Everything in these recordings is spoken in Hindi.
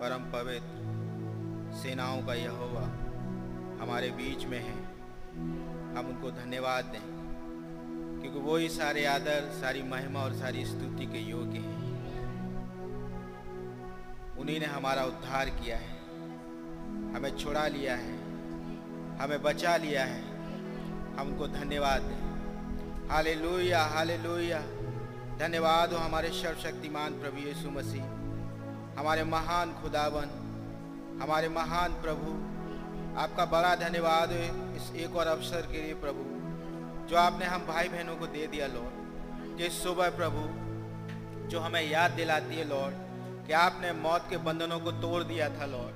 परम पवित्र सेनाओं का यहोवा हमारे बीच में है। हम उनको धन्यवाद दें, क्योंकि वो ही सारे आदर, सारी महिमा और सारी स्तुति के योग्य हैं। उन्हीं ने हमारा उद्धार किया है। हमें छुड़ा लिया है। हमें बचा लिया है। हम उनको धन्यवाद दें। हाले लोहिया हाले लोहिया धन्यवाद हो हमारे सर्वशक्तिमान प्रभु यीशु मसीह। हमारे महान खुदावन, हमारे महान प्रभु, आपका बड़ा धन्यवाद है इस एक और अवसर के लिए प्रभु, जो आपने हम भाई बहनों को दे दिया लॉर्ड। कि सुबह प्रभु, जो हमें याद दिलाती है लॉर्ड, कि आपने मौत के बंधनों को तोड़ दिया था लॉर्ड।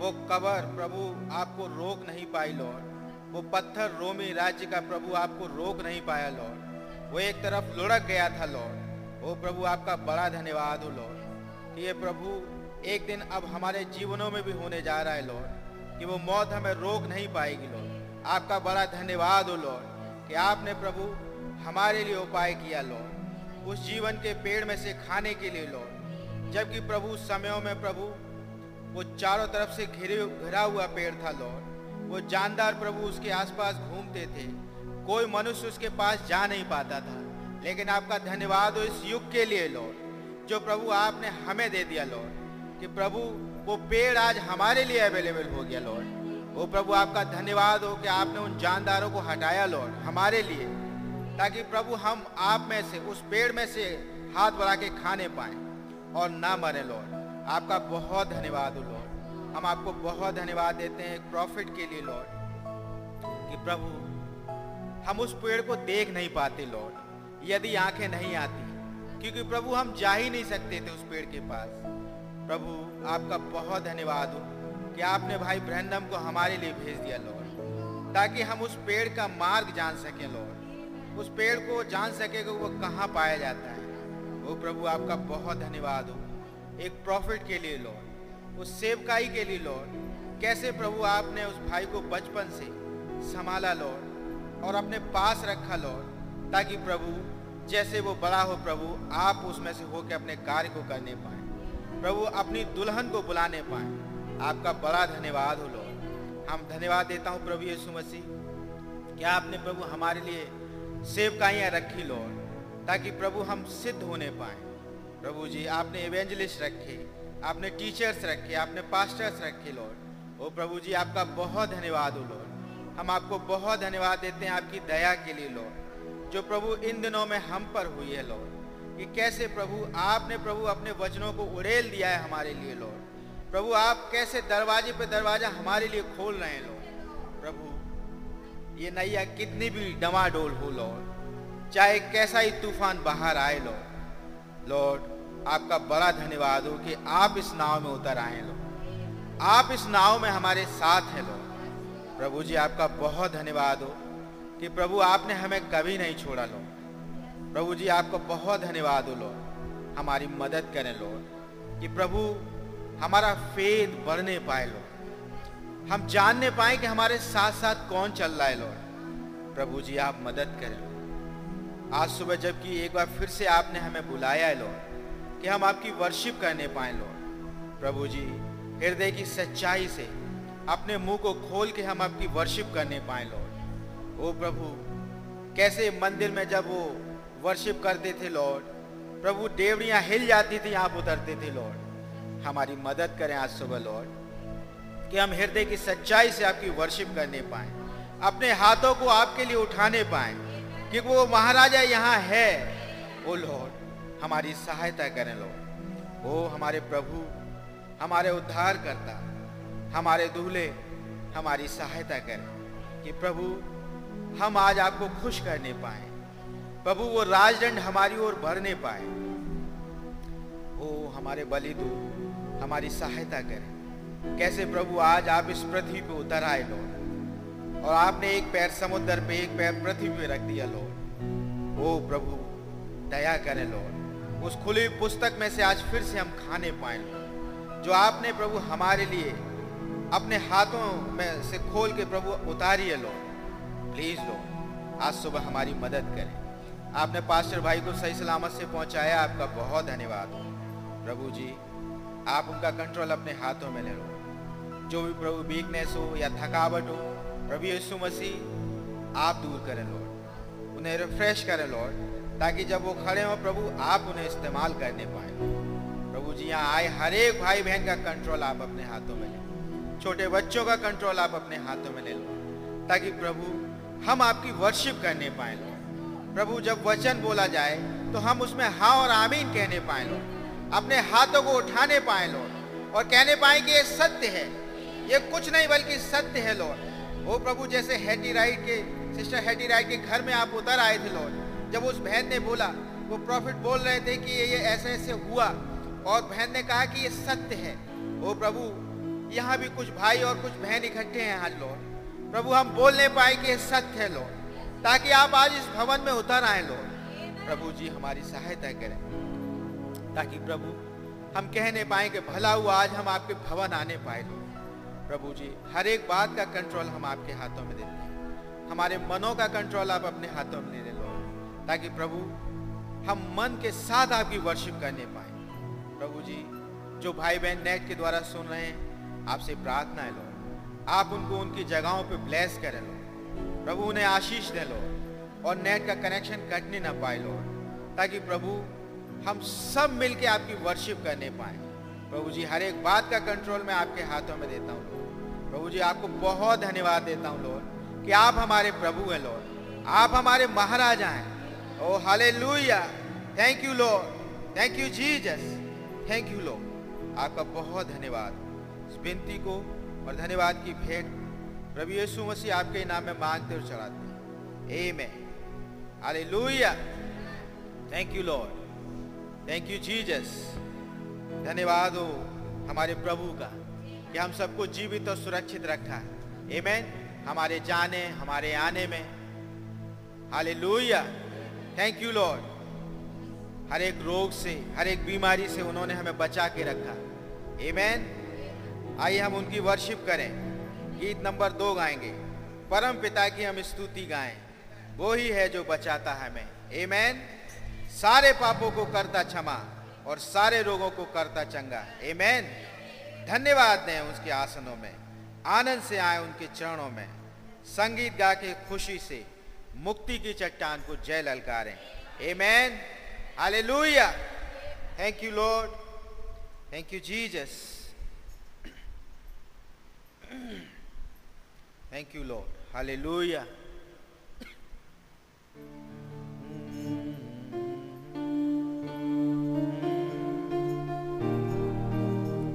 वो कबर प्रभु आपको रोक नहीं पाई लॉर्ड। वो पत्थर रोमी राज्य का प्रभु आपको रोक नहीं पाया लॉर्ड। वो एक तरफ़ लुढ़क गया था लॉर्ड। वो प्रभु आपका बड़ा धन्यवाद हो लॉर्ड। ये प्रभु, एक दिन अब हमारे जीवनों में भी होने जा रहा है, लॉर्ड, कि वो मौत हमें रोक नहीं पाएगी, लॉर्ड। आपका बड़ा धन्यवाद हो लॉर्ड, कि आपने प्रभु हमारे लिए उपाय किया, लॉर्ड, उस जीवन के पेड़ में से खाने के लिए, लॉर्ड। जबकि प्रभु समयों में प्रभु, वो चारों तरफ़ से घिरे, घिरा हुआ पेड़ था, लॉर्ड। वो जानदार प्रभु उसके आसपास घूमते थे। कोई मनुष्य उसके पास जा नहीं पाता था। लेकिन आपका धन्यवाद हो इस युग के लिए, लॉर्ड। जो प्रभु आपने हमें दे दिया लॉर्ड कि प्रभु, वो पेड़ आज हमारे लिए अवेलेबल हो गया लॉर्ड वो प्रभु, आपका धन्यवाद हो कि आपने उन जानदारों को हटाया लॉर्ड हमारे लिए, ताकि प्रभु हम आप में से, उस पेड़ में से हाथ बढ़ा के खाने पाए और ना मरे लॉर्ड आपका बहुत धन्यवाद हो लॉर्ड हम आपको बहुत धन्यवाद देते हैं प्रॉफिट के लिए लॉर्ड कि प्रभु, हम उस पेड़ को देख नहीं पाते लॉर्ड यदि आँखें नहीं आती क्योंकि प्रभु, हम जा ही नहीं सकते थे उस पेड़ के पास। प्रभु, आपका बहुत धन्यवाद हो कि आपने भाई ब्रहणम को हमारे लिए भेज दिया, लॉर्ड, ताकि हम उस पेड़ का मार्ग जान सकें, लॉर्ड। उस पेड़ को जान सके कि वो कहाँ पाया जाता है। वो प्रभु, आपका बहुत धन्यवाद हो। एक प्रॉफिट के लिए, लॉर्ड, उस सेवकाई के लिए, लॉर्ड, कैसे प्रभु आपने उस भाई को बचपन से संभाला, लॉर्ड, और अपने पास रखा, लॉर्ड, ताकि प्रभु जैसे वो बड़ा हो प्रभु, आप उसमें से होकर अपने कार्य को करने पाए। प्रभु, अपनी दुल्हन को बुलाने पाए। आपका बड़ा धन्यवाद हो लॉर्ड। हम धन्यवाद देता हूँ प्रभु यीशु मसीह। क्या आपने प्रभु हमारे लिए सेवकाइयाँ रखी लॉर्ड, ताकि प्रभु हम सिद्ध होने पाए? प्रभु जी, आपने इवेंजलिस्ट रखे, आपने टीचर्स रखे, आपने पास्टर्स रखे लॉर्ड। ओ प्रभु जी, आपका बहुत धन्यवाद हो लॉर्ड। हम आपको बहुत धन्यवाद देते हैं आपकी दया के लिए, लॉर्ड। जो प्रभु इन दिनों में हम पर हुई है लॉर्ड कि कैसे प्रभु आपने प्रभु अपने वचनों को उड़ेल दिया है हमारे लिए लॉर्ड प्रभु, आप कैसे दरवाजे पे दरवाज़ा हमारे लिए खोल रहे हैं लॉर्ड प्रभु, ये नैया कितनी भी डमाडोल हो लॉर्ड चाहे कैसा ही तूफ़ान बाहर आए लॉर्ड लॉर्ड आपका बड़ा धन्यवाद हो कि आप इस नाव में उतर आए लॉर्ड आप इस नाव में हमारे साथ हैं लॉर्ड प्रभु जी, आपका बहुत धन्यवाद हो। कि प्रभु, आपने हमें कभी नहीं छोड़ा लो प्रभु जी, आपको बहुत धन्यवाद हो, लॉर्ड। हमारी मदद करें लो कि प्रभु हमारा फेद बढ़ने पाए लो हम जानने पाए कि हमारे साथ साथ कौन चल रहा है, लॉर्ड। प्रभु जी, आप मदद करें आज सुबह जबकि एक बार फिर से आपने हमें बुलाया है, लॉर्ड, कि हम आपकी वर्शिप करने पाए, लॉर्ड। प्रभु जी, हृदय की सच्चाई से अपने मुँह को खोल के हम आपकी वर्शिप करने पाए, लॉर्ड। ओ प्रभु, कैसे मंदिर में जब वो वर्शिप करते थे लॉर्ड प्रभु देवड़ियाँ हिल जाती थी, आप उतरते थे लॉर्ड हमारी मदद करें आज सुबह लॉर्ड कि हम हृदय की सच्चाई से आपकी वर्शिप करने पाए, अपने हाथों को आपके लिए उठाने पाए, कि वो महाराजा यहाँ है। ओ लॉर्ड हमारी सहायता करें लॉर्ड ओ हमारे प्रभु, हमारे उद्धार करता हमारे दूल्हे, हमारी सहायता करें, कि प्रभु हम आज आपको खुश करने पाए। प्रभु, वो राजदंड हमारी ओर भरने पाए। ओ, हमारे बलिदू हमारी सहायता करें। कैसे प्रभु, आज आप इस पृथ्वी पे उतर आए, लॉर्ड। और आपने एक पैर समुद्र पे, एक पैर पृथ्वी पे रख दिया, लॉर्ड। ओ प्रभु, दया करें, लॉर्ड। उस खुली पुस्तक में से आज फिर से हम खाने पाए जो आपने प्रभु, हमारे लिए अपने हाथों में से खोल के प्रभु उतारी है, लॉर्ड। प्लीज़ लॉर्ड आज सुबह हमारी मदद करें। आपने पास्टर भाई को सही सलामत से पहुँचाया, आपका बहुत धन्यवाद। प्रभु जी, आप उनका कंट्रोल अपने हाथों में ले लो। जो भी प्रभु वीकनेस हो या थकावट हो, प्रभु यीशु मसीह, आप दूर करें लॉर्ड उन्हें रिफ्रेश करें लॉर्ड ताकि जब वो खड़े हो, प्रभु आप उन्हें इस्तेमाल करने पाए। प्रभु जी, यहाँ आए हर एक भाई बहन का कंट्रोल आप अपने हाथों में ले छोटे बच्चों का कंट्रोल आप अपने हाथों में ले लो, ताकि प्रभु हम आपकी वर्शिप करने पाए लो प्रभु, जब वचन बोला जाए तो हम उसमें हाँ और आमीन कहने पाए लो अपने हाथों को उठाने पाए लो और कहने पाए कि ये सत्य है। ये कुछ नहीं बल्कि सत्य है लॉर्ड वो प्रभु, जैसे हैटी राइट के, सिस्टर हैटी राइट के घर में आप उतर आए थे लॉर्ड जब उस बहन ने बोला, वो प्रॉफिट बोल रहे थे कि ये ऐसे ऐसे हुआ और बहन ने कहा कि ये सत्य है। वो प्रभु, यहाँ भी कुछ भाई और कुछ बहन इकट्ठे हैं आज लॉर्ड प्रभु, हम बोलने पाए कि सत्य है लॉर्ड ताकि आप आज इस भवन में उतर आए लॉर्ड प्रभु जी, हमारी सहायता करें, ताकि प्रभु, हम कहने पाए कि भला हुआ, आज हम आपके भवन आने पाए लो प्रभु जी, हर एक बात का कंट्रोल हम आपके हाथों में देते हैं। हमारे मनों का कंट्रोल आप अपने हाथों में ले लो ताकि प्रभु, हम मन के साथ आपकी वर्शिप करने पाए। प्रभु जी, जो भाई बहन नेट के द्वारा सुन रहे हैं, आपसे प्रार्थना है लो आप उनको उनकी जगहों पे ब्लेस करें लो। प्रभु, उन्हें आशीष दे लो और नेट का कनेक्शन कटने ना पाए लो ताकि प्रभु, हम सब मिलके आपकी वर्शिप करने पाए। प्रभु जी, हर एक बात का कंट्रोल मैं आपके हाथों में देता हूँ प्रभु जी, आपको बहुत धन्यवाद देता हूँ, लोग, कि आप हमारे प्रभु हैं, लोग। आप हमारे महाराजा हैं। ओ हाले thank you Lord thank you Jesus thank you Lord आपका बहुत धन्यवाद। इस विनती को और धन्यवाद की भेंट प्रभु यीशु मसीह आपके नाम में मांगते और चढ़ाते हैं। Amen hallelujah thank you Lord thank you Jesus धन्यवाद हो हमारे प्रभु का कि हम सबको जीवित और सुरक्षित रखा है। आमेन हमारे जाने, हमारे आने में। हालेलुया थैंक यू लॉर्ड हर एक रोग से, हर एक बीमारी से उन्होंने हमें बचा के रखा। आमेन आइए हम उनकी वर्शिप करें। गीत नंबर दो गाएँगे। परम पिता की हम स्तुति गाएँ। वो ही है जो बचाता है हमें। एमैन सारे पापों को करता क्षमा और सारे रोगों को करता चंगा। एमैन धन्यवाद दें उसके आसनों में। आनंद से आए उनके चरणों में। संगीत गा के खुशी से मुक्ति की चट्टान को जय ललकारें। Amen hallelujah thank you Lord thank you Jesus Thank you, Lord. Hallelujah.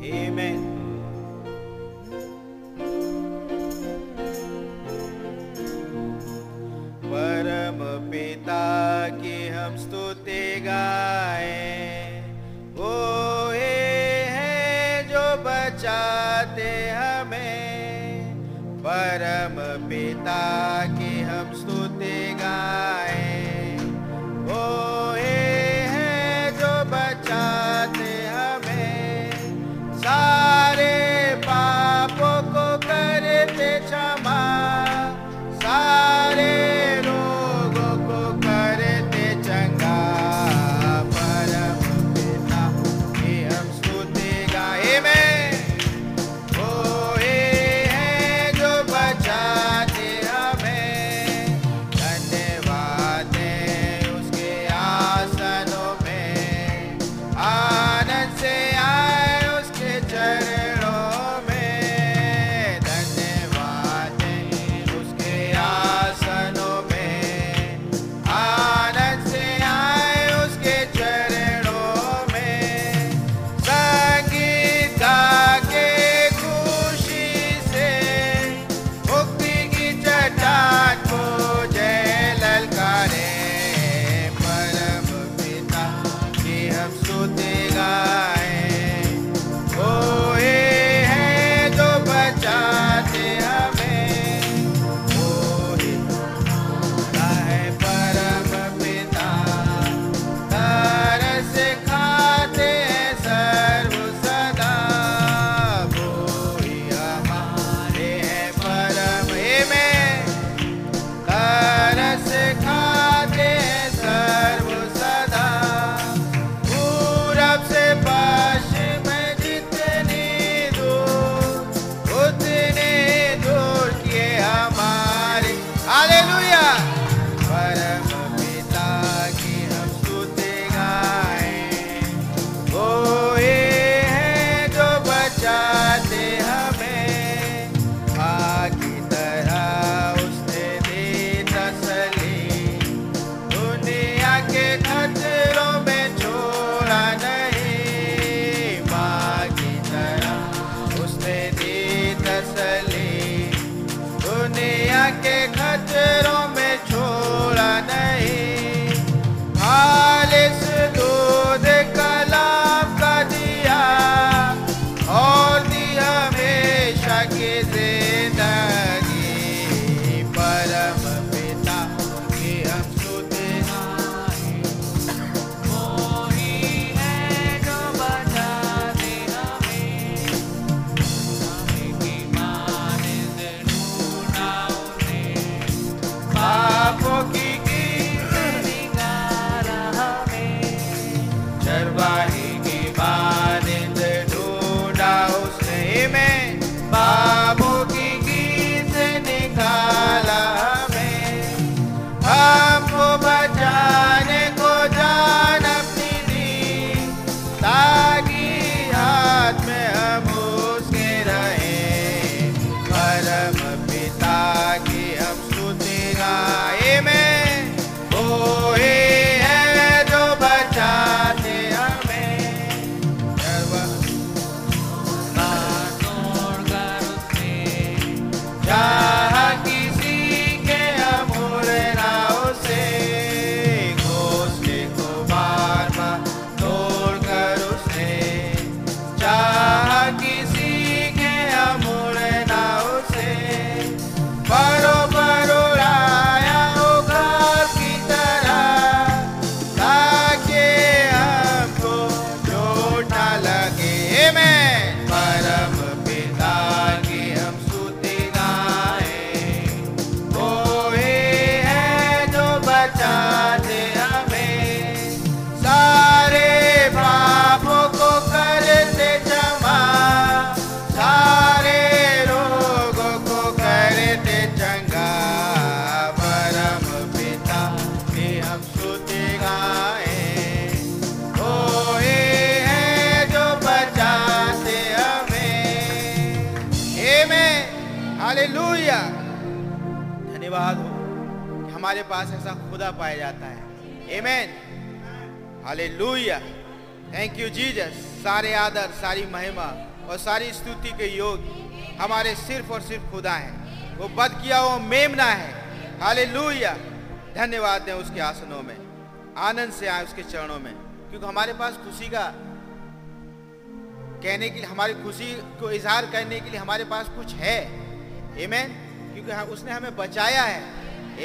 Amen. परम पिता की हम स्तुति गाए वो है जो बचाते हमें। परम पिता की हम स्तुति गाए। वो है जो बचाते हमें। सारे पापों को करते क्षमा। सारे हालेलुया थैंक यू जीसस सारे आदर, सारी महिमा और सारी स्तुति के योग हमारे सिर्फ़ और सिर्फ़ खुदा है। वो बद किया वो मेमना है। हालेलुया धन्यवाद दें उसके आसनों में। आनंद से आए उसके चरणों में। क्योंकि हमारे पास खुशी का कहने के लिए, हमारी खुशी को इजहार करने के लिए हमारे पास कुछ है। एमेन क्योंकि उसने हमें बचाया है।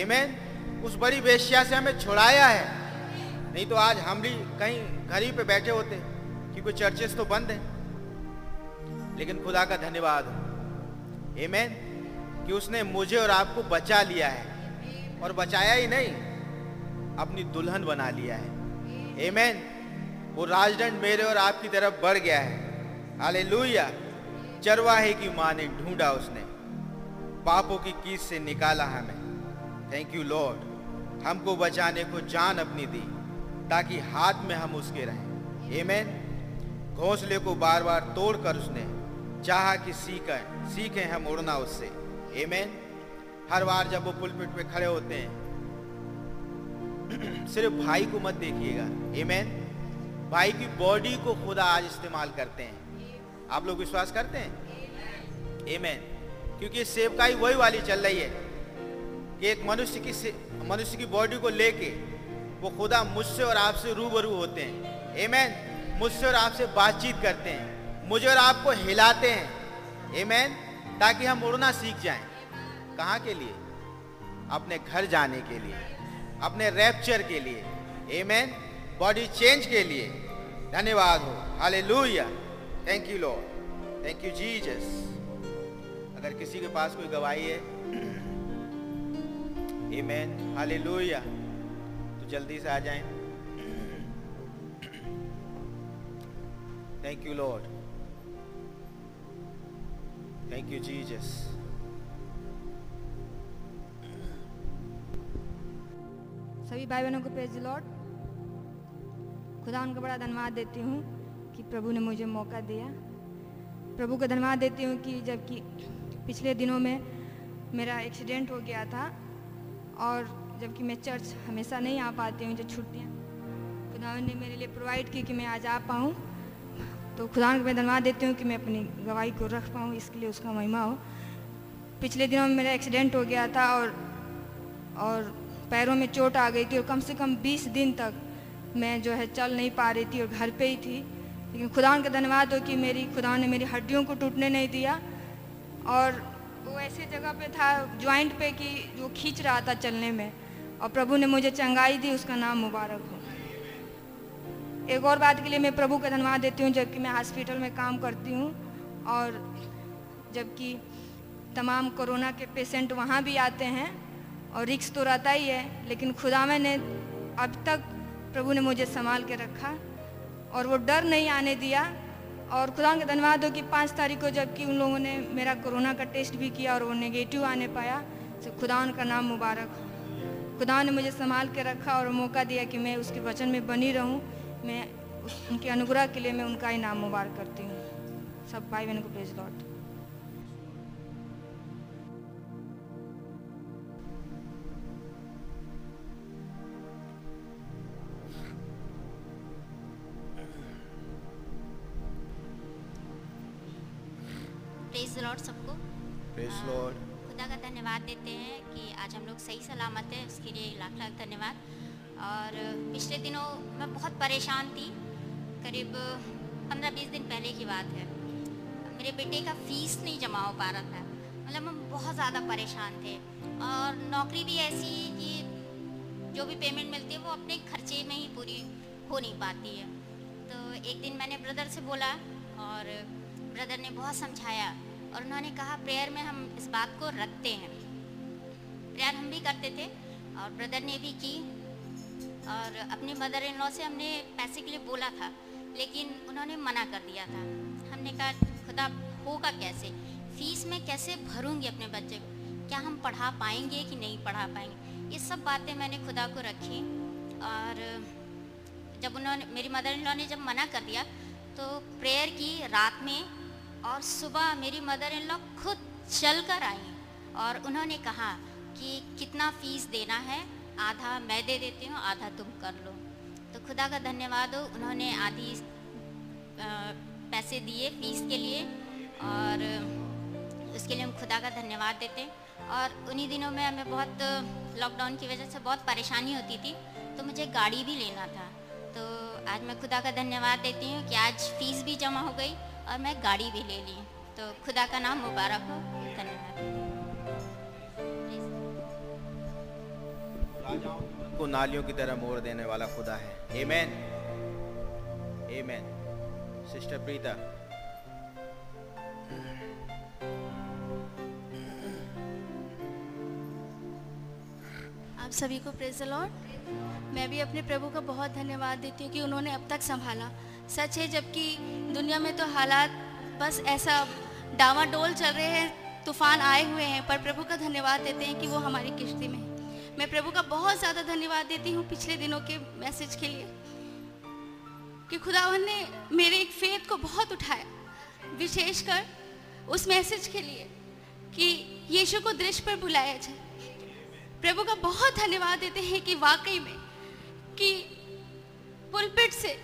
एमेन उस बड़ी वेश्या से हमें छुड़ाया है। नहीं तो आज हम भी कहीं घर ही पे बैठे होते क्योंकि चर्चेस तो बंद है। लेकिन खुदा का धन्यवाद। हो एमेन कि उसने मुझे और आपको बचा लिया है। और बचाया ही नहीं, अपनी दुल्हन बना लिया है। एमेन वो राजदंड मेरे और आपकी तरफ़ बढ़ गया है। हालेलुया चरवाहे की माँ ने ढूंढा उसने। पापों की कीस से निकाला हमें। थैंक यू लॉर्ड हमको बचाने को जान अपनी दी। ताकि हाथ में हम उसके रहें। एमेन घोंसले को बार बार तोड़कर उसने चाहा कि सीखें सीखें हम उड़ना उससे। एमेन हर बार जब वो पुलपिट पे खड़े होते हैं, सिर्फ़ भाई को मत देखिएगा। एमेन भाई की बॉडी को खुदा आज इस्तेमाल करते हैं। आप लोग विश्वास करते हैं? एमेन क्योंकि सेवकाई वही वाली चल रही है कि एक मनुष्य की मनुष्य की बॉडी को लेके वो खुदा मुझसे और आपसे रूबरू होते हैं। एमेन मुझसे और आपसे बातचीत करते हैं। मुझे और आपको हिलाते हैं। एमेन ताकि हम उड़ना सीख जाएँ। कहाँ के लिए? अपने घर जाने के लिए। अपने रैप्चर के लिए। एमेन बॉडी चेंज के लिए। धन्यवाद हो। Hallelujah thank you Lord thank you Jesus अगर किसी के पास कोई गवाही है एमेन हालेलुया जल्दी से आ जाएँ। Thank you Lord thank you Jesus सभी भाई बहनों को प्रेज लॉर्ड खुदा उनको बड़ा धन्यवाद देती हूँ कि प्रभु ने मुझे मौका दिया। प्रभु को धन्यवाद देती हूँ कि जबकि पिछले दिनों में मेरा एक्सीडेंट हो गया था और जबकि मैं चर्च हमेशा नहीं आ पाती हूँ जो छुट्टियाँ खुदा ने मेरे लिए प्रोवाइड की कि मैं आज आ पाऊँ। तो खुदा को मैं धन्यवाद देती हूँ कि मैं अपनी गवाही को रख पाऊँ, इसके लिए उसका महिमा हो। पिछले दिनों में मेरा एक्सीडेंट हो गया था और और पैरों में चोट आ गई थी और कम से कम 20 दिन तक मैं जो है चल नहीं पा रही थी और घर पे ही थी। लेकिन खुदा का धन्यवाद हो कि मेरी खुदा ने मेरी हड्डियों को टूटने नहीं दिया। और वो ऐसे जगह पे था ज्वाइंट पे कि जो खींच रहा था चलने में। और प्रभु ने मुझे चंगाई दी, उसका नाम मुबारक हो। एक और बात के लिए मैं प्रभु का धन्यवाद देती हूँ, जबकि मैं हॉस्पिटल में काम करती हूँ और जबकि तमाम कोरोना के पेशेंट वहाँ भी आते हैं और रिक्स तो रहता ही है, लेकिन खुदा ने अब तक प्रभु ने मुझे संभाल के रखा और वो डर नहीं आने दिया। और खुदा का धन्यवाद हो कि पाँच तारीख को जबकि उन लोगों ने मेरा कोरोना का टेस्ट भी किया और वो नेगेटिव आने पाया तो खुदा का नाम मुबारक हो। खुदा ने मुझे संभाल के रखा और मौका दिया कि मैं उसके वचन में बनी रहूँ। मैं उनके अनुग्रह के लिए मैं उनका ही नाम मुबारक करती हूँ। सब भाई बहन को प्रेज लॉट धन्यवाद। और पिछले दिनों मैं बहुत परेशान थी। करीब पंद्रह बीस दिन पहले की बात है। मेरे बेटे का फ़ीस नहीं जमा हो पा रहा था। मतलब हम बहुत ज़्यादा परेशान थे। और नौकरी भी ऐसी कि जो भी पेमेंट मिलती है वो अपने खर्चे में ही पूरी हो नहीं पाती है। तो एक दिन मैंने ब्रदर से बोला और ब्रदर ने बहुत समझाया और उन्होंने कहा प्रेयर में हम इस बात को रखते हैं। प्रेयर हम भी करते थे। और ब्रदर ने भी की और अपने मदर इन लॉ से हमने पैसे के लिए बोला था, लेकिन उन्होंने मना कर दिया था। हमने कहा, खुदा होगा कैसे? फ़ीस में कैसे भरूँगी अपने बच्चे को? क्या हम पढ़ा पाएँगे कि नहीं पढ़ा पाएँगे? ये सब बातें मैंने खुदा को रखी और जब उन्होंने, मेरी मदर इन लॉ ने जब मना कर दिया तो प्रेयर की रात में और सुबह मेरी मदर इन लॉ खुद चल कर आई और उन्होंने कहा कि कितना फ़ीस देना है? आधा मैं दे देती हूँ, आधा तुम कर लो। तो खुदा का धन्यवाद हो उन्होंने आधी पैसे दिए फ़ीस के लिए और उसके लिए हम खुदा का धन्यवाद देते हैं। और उन्हीं दिनों में हमें बहुत लॉकडाउन की वजह से बहुत परेशानी होती थी तो मुझे गाड़ी भी लेना था। तो आज मैं खुदा का धन्यवाद देती हूँ कि आज फ़ीस भी जमा हो गई और मैं गाड़ी भी ले ली। तो खुदा का नाम मुबारक हो। धन्यवाद। को नालियों की तरह मोड़ देने वाला खुदा है। आमेन आमेन सिस्टर प्रीता आप सभी को प्रेज लॉर्ड मैं भी अपने प्रभु का बहुत धन्यवाद देती हूँ कि उन्होंने अब तक संभाला। सच है, जबकि दुनिया में तो हालात बस ऐसा डावाडोल चल रहे हैं, तूफ़ान आए हुए हैं, पर प्रभु का धन्यवाद देते हैं कि वो हमारी किश्ती में है। मैं प्रभु का बहुत ज़्यादा धन्यवाद देती हूँ पिछले दिनों के मैसेज के लिए कि खुदावन ने मेरे एक फेथ को बहुत उठाया, विशेषकर उस मैसेज के लिए कि यीशु को दृश्य पर बुलाया जाए। प्रभु का बहुत धन्यवाद देते हैं कि वाकई में कि पुलपिट से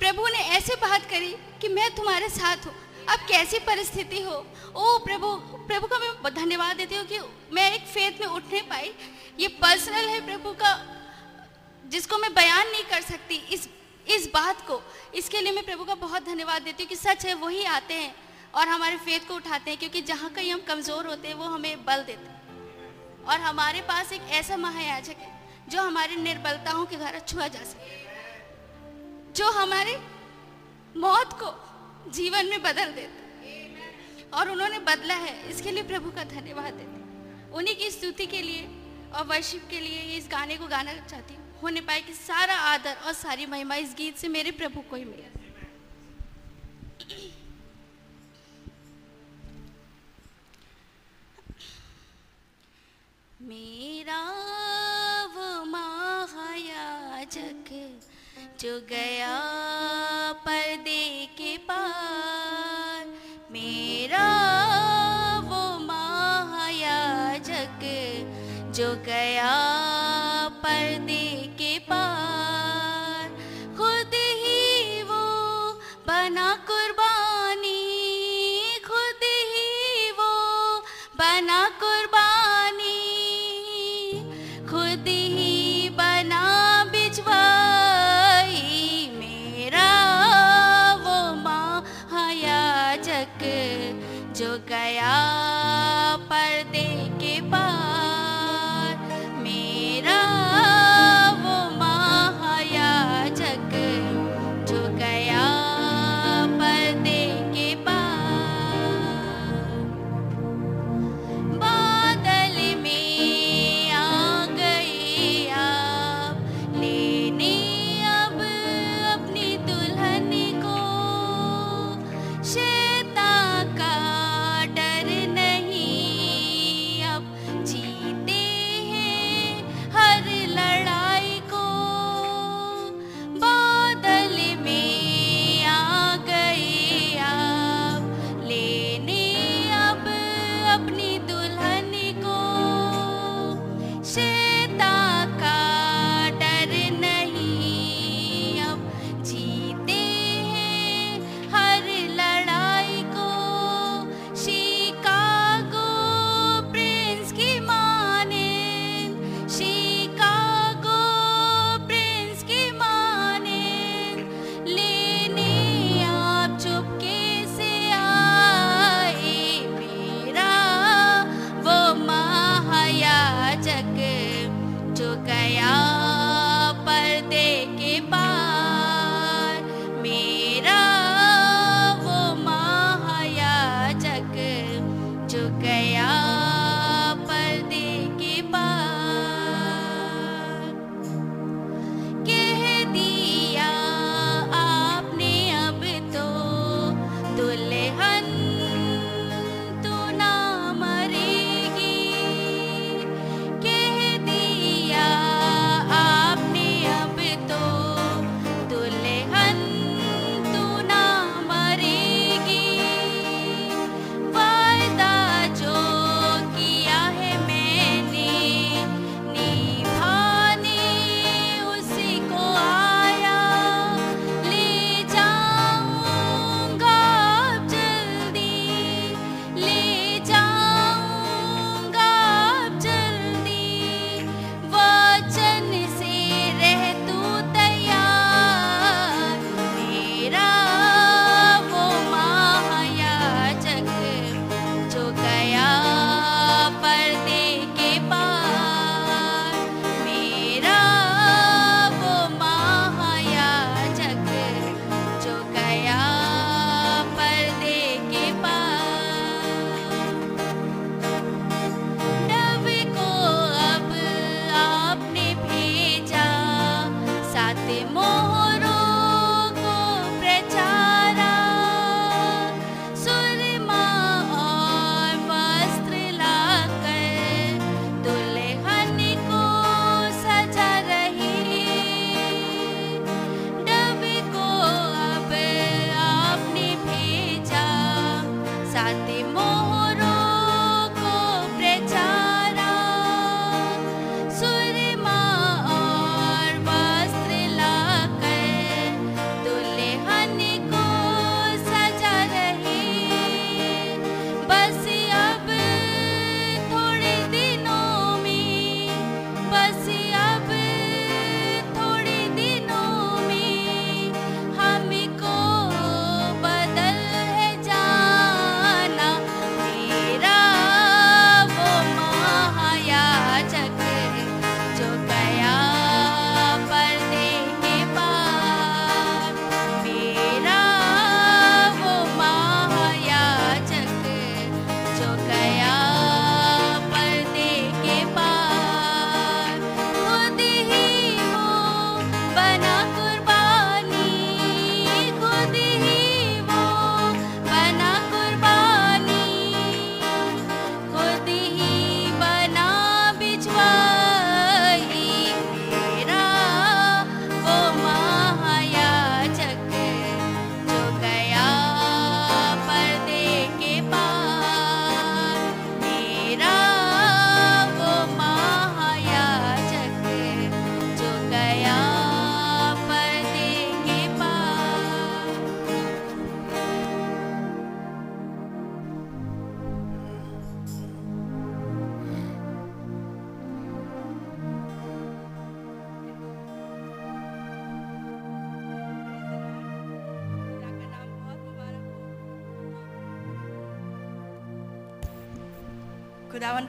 प्रभु ने ऐसे बात करी कि मैं तुम्हारे साथ हूँ। अब कैसी परिस्थिति हो? ओ प्रभु प्रभु का मैं धन्यवाद देती हूँ कि मैं एक फेथ में उठने पाई। ये पर्सनल है प्रभु का, जिसको मैं बयान नहीं कर सकती इस इस बात को। इसके लिए मैं प्रभु का बहुत धन्यवाद देती हूँ कि सच है, वही आते हैं और हमारे फेथ को उठाते हैं, क्योंकि जहाँ कहीं हम कमज़ोर होते हैं, वो हमें बल देते हैं। और हमारे पास एक ऐसा महायाजक है, जो हमारी निर्बलताओं के द्वारा छुआ जा सके। जो हमारे मौत को जीवन में बदल देता और उन्होंने बदला है। इसके लिए प्रभु का धन्यवाद देते उन्हीं की स्तुति के लिए और वर्शिप के लिए इस गाने को गाना चाहती हूँ। होने पाए कि सारा आदर और सारी महिमा इस गीत से मेरे प्रभु को ही मिले। मेरा वो महायाजक जो गया पर्दे के पार मेरा वो महायाजक जो गया पर्दे के पार।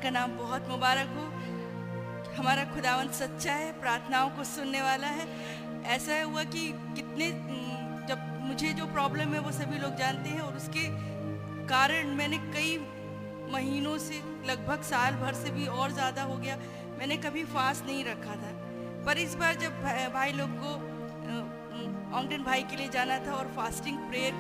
का नाम बहुत मुबारक हो। हमारा खुदावन सच्चा है, प्रार्थनाओं को सुनने वाला है। ऐसा हुआ कि कितने जब मुझे जो प्रॉब्लम है वो सभी लोग जानते हैं और उसके कारण मैंने कई महीनों से, लगभग साल भर से भी और ज़्यादा हो गया, मैंने कभी फास्ट नहीं रखा था। पर इस बार जब भाई लोग को ऑंगटन भाई के लिए जाना था और फास्टिंग प्रेयर,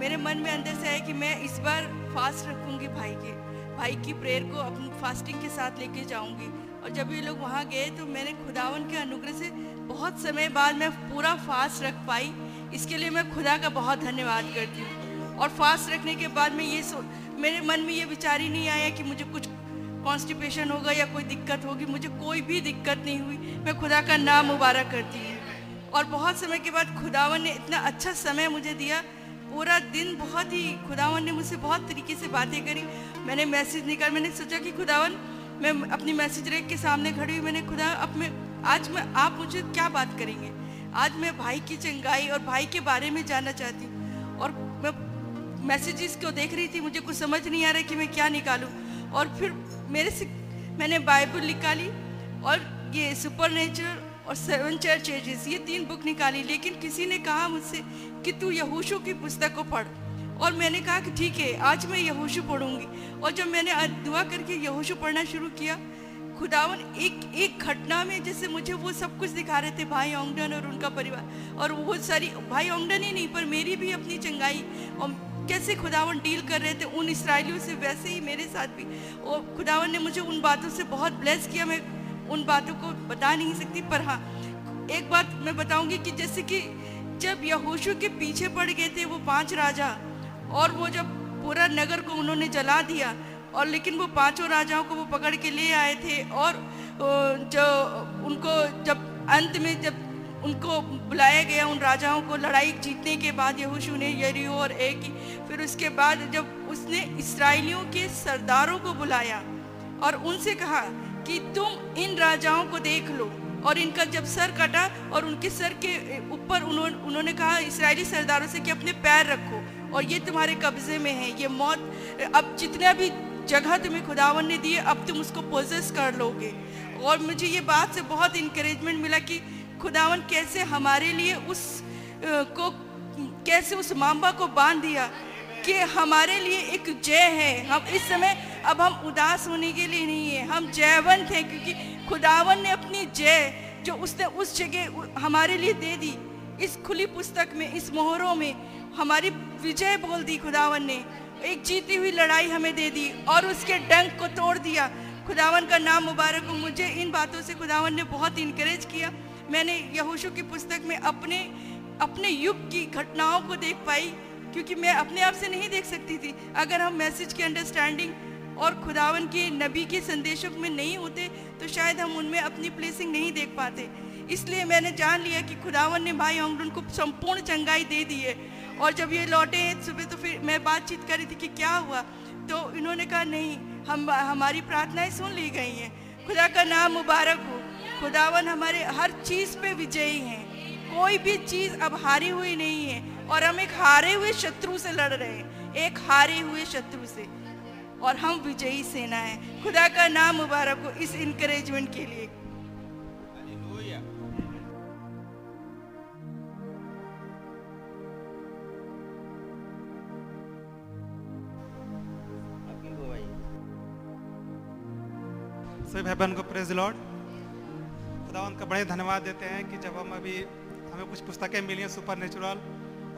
मेरे मन में अंदर से आया कि मैं इस बार फास्ट रखूँगी भाई के। भाई की प्रेयर को अपनी फास्टिंग के साथ लेके जाऊँगी। और जब ये लोग वहाँ गए तो मैंने खुदावन के अनुग्रह से बहुत समय बाद मैं पूरा फास्ट रख पाई। इसके लिए मैं खुदा का बहुत धन्यवाद करती हूँ। और फास्ट रखने के बाद मैं ये सो, मेरे मन में ये विचार ही नहीं आया कि मुझे कुछ कॉन्स्टिपेशन होगा या कोई दिक्कत होगी। मुझे कोई भी दिक्कत नहीं हुई। मैं खुदा का नाम मुबारक करती हूँ। और बहुत समय के बाद खुदावन ने इतना अच्छा समय मुझे दिया। पूरा दिन बहुत ही खुदावन ने मुझसे बहुत तरीके से बातें करी। मैंने मैसेज निकाल, मैंने सोचा कि खुदावन, मैं अपनी मैसेज रेक के सामने खड़ी हुई, मैंने खुदा, अब मैं, आज मैं, आप मुझे क्या बात करेंगे? आज मैं भाई की चंगाई और भाई के बारे में जानना चाहती और मैं मैसेजेस को देख रही थी, मुझे कुछ समझ नहीं आ रहा कि मैं क्या निकालूं। और फिर मेरे से मैंने बाइबल निकाली और ये सुपर नेचर और सेवन चर्च एजेस ये तीन बुक निकाली, लेकिन किसी ने कहा मुझसे कि तू यहोशू की पुस्तक को पढ़। और मैंने कहा कि ठीक है, आज मैं यहोशू पढ़ूँगी। और जब मैंने दुआ करके यहोशू पढ़ना शुरू किया, खुदावन एक एक घटना में जैसे मुझे वो सब कुछ दिखा रहे थे, भाई ओंगडन और उनका परिवार। और वो सारी, भाई ओंगडन ही नहीं, पर मेरी भी अपनी चंगाई। और कैसे खुदावन डील कर रहे थे, उन इसराइलियों से वैसे ही मेरे साथ भी। और खुदावन ने मुझे उन बातों से बहुत ब्लेस किया, मैं उन बातों को बता नहीं सकती, पर हाँ एक बात मैं बताऊँगी कि जैसे कि जब यहोशू के पीछे पड़ गए थे वो पाँच राजा और वो जब पूरा नगर को उन्होंने जला दिया, और लेकिन वो पाँचों राजाओं को वो पकड़ के ले आए थे, और जो उनको जब अंत में जब उनको बुलाया गया उन राजाओं को लड़ाई जीतने के बाद, यहोशू ने यरीहो और ए की फिर उसके बाद जब उसने इसराइलियों के सरदारों को बुलाया और उनसे कहा कि तुम इन राजाओं को देख लो, और इनका जब सर कटा और उनके सर के ऊपर उन्होंने उन्होंने कहा इसराइली सरदारों से कि अपने पैर रखो। और ये तुम्हारे कब्जे में है, ये मौत, अब जितना भी जगह तुम्हें खुदावन ने दी है अब तुम उसको पोजेस कर लोगे। और मुझे ये बात से बहुत इंकरेजमेंट मिला कि खुदावन कैसे हमारे लिए उस को, कैसे उस मामबा को बाँध दिया कि हमारे लिए एक जय है। हम इस समय, अब हम उदास होने के लिए नहीं है, हम जयवंत हैं क्योंकि खुदावन ने अपनी जय जो उसने उस जगह हमारे लिए दे दी, इस खुली पुस्तक में, इस मोहरों में, हमारी विजय बोल दी खुदावन ने। एक जीती हुई लड़ाई हमें दे दी और उसके डंक को तोड़ दिया। खुदावन का नाम मुबारक हो। मुझे इन बातों से खुदावन ने बहुत इनकरेज किया। मैंने यहोशू की पुस्तक में अपने अपने युग की घटनाओं को देख पाई, क्योंकि मैं अपने आप से नहीं देख सकती थी। अगर हम मैसेज की अंडरस्टैंडिंग और खुदावन के नबी के संदेशों में नहीं होते तो शायद हम उनमें अपनी प्लेसिंग नहीं देख पाते। इसलिए मैंने जान लिया कि खुदावन ने भाई औंगडन को संपूर्ण चंगाई दे दी है। और जब ये लौटे सुबह तो फिर मैं बातचीत कर रही थी कि क्या हुआ? तो इन्होंने कहा, नहीं, हम, हमारी प्रार्थनाएँ सुन ली गई हैं। खुदा का नाम मुबारक हो। खुदावन हमारे हर चीज़ पे विजयी हैं। कोई भी चीज़ अब हारी हुई नहीं है और हम एक हारे हुए शत्रु से लड़ रहे हैं। एक हारे हुए शत्रु से। और हम विजयी सेना है। खुदा का नाम मुबारक हो इस इनकरेजमेंट के लिए। सभी भाई बहन को प्रेज लॉर्ड खुदा उनका बड़े धन्यवाद देते हैं कि जब हम अभी हमें कुछ पुस्तकें मिली हैं सुपर नेचुरल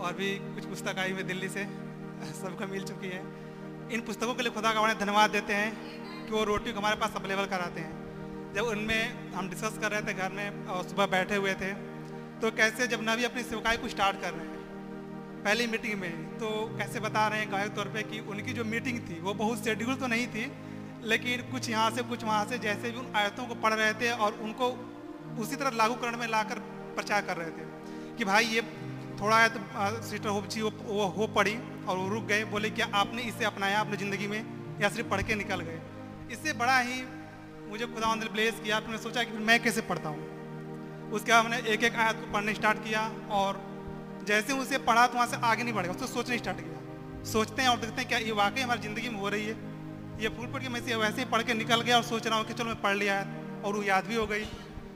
और भी कुछ पुस्तक आई हुई दिल्ली से, सबको मिल चुकी है। इन पुस्तकों के लिए खुदा का बड़े धन्यवाद देते हैं कि वो रोटी को हमारे पास अवेलेबल कराते हैं। जब उनमें हम डिस्कस कर रहे थे घर में और सुबह बैठे हुए थे तो कैसे जब नबी अपनी सेवकाई को स्टार्ट कर रहे हैं, पहली मीटिंग में तो कैसे बता रहे हैं गाय तौर पे कि उनकी जो मीटिंग थी, वो बहुत शेड्यूल तो नहीं थी लेकिन कुछ यहाँ से कुछ वहाँ से जैसे भी उन आयतों को पढ़ रहे थे और उनको उसी तरह लागू करण में लाकर प्रचार कर रहे थे कि भाई ये थोड़ा आयत सिस्टर होप जी वो, वो हो पड़ी और वो रुक गए बोले कि आपने इसे अपनाया अपनी ज़िंदगी में या सिर्फ़ पढ़ के निकल गए। इससे बड़ा ही मुझे खुदा ब्लेस किया फिर मैंने सोचा कि मैं कैसे पढ़ता हूँ। उसके बाद मैंने एक एक आयत को पढ़ने स्टार्ट किया और जैसे उसे पढ़ा तो वहाँ से आगे नहीं बढ़ेगा उसको सोचना स्टार्ट किया। सोचते हैं और देखते हैं क्या ये वाकई हमारी ज़िंदगी में हो रही है। ये फूल पट के मैं से वैसे ही पढ़ के निकल गया और सोच रहा हूँ कि चलो मैं पढ़ लिया है और वो याद भी हो गई।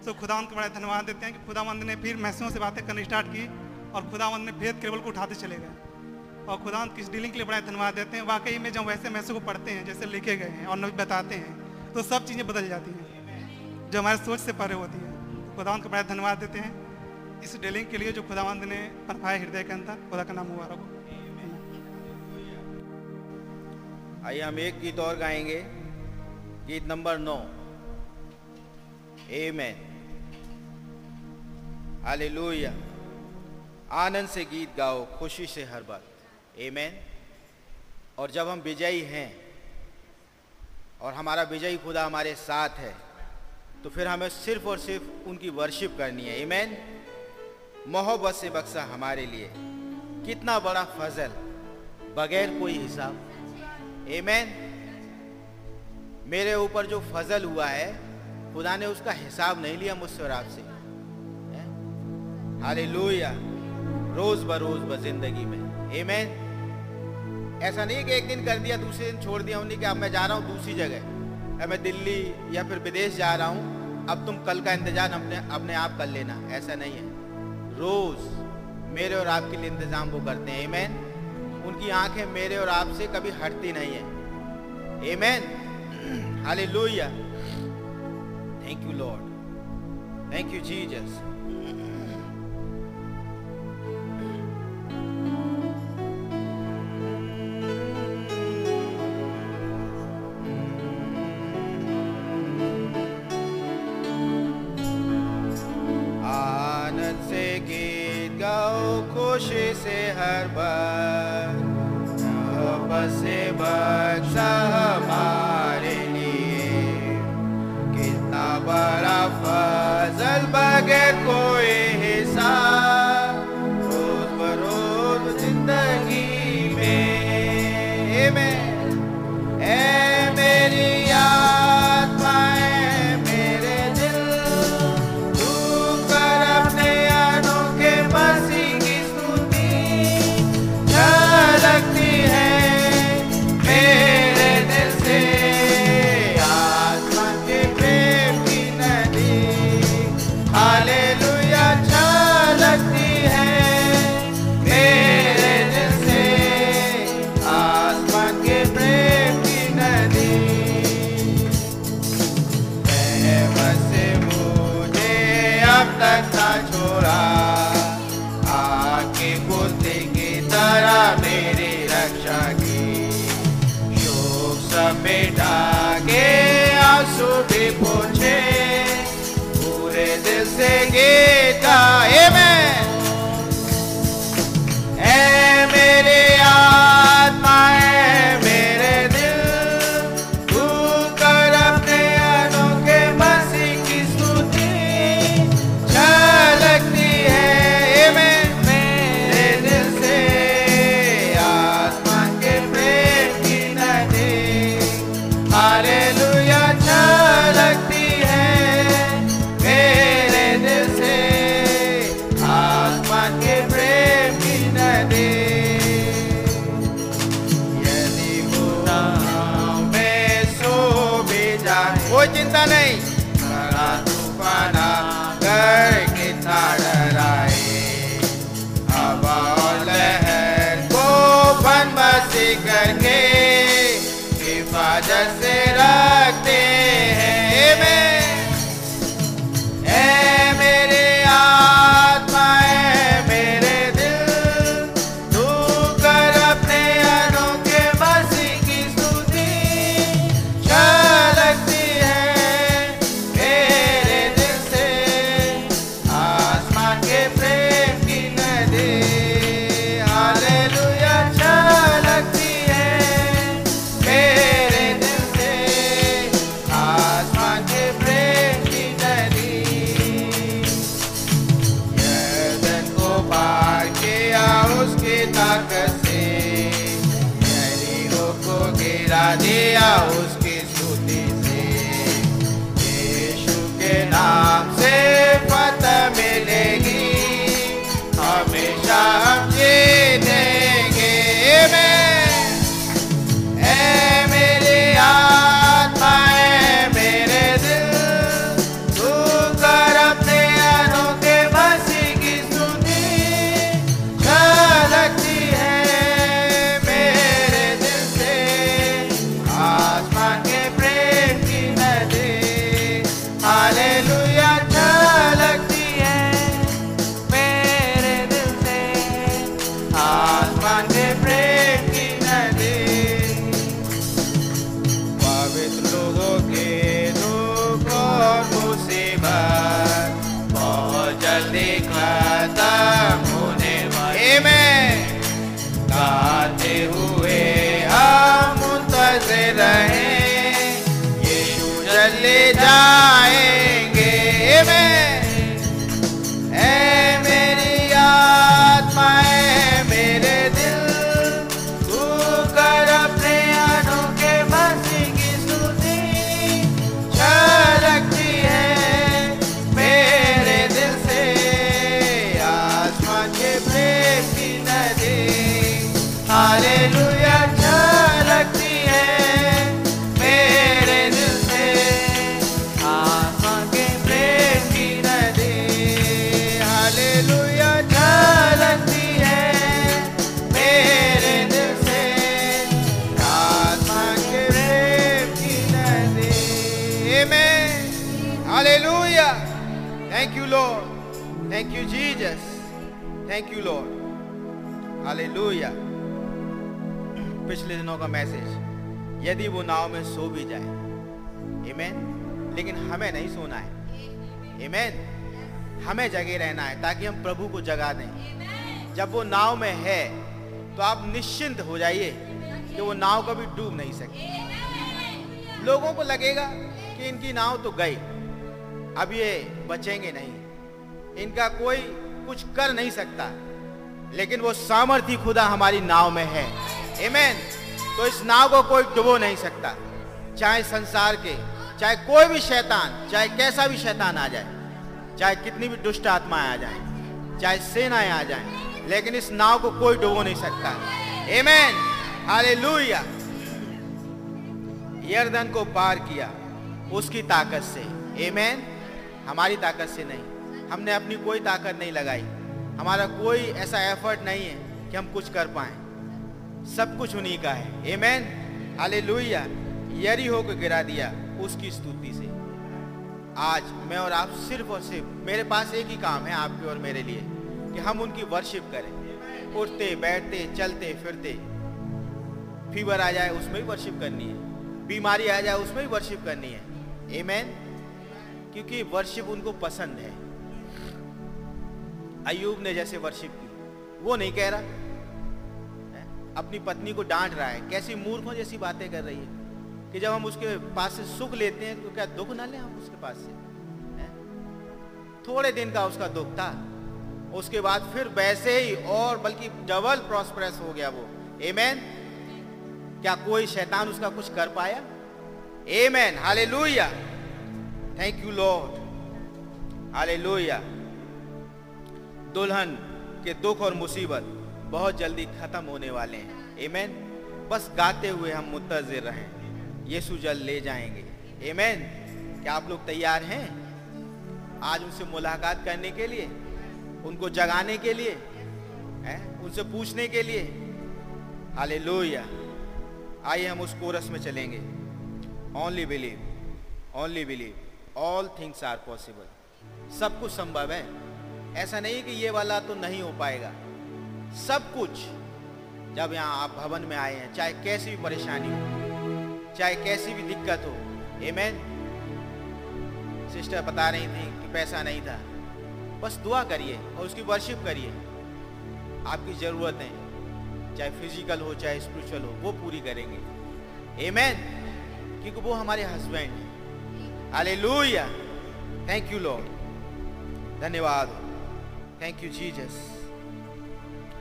तो खुदावंद को बड़ा धन्यवाद देते हैं कि खुदावंद ने फिर मैसेजों से बातें करनी स्टार्ट की और खुदावंद ने फिर केबल को उठाते चले गए। और खुदावंद की इस डीलिंग के लिए बड़ा धन्यवाद देते हैं। वाकई में जब वैसे मैसेज को पढ़ते हैं, जैसे लिखे गए हैं और नबी बताते हैं तो सब चीज़ें बदल जाती हैं। जो हमारे सोच से परे होती है खुदावंद को बड़ा धन्यवाद देते हैं। इस डीलिंग के लिए जो खुदावंद ने पनपाया हृदय के अंदर, खुदा का नाम मुबारक हो। आइए हम एक गीत और गाएँगे। गीत नंबर नौ। Amen. हालेलुया आनंद से गीत गाओ, खुशी से हर वक्त Amen. और जब हम विजयी हैं, और हमारा विजयी खुदा हमारे साथ है तो फिर हमें सिर्फ़ और सिर्फ़ उनकी वर्शिप करनी है। Amen. मोहब्बत से बक्सा हमारे लिए। कितना बड़ा फजल। बगैर कोई हिसाब। Amen. मेरे ऊपर जो फजल हुआ है, खुदा ने उसका हिसाब नहीं लिया मुझसे और आपसे। हालेलुया रोज बरोज ब ज़िंदगी में। Amen. ऐसा नहीं कि एक दिन कर दिया, दूसरे दिन छोड़ दिया, उन्हीं कि अब मैं जा रहा हूँ दूसरी जगह। अब मैं दिल्ली या फिर विदेश जा रहा हूँ, अब तुम कल का इंतज़ाम अपने अपने आप कर लेना, ऐसा नहीं है। रोज मेरे और आपके लिए इंतज़ाम वो करते हैं। Amen. उनकी आँखें मेरे और आपसे कभी हटती नहीं है। Amen hallelujah thank you Lord thank you Jesus आनंद से गीत गाओ, खुशी से हर बार। नाव में सो भी जाए Amen. लेकिन हमें नहीं सोना है Amen. हमें जगे रहना है ताकि हम प्रभु को जगा दें जब वो नाव में है तो आप निश्चिंत हो जाइए कि वो नाव कभी डूब नहीं सकती लोगों को लगेगा कि इनकी नाव तो गई, अब ये बचेंगे नहीं इनका कोई कुछ कर नहीं सकता, लेकिन वो सामर्थ्य खुदा हमारी नाव में है Amen. तो इस नाव को कोई डुबो नहीं सकता। चाहे संसार के, चाहे कोई भी शैतान, चाहे कैसा भी शैतान आ जाए, चाहे कितनी भी दुष्ट आत्माएँ आ जाए, चाहे सेनाएँ आ जाए, लेकिन इस नाव को कोई डुबो नहीं सकता। Amen. हालेलुया यर्दन को पार किया उसकी ताकत से। Amen. हमारी ताकत से नहीं। हमने अपनी कोई ताकत नहीं लगाई। हमारा कोई ऐसा एफर्ट नहीं है कि हम कुछ कर पाए। सब कुछ उन्हीं का है। Amen. हालेलुया यरीहो को गिरा दिया उसकी स्तुति से। आज मैं और आप सिर्फ़ और सिर्फ़, मेरे पास एक ही काम है आपके और मेरे लिए, कि हम उनकी वर्शिप करें। उठते, बैठते, चलते, फिरते। फीवर आ जाए उसमें भी वर्शिप करनी है। बीमारी आ जाए उसमें भी वर्शिप करनी है। Amen. क्योंकि वर्शिप उनको पसंद है। अयूब ने जैसे वर्शिप की। वो नहीं कह रहा? अपनी पत्नी को डांट रहा है। कैसी मूर्खों जैसी बातें कर रही है कि जब हम उसके पास से सुख लेते हैं तो क्या दुख ना लें हम उसके पास से? हैं? थोड़े दिन का उसका दुख था। उसके बाद फिर वैसे ही और बल्कि डबल प्रॉस्परस हो गया वो। एमेन क्या कोई शैतान उसका कुछ कर पाया? Amen hallelujah thank you Lord hallelujah दुल्हन के दुख और मुसीबत। बहुत जल्दी खत्म होने वाले हैं। एमेन बस गाते हुए हम मुंतजर रहें। यीशु जल्द ले जाएँगे। एमेन क्या आप लोग तैयार हैं? आज उनसे मुलाकात करने के लिए? उनको जगाने के लिए? हैं? उनसे पूछने के लिए? हालेलुया आइए हम उस कोरस में चलेंगे। Only believe only believe all things are possible सब कुछ संभव है। ऐसा नहीं कि ये वाला तो नहीं हो पाएगा। सब कुछ जब यहाँ आप भवन में आए हैं, चाहे कैसी भी परेशानी हो, चाहे कैसी भी दिक्कत हो एमेन सिस्टर बता रही थी कि पैसा नहीं था। बस दुआ करिए और उसकी वर्शिप करिए। आपकी ज़रूरतें, चाहे फ़िज़िकल हो, चाहे स्पिरिचुअल हो, वो पूरी करेंगे। एमेन क्योंकि वो हमारे हस्बैंड हैं। हालेलुया थैंक यू लॉर्ड धन्यवाद। थैंक यू जीसस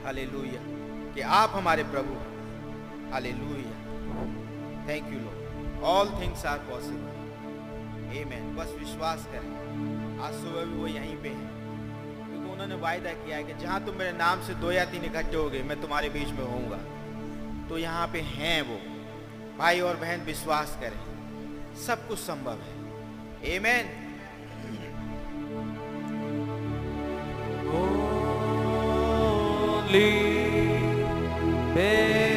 हालेलुया कि आप हमारे प्रभु hallelujah thank you Lord all things are possible amen बस विश्वास करें। आज सुबह भी वो यहीं पे हैं। क्योंकि उन्होंने वायदा किया है कि जहाँ तुम मेरे नाम से दो या तीन इकट्ठे हो गए मैं तुम्हारे बीच में होऊँगा। तो यहाँ पे हैं वो। भाई और बहन, विश्वास करें। सब कुछ संभव है। आमेन Lee. Hey.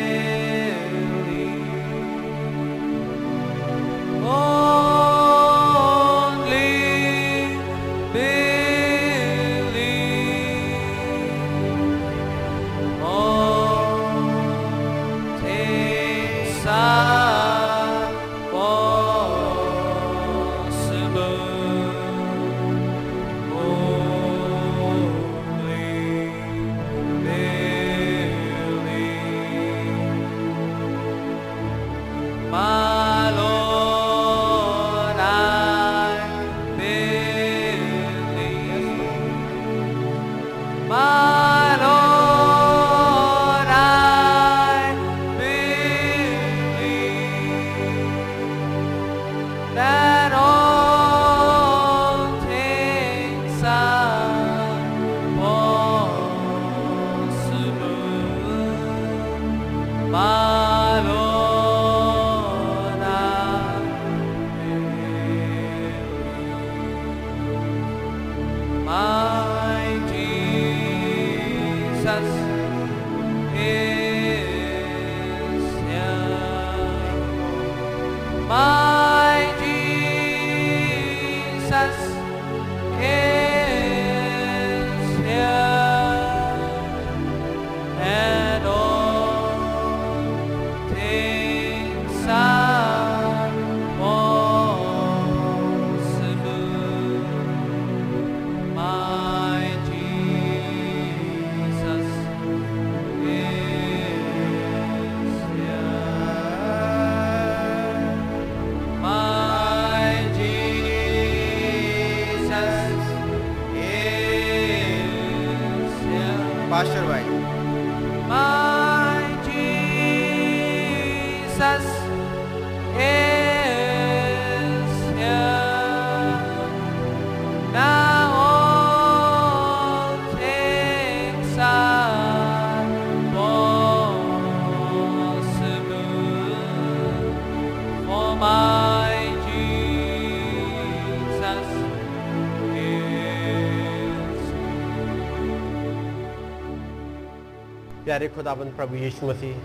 खुदाबंद प्रभु यीशु मसीह,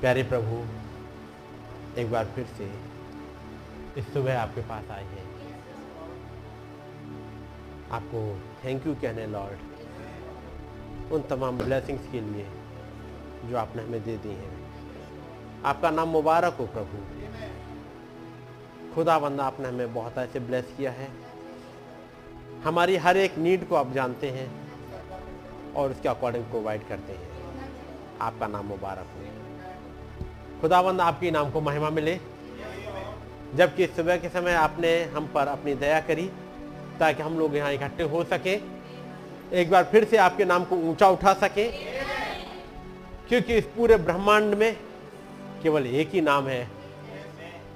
प्यारे प्रभु, एक बार फिर से इस सुबह आपके पास आए हैं। आपको थैंक यू कहने लॉर्ड उन तमाम ब्लेसिंग्स के लिए जो आपने हमें दे दी हैं। आपका नाम मुबारक हो प्रभु। खुदाबंद आपने हमें बहुत ऐसे ब्लेस किया है। हमारी हर एक नीड को आप जानते हैं। और उसके अकॉर्डिंग प्रोवाइड करते हैं। आपका नाम मुबारक हो। खुदावंद, आपके नाम को महिमा मिले। जबकि सुबह के समय आपने हम पर अपनी दया करी, ताकि हम लोग यहाँ इकट्ठे हो सके। एक बार फिर से आपके नाम को ऊँचा उठा सके। क्योंकि इस पूरे ब्रह्मांड में केवल एक ही नाम है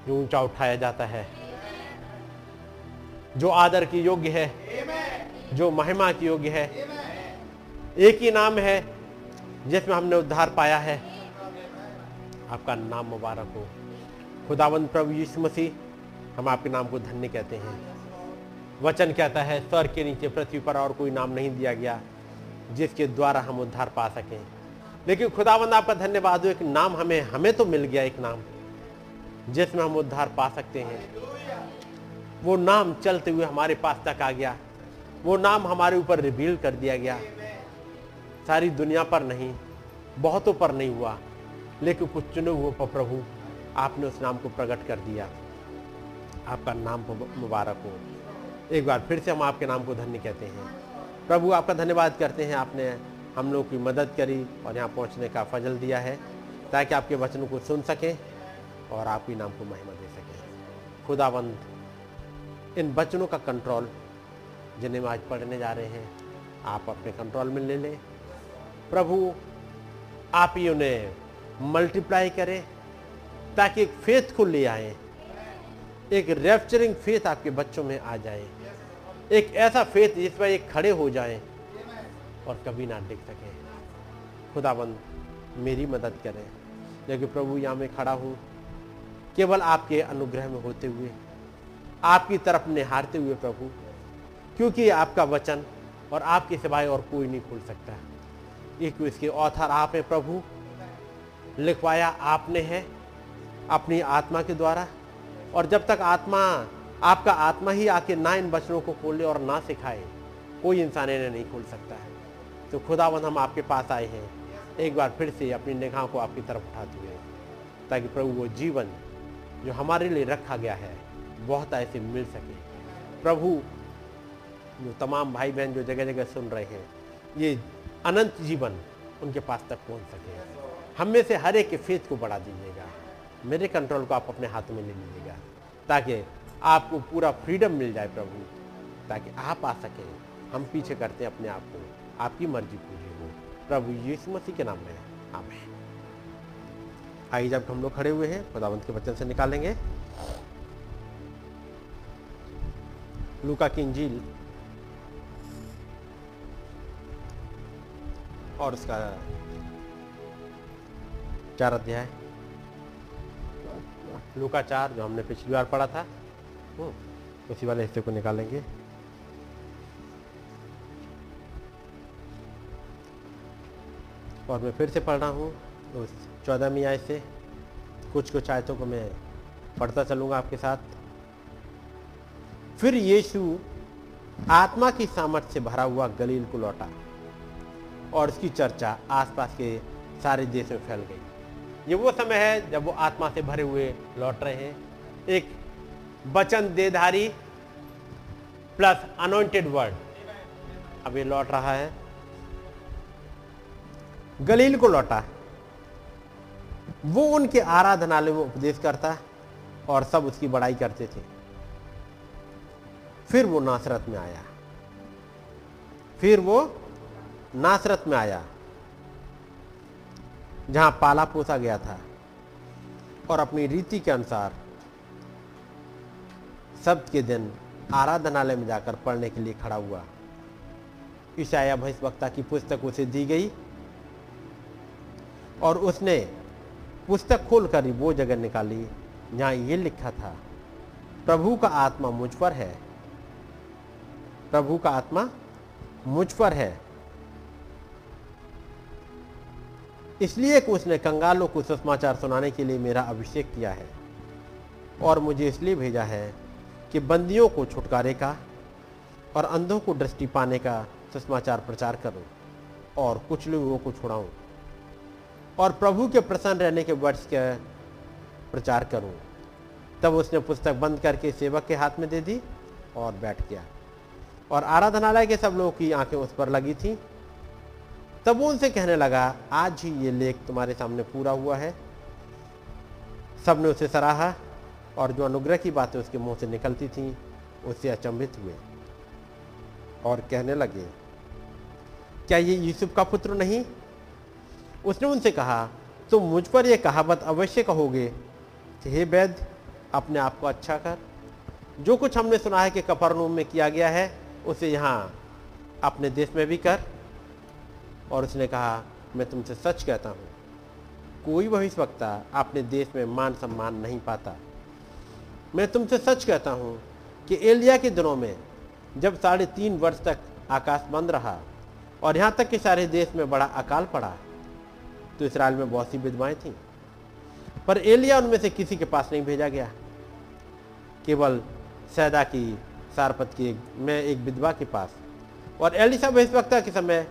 जो ऊँचा उठाया जाता है। जो आदर की योग्य है, जो महिमा की योग्य है एक ही नाम है जिसमें हमने उद्धार पाया है। आपका नाम मुबारक हो। खुदावंद प्रभु यीशु मसीह, हम आपके नाम को धन्य कहते हैं। वचन कहता है स्वर के नीचे पृथ्वी पर और कोई नाम नहीं दिया गया जिसके द्वारा हम उद्धार पा सकें। लेकिन खुदावंद, आपका धन्यवाद हो। एक नाम हमें हमें तो मिल गया एक नाम, जिसमें हम उद्धार पा सकते हैं। वो नाम चलते हुए हमारे पास तक आ गया। वो नाम हमारे ऊपर रिवील कर दिया गया। सारी दुनिया पर नहीं, बहुतों पर नहीं हुआ, लेकिन कुछ चुने हुए पर प्रभु, आपने उस नाम को प्रकट कर दिया। आपका नाम मुबारक हो। एक बार फिर से हम आपके नाम को धन्य कहते हैं। प्रभु, आपका धन्यवाद करते हैं। आपने हम लोग की मदद करी और यहाँ पहुँचने का फजल दिया है, ताकि आपके वचनों को सुन सकें और आपके नाम को महिमा दे सकें। खुदाबंद इन वचनों का कंट्रोल जिन्हें हम आज पढ़ने जा रहे हैं, आप अपने कंट्रोल में ले लें। प्रभु, आप ही उन्हें मल्टीप्लाई करें, ताकि एक फेथ को ले आए, एक रेफ्चरिंग फेथ आपके बच्चों में आ जाए, एक ऐसा फेथ जिस पर एक खड़े हो जाए और कभी ना डिग सके। खुदाबंद, मेरी मदद करें। लेकिन प्रभु, यहाँ में खड़ा हूँ। केवल आपके अनुग्रह में होते हुए, आपकी तरफ़ निहारते हुए प्रभु, क्योंकि आपका वचन और आपके सिवाय और कोई नहीं खोल सकता। एक इसके ऑथर आप हैं प्रभु लिखवाया आपने है अपनी आत्मा के द्वारा। और जब तक आत्मा, आपका आत्मा ही आके ना इन वचनों को खोले और ना सिखाए, कोई इंसान इन्हें नहीं खोल सकता है। तो खुदावन हम आपके पास आए हैं। एक बार फिर से अपनी निगाह को आपकी तरफ़ उठाते हुए ताकि प्रभु वो जीवन जो हमारे लिए रखा गया है, बहुत ऐसे मिल सके। प्रभु, जो तमाम भाई बहन जो जगह जगह सुन रहे हैं, ये अनंत जीवन उनके पास तक पहुँच सके। हम में से हर एक के फेथ को बढ़ा दीजिएगा। मेरे कंट्रोल को आप अपने हाथ में ले लीजिएगा, ताकि आपको पूरा फ्रीडम मिल जाए प्रभु, ताकि आप आ सकें। हम पीछे करते हैं अपने आप को। आपकी मर्ज़ी पूरी हो। प्रभु यीशु मसीह के नाम में। आमेन। आइए जब हम लोग खड़े हुए हैं, खुदावंत के वचन से निकालेंगे। लूका की इंजील और उसका चार अध्याय। लूका चार, जो हमने पिछली बार पढ़ा था, वो उसी वाले हिस्से को निकालेंगे। और मैं फिर से पढ़ रहा हूँ उस चौदहवीं आय से कुछ कुछ आयतों को मैं पढ़ता चलूँगा आपके साथ। फिर यीशु आत्मा की सामर्थ्य से भरा हुआ गलील को लौटा। और उसकी चर्चा आसपास के सारे देश में फैल गई। ये वो समय है जब वो आत्मा से भरे हुए लौट रहे हैं। एक वचन देधारी प्लस अनोइंटेड वर्ड अब ये लौट रहा है। गलील को लौटा। वो उनके आराधनालय में उपदेश करता और सब उसकी बड़ाई करते थे। फिर वो नासरत में आया। फिर वो नासरत में आया, जहाँ पाला पोसा गया था और अपनी रीति के अनुसार सब्त के दिन आराधनालय में जाकर पढ़ने के लिए खड़ा हुआ। ईशाया भविष्यवक्ता की पुस्तक उसे दी गई और उसने पुस्तक खोलकर वो जगह निकाली, जहाँ ये लिखा था, प्रभु का आत्मा मुझ पर है। प्रभु का आत्मा मुझ पर है। इसलिए कि उसने कंगालों को सुसमाचार सुनाने के लिए मेरा अभिषेक किया है और मुझे इसलिए भेजा है कि बंदियों को छुटकारे का और अंधों को दृष्टि पाने का सुसमाचार प्रचार करूँ और कुछ लोगों को छुड़ाऊं और प्रभु के प्रसन्न रहने के वर्ष का प्रचार करूँ। तब उसने पुस्तक बंद करके सेवक के हाथ में दे दी और बैठ गया। और आराधनालय के सब लोगों की आँखें उस पर लगी थी तब वो उनसे कहने लगा, आज ही ये लेख तुम्हारे सामने पूरा हुआ है। सबने उसे सराहा और जो अनुग्रह की बातें उसके मुँह से निकलती थीं, उससे अचंभित हुए और कहने लगे, क्या ये यूसुफ का पुत्र नहीं? उसने उनसे कहा, तुम मुझ पर यह कहावत अवश्य कहोगे कि हे वैद्य अपने आप को अच्छा कर। जो कुछ हमने सुना है कि कपरनूम में किया गया है, उसे यहाँ अपने देश में भी कर। और उसने कहा, मैं तुमसे सच कहता हूँ, कोई भविष्यवक्ता अपने देश में मान सम्मान नहीं पाता। मैं तुमसे सच कहता हूँ कि एलिया के दिनों में, जब साढ़े तीन वर्ष तक आकाश बंद रहा और यहाँ तक कि सारे देश में बड़ा अकाल पड़ा तो इसराइल में बहुत सी विधवाएँ थीं। पर एलिया उनमें से किसी के पास नहीं भेजा गया। केवल सैदा की सारपत की में एक विधवा के पास और एलिसा भविष्यवक्ता के समय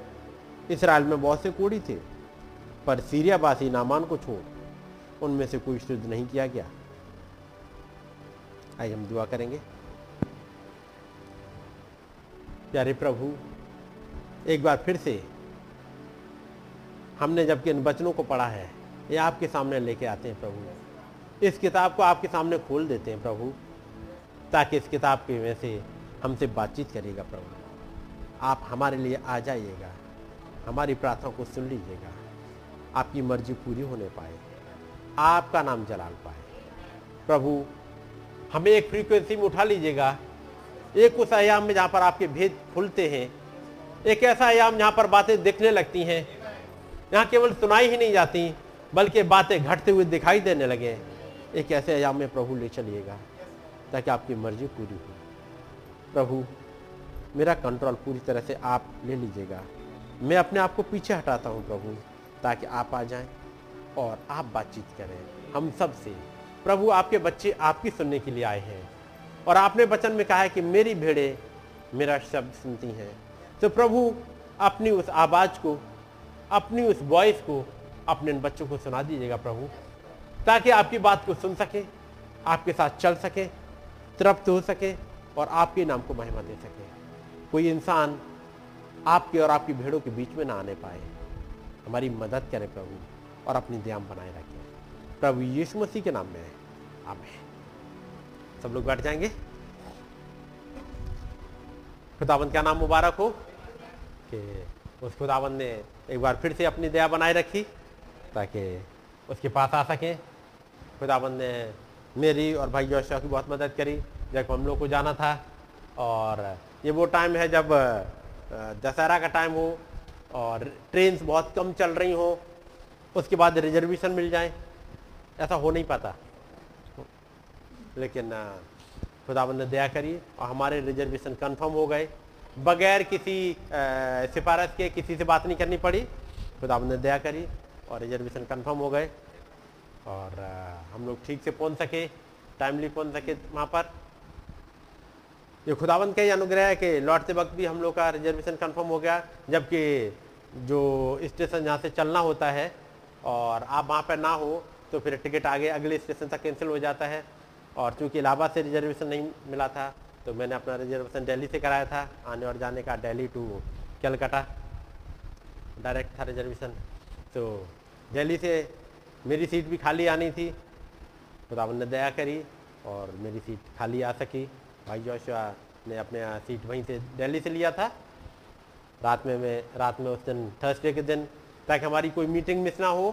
इसराइल में बहुत से कोड़ी थे, पर सीरियावासी नामान को छोड़ उनमें से कोई शुद्ध नहीं किया गया। आइए हम दुआ करेंगे। प्यारे प्रभु, एक बार फिर से हमने जबकि इन वचनों को पढ़ा है, ये आपके सामने लेके आते हैं प्रभु। इस किताब को आपके सामने खोल देते हैं प्रभु, ताकि इस किताब के में से हमसे बातचीत करेगा प्रभु। आप हमारे लिए आ जाइएगा। हमारी प्रार्थना को सुन लीजिएगा। आपकी मर्ज़ी पूरी होने पाए। आपका नाम जलाल पाए। प्रभु, हमें एक फ्रीक्वेंसी में उठा लीजिएगा। एक उस आयाम में जहाँ पर आपके भेद खुलते हैं। एक ऐसा आयाम जहाँ पर बातें दिखने लगती हैं। यहाँ केवल सुनाई ही नहीं जाती, बल्कि बातें घटते हुए दिखाई देने लगे। एक ऐसे आयाम में प्रभु ले चलिएगा, ताकि आपकी मर्ज़ी पूरी हो। प्रभु, मेरा कंट्रोल पूरी तरह से आप ले लीजिएगा। मैं अपने आप को पीछे हटाता हूँ प्रभु, ताकि आप आ जाएँ और आप बातचीत करें। हम सबसे। प्रभु, आपके बच्चे आपकी सुनने के लिए आए हैं। और आपने वचन में कहा है कि मेरी भेड़े मेरा शब्द सुनती हैं। तो प्रभु, अपनी उस आवाज़ को, अपनी उस वॉइस को अपने इन बच्चों को सुना दीजिएगा प्रभु, ताकि आपकी बात को सुन सके, आपके साथ चल सके, तृप्त हो सके और आपके नाम को महिमा दे सके। कोई इंसान आपके और आपकी भेड़ों के बीच में ना आने पाए। हमारी मदद करें प्रभु और अपनी ध्यान बनाए रखें। प्रभु यीशु मसीह के नाम में आमेन। सब लोग बैठ जाएँगे। खुदावंत का नाम मुबारक हो? कि उस खुदावंत ने एक बार फिर से अपनी दया बनाए रखी ताकि उसके पास आ सकें। खुदावंत ने मेरी और भाई जोशा की बहुत मदद करी, जब हम लोग को जाना था। और ये वो टाइम है जब दशहरा का टाइम हो और ट्रेन बहुत कम चल रही हो, उसके बाद रिजर्वेशन मिल जाए। ऐसा हो नहीं पाता। लेकिन खुदाबंद ने दया करी और हमारे रिजर्वेशन कंफर्म हो गए। बगैर किसी सिफारिश के किसी से बात नहीं करनी पड़ी। खुदावंद ने दया करी और रिजर्वेशन कंफर्म हो गए। और हम लोग ठीक से पहुँच सके टाइमली पहुँच सके वहाँ पर। ये खुदावंत का ही अनुग्रह है कि लौटते वक्त भी हम लोग का रिजर्वेशन कंफर्म हो गया, जबकि जो स्टेशन जहाँ से चलना होता है और आप वहाँ पर ना हो तो फिर टिकट आगे अगले स्टेशन तक कैंसिल हो जाता है। और चूँकि इलाहाबाद से रिजर्वेशन नहीं मिला था तो मैंने अपना रिजर्वेशन दिल्ली से कराया था, आने और जाने का दिल्ली टू कलकत्ता। डायरेक्ट था रिजर्वेशन। तो दिल्ली से मेरी सीट भी खाली आनी थी। खुदावन ने दया करी और मेरी सीट खाली आ सकी। भाई जोशुआ ने अपने यहाँ सीट वहीं से दिल्ली से लिया था। रात में मैं रात में उस दिन थर्सडे के दिन ताकि हमारी कोई मीटिंग मिस ना हो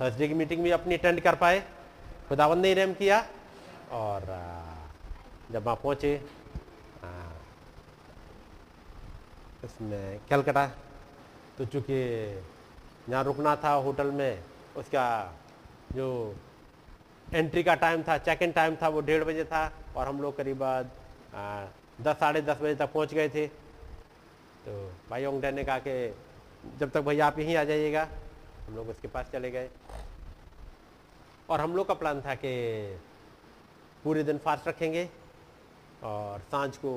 थर्सडे की मीटिंग भी अपनी अटेंड कर पाए। खुदावन ने रहम किया और जब वहाँ पहुँचे आ, इसमें कलकत्ता तो चूँकि जहाँ रुकना था होटल में उसका जो एंट्री का टाइम था चेक इन टाइम था, वो डेढ़ बजे था और हम लोग करीब दस, साढ़े दस बजे तक पहुँच गए थे। तो भाई ओंगडे ने कहा कि जब तक भैया आप यहीं आ जाइएगा, हम लोग उसके पास चले गए। और हम लोग का प्लान था कि पूरे दिन फास्ट रखेंगे और साँझ को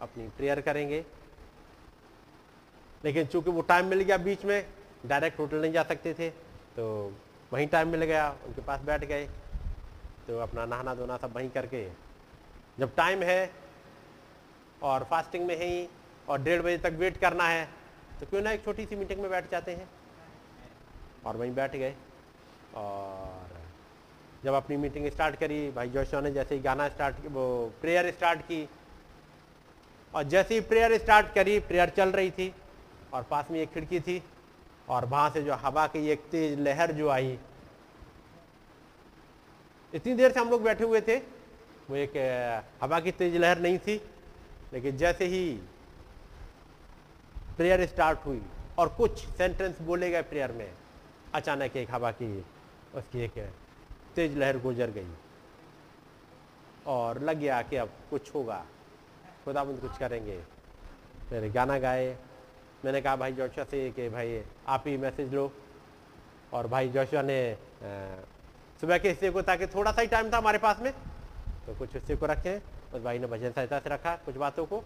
अपनी प्रेयर करेंगे। लेकिन चूँकि वो टाइम मिल गया बीच में डायरेक्ट होटल नहीं जा सकते थे तो वहीं टाइम मिल गया, उनके पास बैठ गए। तो अपना नहाना धोना सब वहीं करके, जब टाइम है और फास्टिंग में है ही, और डेढ़ बजे तक वेट करना है तो क्यों ना एक छोटी सी मीटिंग में बैठ जाते हैं। और वहीं बैठ गए और जब अपनी मीटिंग स्टार्ट करी, भाई जोशुआ ने जैसे ही गाना स्टार्ट वो प्रेयर स्टार्ट की, और जैसे ही प्रेयर स्टार्ट करी प्रेयर चल रही थी, और पास में एक खिड़की थी, और वहाँ से जो हवा की एक तेज लहर जो आई इतनी देर से हम लोग बैठे हुए थे। वो एक हवा की तेज लहर नहीं थी, लेकिन जैसे ही प्रेयर स्टार्ट हुई और कुछ सेंटेंस बोले गए प्रेयर में, अचानक एक हवा की, उसकी एक तेज लहर गुजर गई। और लग गया कि अब कुछ होगा, खुदाबंद कुछ करेंगे। फिर गाना गाए। मैंने कहा, भाई जोशुआ से कि भाई आप ही मैसेज लो। और भाई जोशुआ ने सुबह के हिस्से को ताकि थोड़ा सा ही टाइम था हमारे पास में। तो कुछ हिस्से को रखें उस भाई ने भजन सहायता से रखा कुछ बातों को।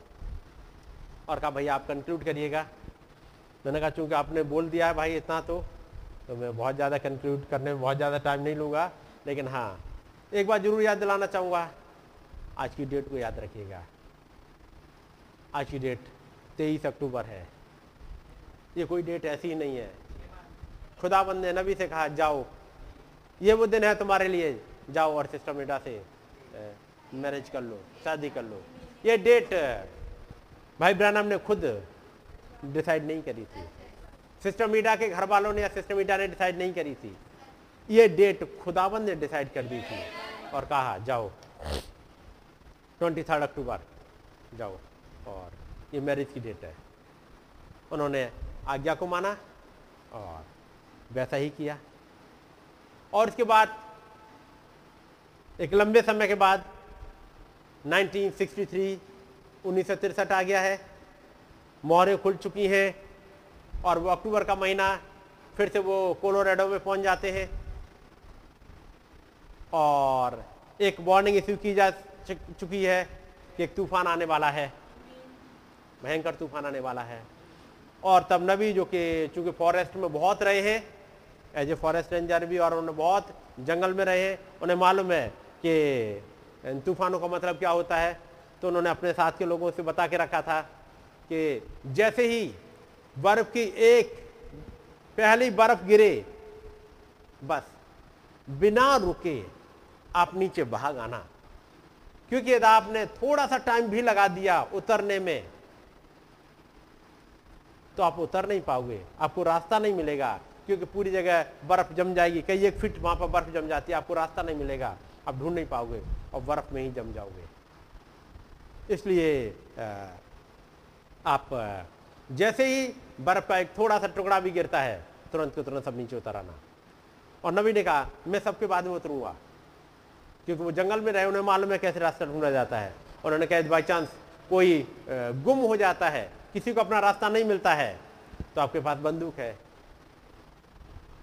और कहा भाई आप कंक्लूड करिएगा। मैंने कहा, चूँकि आपने बोल दिया है भाई इतना तो तो मैं बहुत ज़्यादा कंक्लूड करने में बहुत ज़्यादा टाइम नहीं लूँगा। लेकिन हाँ एक बार ज़रूर याद दिलाना चाहूँगा। आज की डेट को याद रखिएगा। आज की डेट तेईस अक्टूबर है। ये कोई डेट ऐसी ही नहीं है। खुदाबंद ने नबी से कहा, जाओ ये वो दिन है तुम्हारे लिए। जाओ और सिस्टर मीडा से मैरिज कर लो, शादी कर लो। ये डेट भाई ब्रानम ने खुद डिसाइड नहीं करी थी। सिस्टर मीडा के घर वालों ने या सिस्टर मीडा ने डिसाइड नहीं करी थी। ये डेट खुदावन ने डिसाइड कर दी थी और कहा, जाओ ट्वेंटी थर्ड अक्टूबर, जाओ और ये मैरिज की डेट है। उन्होंने आज्ञा को माना और वैसा ही किया। और इसके बाद, एक लंबे समय के बाद 1963 उन्नीस आ गया है। मोहरें खुल चुकी हैं और वो अक्टूबर का महीना फिर से वो कोलोराडो में पहुँच जाते हैं। और एक वार्निंग इश्यू की जा चुकी है कि एक तूफ़ान आने वाला है। भयंकर तूफ़ान आने वाला है। और तब नबी जो कि चूँकि फॉरेस्ट में बहुत रहे हैं एज ए फॉरेस्ट रेंजर भी और उन्होंने बहुत जंगल में रहे हैं, उन्हें मालूम है कि तूफानों का मतलब क्या होता है? तो उन्होंने अपने साथ के लोगों से बता के रखा था कि जैसे ही बर्फ़ की एक, पहली बर्फ़ गिरे, बस, बिना रुके आप नीचे भाग आना। क्योंकि यदि आपने थोड़ा सा टाइम भी लगा दिया उतरने में तो आप उतर नहीं पाओगे, आपको रास्ता नहीं मिलेगा। क्योंकि पूरी जगह बर्फ़ जम जाएगी। कई एक फिट वहाँ पर बर्फ़ जम जाती है, आपको रास्ता नहीं मिलेगा। आप ढूंढ नहीं पाओगे और बर्फ़ में ही जम जाओगे। इसलिए आप जैसे ही बर्फ़ का एक थोड़ा सा टुकड़ा भी गिरता है, तुरंत के तुरंत सब नीचे उतर आना और नबी ने कहा, मैं सबके बाद में उतरूँगा। क्योंकि वो जंगल में रहे, उन्हें मालूम है कैसे रास्ता ढूंढा जाता है। उन्होंने कहा बाई चांस कोई गुम हो जाता है, किसी को अपना रास्ता नहीं मिलता है तो आपके पास बंदूक है।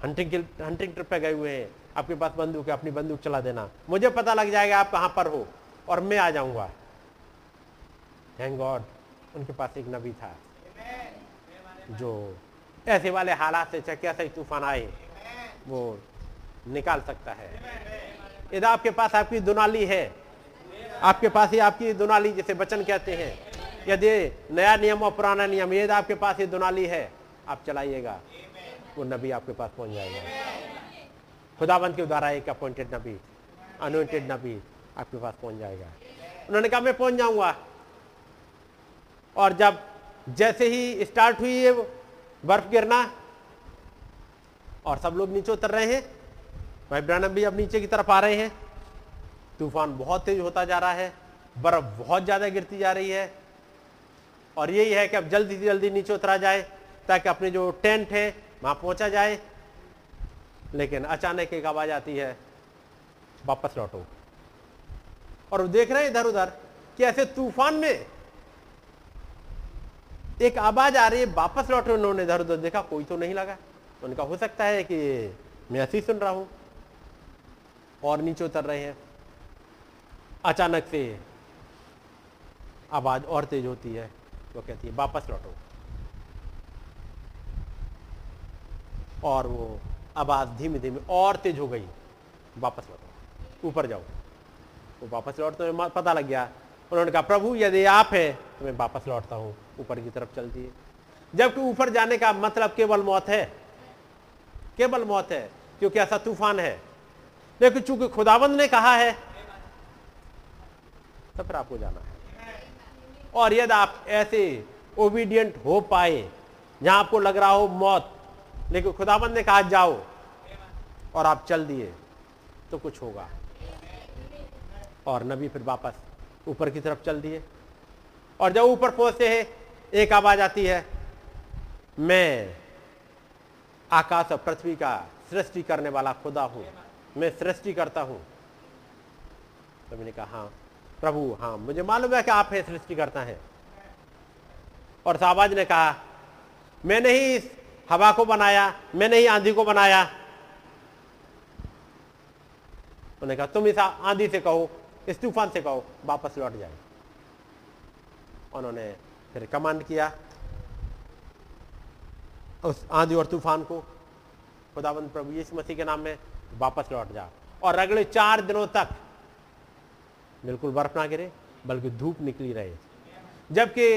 हंटिंग के हंटिंग ट्रिप पे गए हुए हैं। आपके पास बंदूक है, अपनी बंदूक चला देना। मुझे पता लग जाएगा आप कहाँ पर हो, और मैं आ जाऊँगा। थैंक गॉड उनके पास एक नबी था। जो ऐसे वाले हालात से चाहे कैसा तूफ़ान आए, वो निकाल सकता है। यदि आपके पास आपकी दुनाली है, आपके पास ही आपकी दुनाली जिसे वचन कहते हैं। यदि नया नियम और पुराना नियम, यदि आपके पास ये दुनाली है, आप चलाइएगा। वो नबी आपके पास पहुँच जाएगा। खुदाबंद के द्वारा एक अपॉइंटेड नबी अनोइंटेड नबी आपके पास पहुँच जाएगा। उन्होंने कहा, मैं पहुँच जाऊँगा। और जब जैसे ही स्टार्ट हुई है बर्फ़ गिरना, और सब लोग नीचे उतर रहे हैं भाई ब्रानम भी अब नीचे की तरफ़ आ रहे हैं। तूफ़ान बहुत तेज होता जा रहा है, बर्फ़ बहुत ज़्यादा गिरती जा रही है। और यही है कि अब जल्दी जल्दी नीचे उतरा जाए, ताकि अपने जो टेंट है वहाँ पहुँचा जाए, लेकिन अचानक एक आवाज़ आती है, वापस लौटो। और देख रहे हैं इधर उधर कि ऐसे तूफ़ान में एक आवाज़ आ रही है, वापस लौटे उन्होंने इधर उधर देखा, कोई तो नहीं लगा। उनका हो सकता है कि मैं ऐसे सुन रहा हूँ, और नीचे उतर रहे हैं। अचानक से आवाज़ और तेज होती है, वो कहती है, वापस लौटो। और वो आवाज़ धीमे धीमे और तेज हो गई। वापस लौटो। ऊपर जाओ। वो वापस लौटते हुए पता लग गया। उन्होंने कहा, प्रभु, यदि आप है तो मैं वापस लौटता हूँ। ऊपर की तरफ़ चलती है जबकि ऊपर जाने का मतलब केवल मौत है। केवल मौत है, क्योंकि ऐसा तूफ़ान है। लेकिन चूँकि खुदाबंद ने कहा है तो फिर आपको जाना है। और यदि आप ऐसे ओबीडियंट हो पाए, जहाँ आपको लग रहा हो मौत लेकिन खुदाबंद ने कहा जाओ और आप चल दिए तो कुछ होगा। और नबी फिर वापस ऊपर की तरफ़ चल दिए। और जब ऊपर पहुँचते हैं, एक आवाज़ आती है, मैं आकाश और पृथ्वी का सृष्टि करने वाला खुदा हूँ। मैं सृष्टि करता हूँ। तो मैंने कहा हाँ प्रभु हाँ मुझे मालूम है कि आप है, सृष्टि करता है। और आवाज़ ने कहा मैंने ही इस हवा को बनाया, मैंने ही आंधी को बनाया। उन्होंने कहा, तुम इस आंधी से कहो, इस तूफ़ान से कहो, वापस लौट जाए। उन्होंने फिर कमांड किया, उस आंधी और तूफ़ान को खुदाबंद प्रभु यीशु मसीह के नाम में वापस लौट जा। और अगले चार दिनों तक, बिल्कुल बर्फ़ ना गिरे, बल्कि धूप निकली रहे। जबकि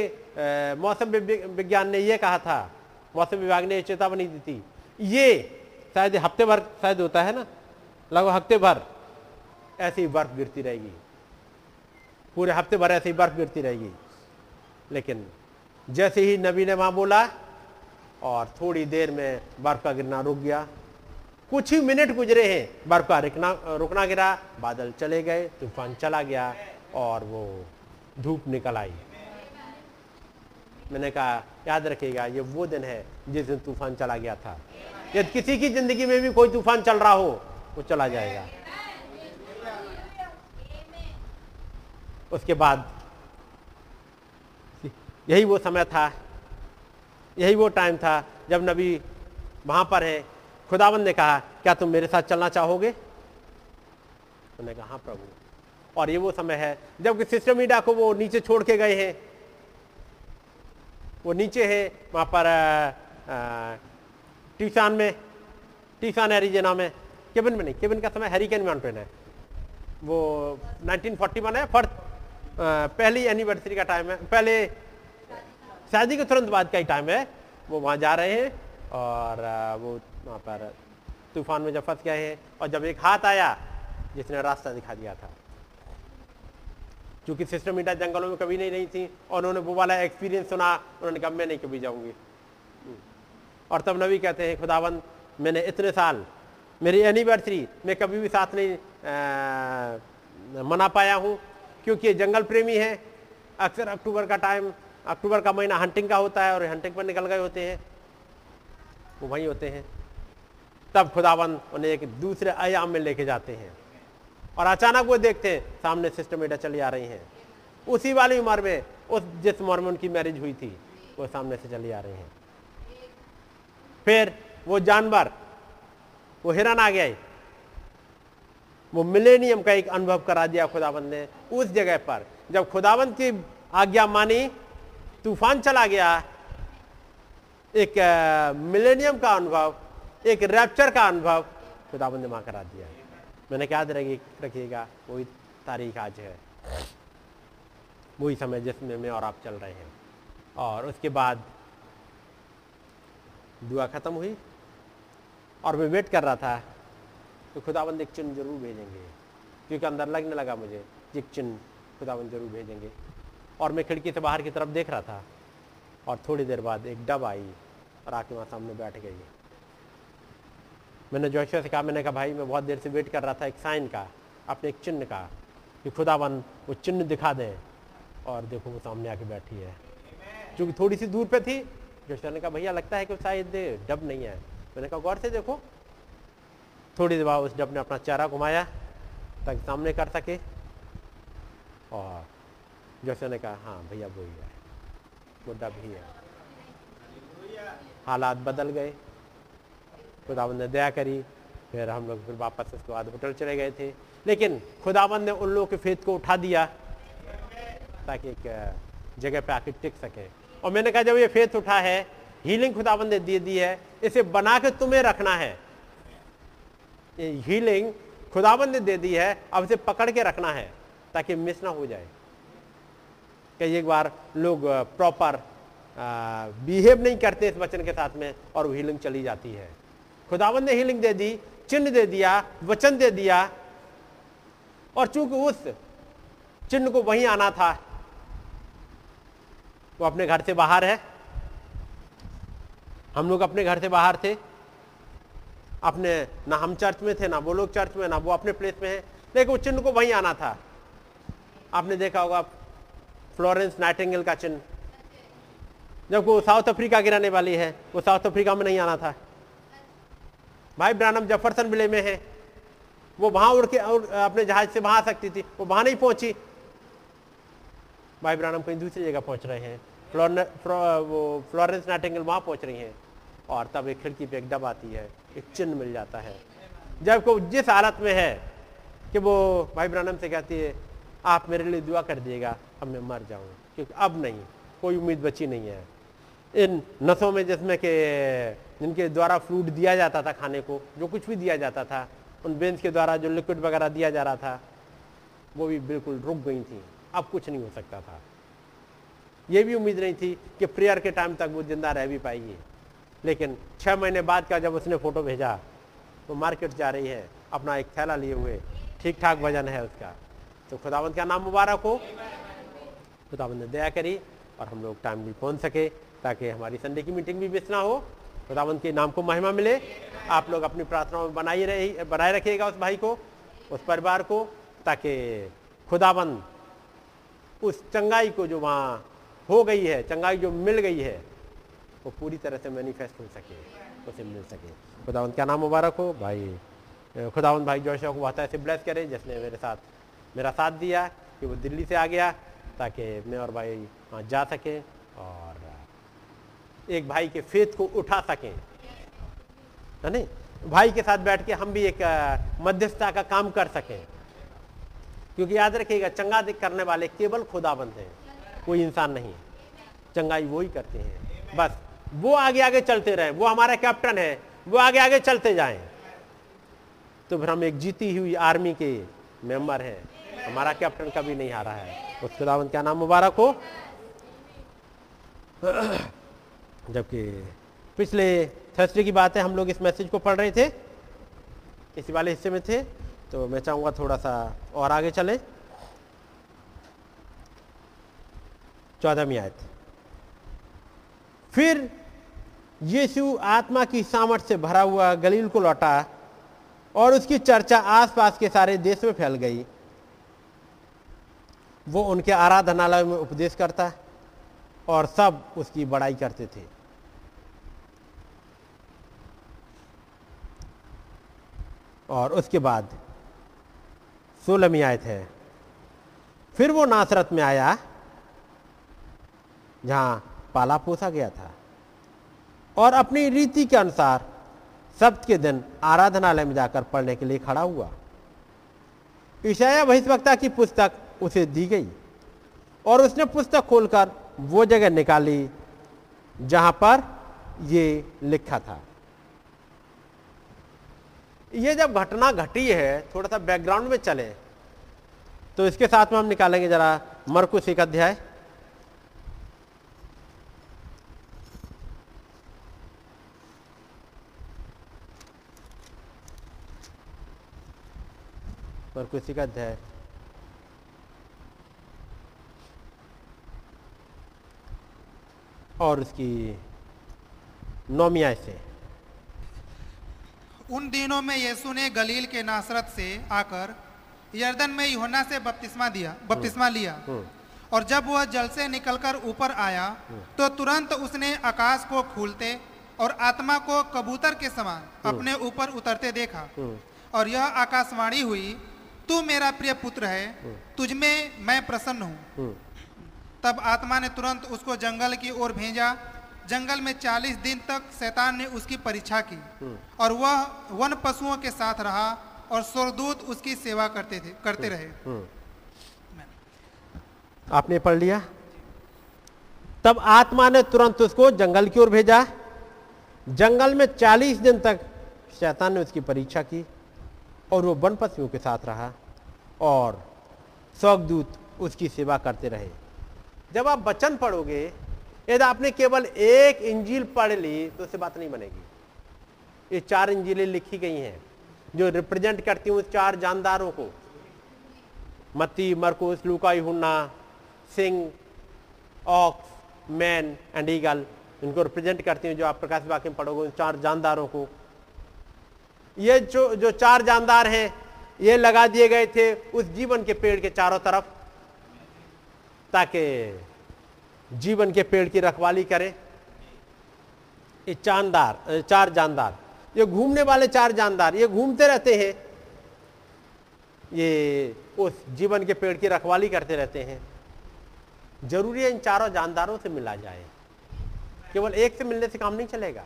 मौसम विज्ञान ने यह कहा था मौसम विभाग ने चेतावनी दी थी। ये शायद हफ़्ते भर, शायद होता है ना, लगभग हफ़्ते भर ऐसी बर्फ़ गिरती रहेगी। पूरे हफ़्ते भर ऐसी बर्फ़ गिरती रहेगी। लेकिन जैसे ही नबी ने वहाँ बोला और थोड़ी देर में बर्फ़ का गिरना रुक गया, कुछ ही मिनट गुजरे हैं, बर्फ़ का रुकना रुकना गिरा, बादल चले गए, तूफ़ान चला गया और वो धूप निकल आई। मैंने कहा, याद रखिएगा, ये वो दिन है जिस दिन तूफ़ान चला गया था। यदि किसी की ज़िंदगी में भी कोई तूफ़ान चल रहा हो, वो चला जाएगा। उसके बाद यही वो समय था, यही वो टाइम था जब नबी वहाँ पर है। खुदावन ने कहा, क्या तुम मेरे साथ चलना चाहोगे? उन्होंने कहा हाँ प्रभु। और ये वो समय है जबकि सिस्टर मीडिया को वो नीचे छोड़ के गए हैं। वो नीचे है, वहाँ पर टीसान में, टीसान एरिजेना में। केबिन में नहीं, केबिन का समय हैरिकेन माउंटेन है। वो 1941 है फ़र्स्ट पहली एनिवर्सरी का टाइम है, पहले शादी के तुरंत बाद का ही टाइम है। वो वहाँ जा रहे हैं और वो वहाँ पर तूफ़ान में जब फंस गए हैं और जब एक हाथ आया, जिसने रास्ता दिखा दिया था। क्योंकि सिस्टर मीटा जंगलों में कभी नहीं रही थी और उन्होंने वो वाला एक्सपीरियंस सुना उन्होंने कहा मैं नहीं कभी जाऊँगी। और तब नबी कहते हैं खुदावंद मैंने इतने साल मेरी एनिवर्सरी मैं कभी भी साथ नहीं आ, मना पाया हूँ क्योंकि ये जंगल प्रेमी है। अक्सर अक्टूबर का टाइम अक्टूबर का महीना हंटिंग का होता है और हंटिंग पर निकल गए होते हैं। वो वहीं होते हैं। तब खुदाबंद उन्हें एक दूसरे आयाम में लेके जाते हैं। और अचानक वो देखते हैं, सामने सिस्टमेटा चली आ रही हैं। उसी वाली उम्र में, उस जिस उम्र में उनकी मैरिज हुई थी, वो सामने से चली आ रही हैं। फिर वो जानवर, वो हिरन आ गया वो मिलेनियम का एक अनुभव करा दिया खुदाबंद ने। उस जगह पर, जब खुदाबंद की आज्ञा मानी, तूफ़ान चला गया। एक मिलेनियम का अनुभव, एक रैप्चर का अनुभव खुदाबंद ने माँ करा दिया। मैंने क्या रखी रखिएगा, वही तारीख आज है। वही समय जिसमें मैं और आप चल रहे हैं। और उसके बाद दुआ खत्म हुई और मैं वेट कर रहा था तो खुदाबंद एक चिन्ह ज़रूर भेजेंगे, क्योंकि अंदर लगने लगा मुझे एक चिन्ह खुदाबंद ज़रूर भेजेंगे। और मैं खिड़की से बाहर की तरफ़ देख रहा था और थोड़ी देर बाद एक डब आई और आके वहाँ सामने बैठ गई। मैंने जोशिया से कहा मैंने कहा भाई मैं बहुत देर से वेट कर रहा था एक साइन का अपने एक चिन्ह का कि खुदावन वो चिन्ह दिखा दें और देखो वो सामने आके बैठी है। क्योंकि थोड़ी सी दूर पे थी। जोशिया ने कहा भैया लगता है कि शायद डब नहीं है। मैंने कहा गौर से देखो। थोड़ी देर बाद उस डब ने अपना चेहरा घुमाया ताकि सामने कर सके। और जोशिया ने कहा हाँ भैया वही है। वो डब ही है। हालात बदल गए। खुदाबंद ने दया करी, फिर हम लोग फिर वापस उसके बाद होटल चले गए थे। लेकिन खुदाबंद ने उन लोगों के फेत को उठा दिया ताकि एक जगह पे आके टिक सके। और मैंने कहा, जब ये फेत उठा है, हीलिंग खुदाबंद ने दे दी है, इसे बना के तुम्हें रखना है। हीलिंग खुदाबंद ने दे दी है, अब इसे पकड़ के रखना है ताकि मिस ना हो जाए। कई एक बार लोग प्रॉपर बिहेव नहीं करते इस वचन के साथ में और वो हीलिंग चली जाती है। खुदावन ने हीलिंग दे दी, चिन्ह दे दिया, वचन दे दिया, और चूँकि उस चिन्ह को वहीं आना था, वो अपने घर से बाहर है। हम लोग अपने घर से बाहर थे। अपने ना हम चर्च में थे, ना वो लोग चर्च में, ना वो अपने प्लेस में है। लेकिन उस चिन्ह को वहीं आना था। आपने देखा होगा, फ्लोरेंस नाइटिंगल का चिन्ह। जब वो साउथ अफ्रीका की रहने वाली है, वो साउथ अफ्रीका में नहीं आना था। भाई ब्रानम जफरसन विले में है। वो वहाँ उड़ के अपने जहाज़ से वहाँ आ सकती थी। वो वहाँ नहीं पहुँची। भाई ब्रानम कहीं दूसरी जगह पहुँच रहे हैं। वो फ्लोरेंस नाइटिंगल वहाँ पहुँच रही हैं। और तब एक खिड़की पे एक दब आती है। एक चिन्ह मिल जाता है। जब को जिस हालत में है कि वो भाई ब्रानम से कहती है, आप मेरे लिए दुआ कर दिएगा अब मैं मर जाऊँ। क्योंकि अब नहीं, कोई उम्मीद बची नहीं है। इन नसों में जिसमें के जिनके द्वारा फ्रूट दिया जाता था खाने को, जो कुछ भी दिया जाता था, उन बेंच के द्वारा जो लिक्विड वगैरह दिया जा रहा था, वो भी बिल्कुल रुक गई थी। अब कुछ नहीं हो सकता था। ये भी उम्मीद नहीं थी कि प्रेयर के टाइम तक वो ज़िंदा रह भी पाएगी। लेकिन छः महीने बाद का जब उसने फ़ोटो भेजा तो मार्केट जा रही है, अपना एक थैला लिए हुए। ठीक ठाक वज़न है उसका। तो खुदावंत का नाम मुबारक हो। खुदावंत ने दया करी और हम लोग टाइम भी पहुँच सके, ताकि हमारी संडे की मीटिंग भी मिस ना हो। खुदावंत के नाम को महिमा मिले। आप लोग अपनी प्रार्थनाओं में बनाई रही, बनाए रखिएगा उस भाई को, उस परिवार को, ताकि खुदाबंद उस चंगाई को जो वहाँ हो गई है, चंगाई जो मिल गई है, वो पूरी तरह से मैनिफेस्ट हो सके, उसे मिल सके। खुदावंत क्या नाम मुबारक हो? भाई खुदावंत भाई जोशा को बहुत ऐसे ब्लेस करे, जिसने मेरे साथ, मेरा साथ दिया कि वो दिल्ली से आ गया, ताकि मैं और भाई वहाँ जा सकें और एक भाई के फेत को उठा सकें। है नहीं? भाई के साथ बैठ के हम भी एक मध्यस्थता का काम कर सकें। क्योंकि याद रखिएगा, चंगा करने वाले केवल खुदा खुदाबंद हैं। कोई इंसान नहीं चंगाई वो ही करते हैं। बस, वो आगे आगे चलते रहे। वो हमारा कैप्टन है। वो आगे आगे चलते जाएँ। तो फिर हम एक जीती हुई आर्मी के मेंबर हैं। हमारा कैप्टन कभी नहीं हारा है। उस खुदावंत क्या नाम मुबारक हो। जबकि पिछले थर्सडे की बात है, हम लोग इस मैसेज को पढ़ रहे थे। इसी वाले हिस्से में थे तो मैं चाहूँगा थोड़ा सा और आगे चले। चौदहवीं आयत। फिर यीशु आत्मा की सामर्थ से भरा हुआ गलील को लौटा और उसकी चर्चा आसपास के सारे देश में फैल गई। वो उनके आराधनालय में उपदेश करता और सब उसकी बड़ाई करते थे। और उसके बाद सोलहवीं आयत है फिर वो नासरत में आया, जहाँ पाला पोसा गया था। और अपनी रीति के अनुसार सप्त के दिन आराधनालय में जाकर पढ़ने के लिए खड़ा हुआ। ईशाया भविष्यवक्ता की पुस्तक उसे दी गई और उसने पुस्तक खोलकर वो जगह निकाली जहाँ पर ये लिखा था। ये जब घटना घटी है, थोड़ा सा बैकग्राउंड में चले। तो इसके साथ में हम निकालेंगे जरा मरकुश एक अध्याय। मरकुश एक अध्याय। और उसकी नौमिया से उन दिनों में यीशु ने गलील के नासरत से आकर यर्दन में यूहन्ना से बपतिस्मा दिया बपतिस्मा लिया। और जब वह जल से निकलकर ऊपर आया तो तुरंत उसने आकाश को खूलते और आत्मा को कबूतर के समान अपने ऊपर उतरते देखा। और यह आकाशवाणी हुई तू मेरा प्रिय पुत्र है तुझमें मैं प्रसन्न हूँ। तब आत्मा ने तुरंत उसको जंगल की ओर भेजा जंगल में चालीस दिन तक शैतान ने उसकी परीक्षा की। और वह वन पशुओं के साथ रहा और स्वर्गदूत उसकी सेवा करते थे करते रहे। आपने पढ़ लिया? तब आत्मा ने तुरंत उसको जंगल की ओर भेजा। जंगल में चालीस दिन तक शैतान ने उसकी परीक्षा की और वो वन पशुओं के साथ रहा और स्वर्गदूत उसकी सेवा करते रहे। जब आप वचन पढ़ोगे यदि आपने केवल एक इंजील पढ़ ली तो उससे बात नहीं बनेगी। ये चार इंजीलें लिखी गई हैं, जो रिप्रेजेंट करती हूँ चार जानदारों को। मत्ती मरकुस लूका यूहन्ना सिंह, ऑक्स, मैन एंड ईगल, इनको रिप्रेजेंट करती हूँ जो आप प्रकाश वाक्य में पढ़ोगे, उन चार जानदारों को। ये जो जो चार जानदार हैं, ये लगा दिए गए थे उस जीवन के पेड़ के चारों तरफ़, ताकि जीवन के पेड़ की रखवाली करें। ये चांदार चार जानदार। ये घूमने वाले चार जानदार, ये घूमते रहते हैं। ये उस जीवन के पेड़ की रखवाली करते रहते हैं। ज़रूरी है इन चारों जानदारों से मिला जाए। केवल एक से मिलने से काम नहीं चलेगा।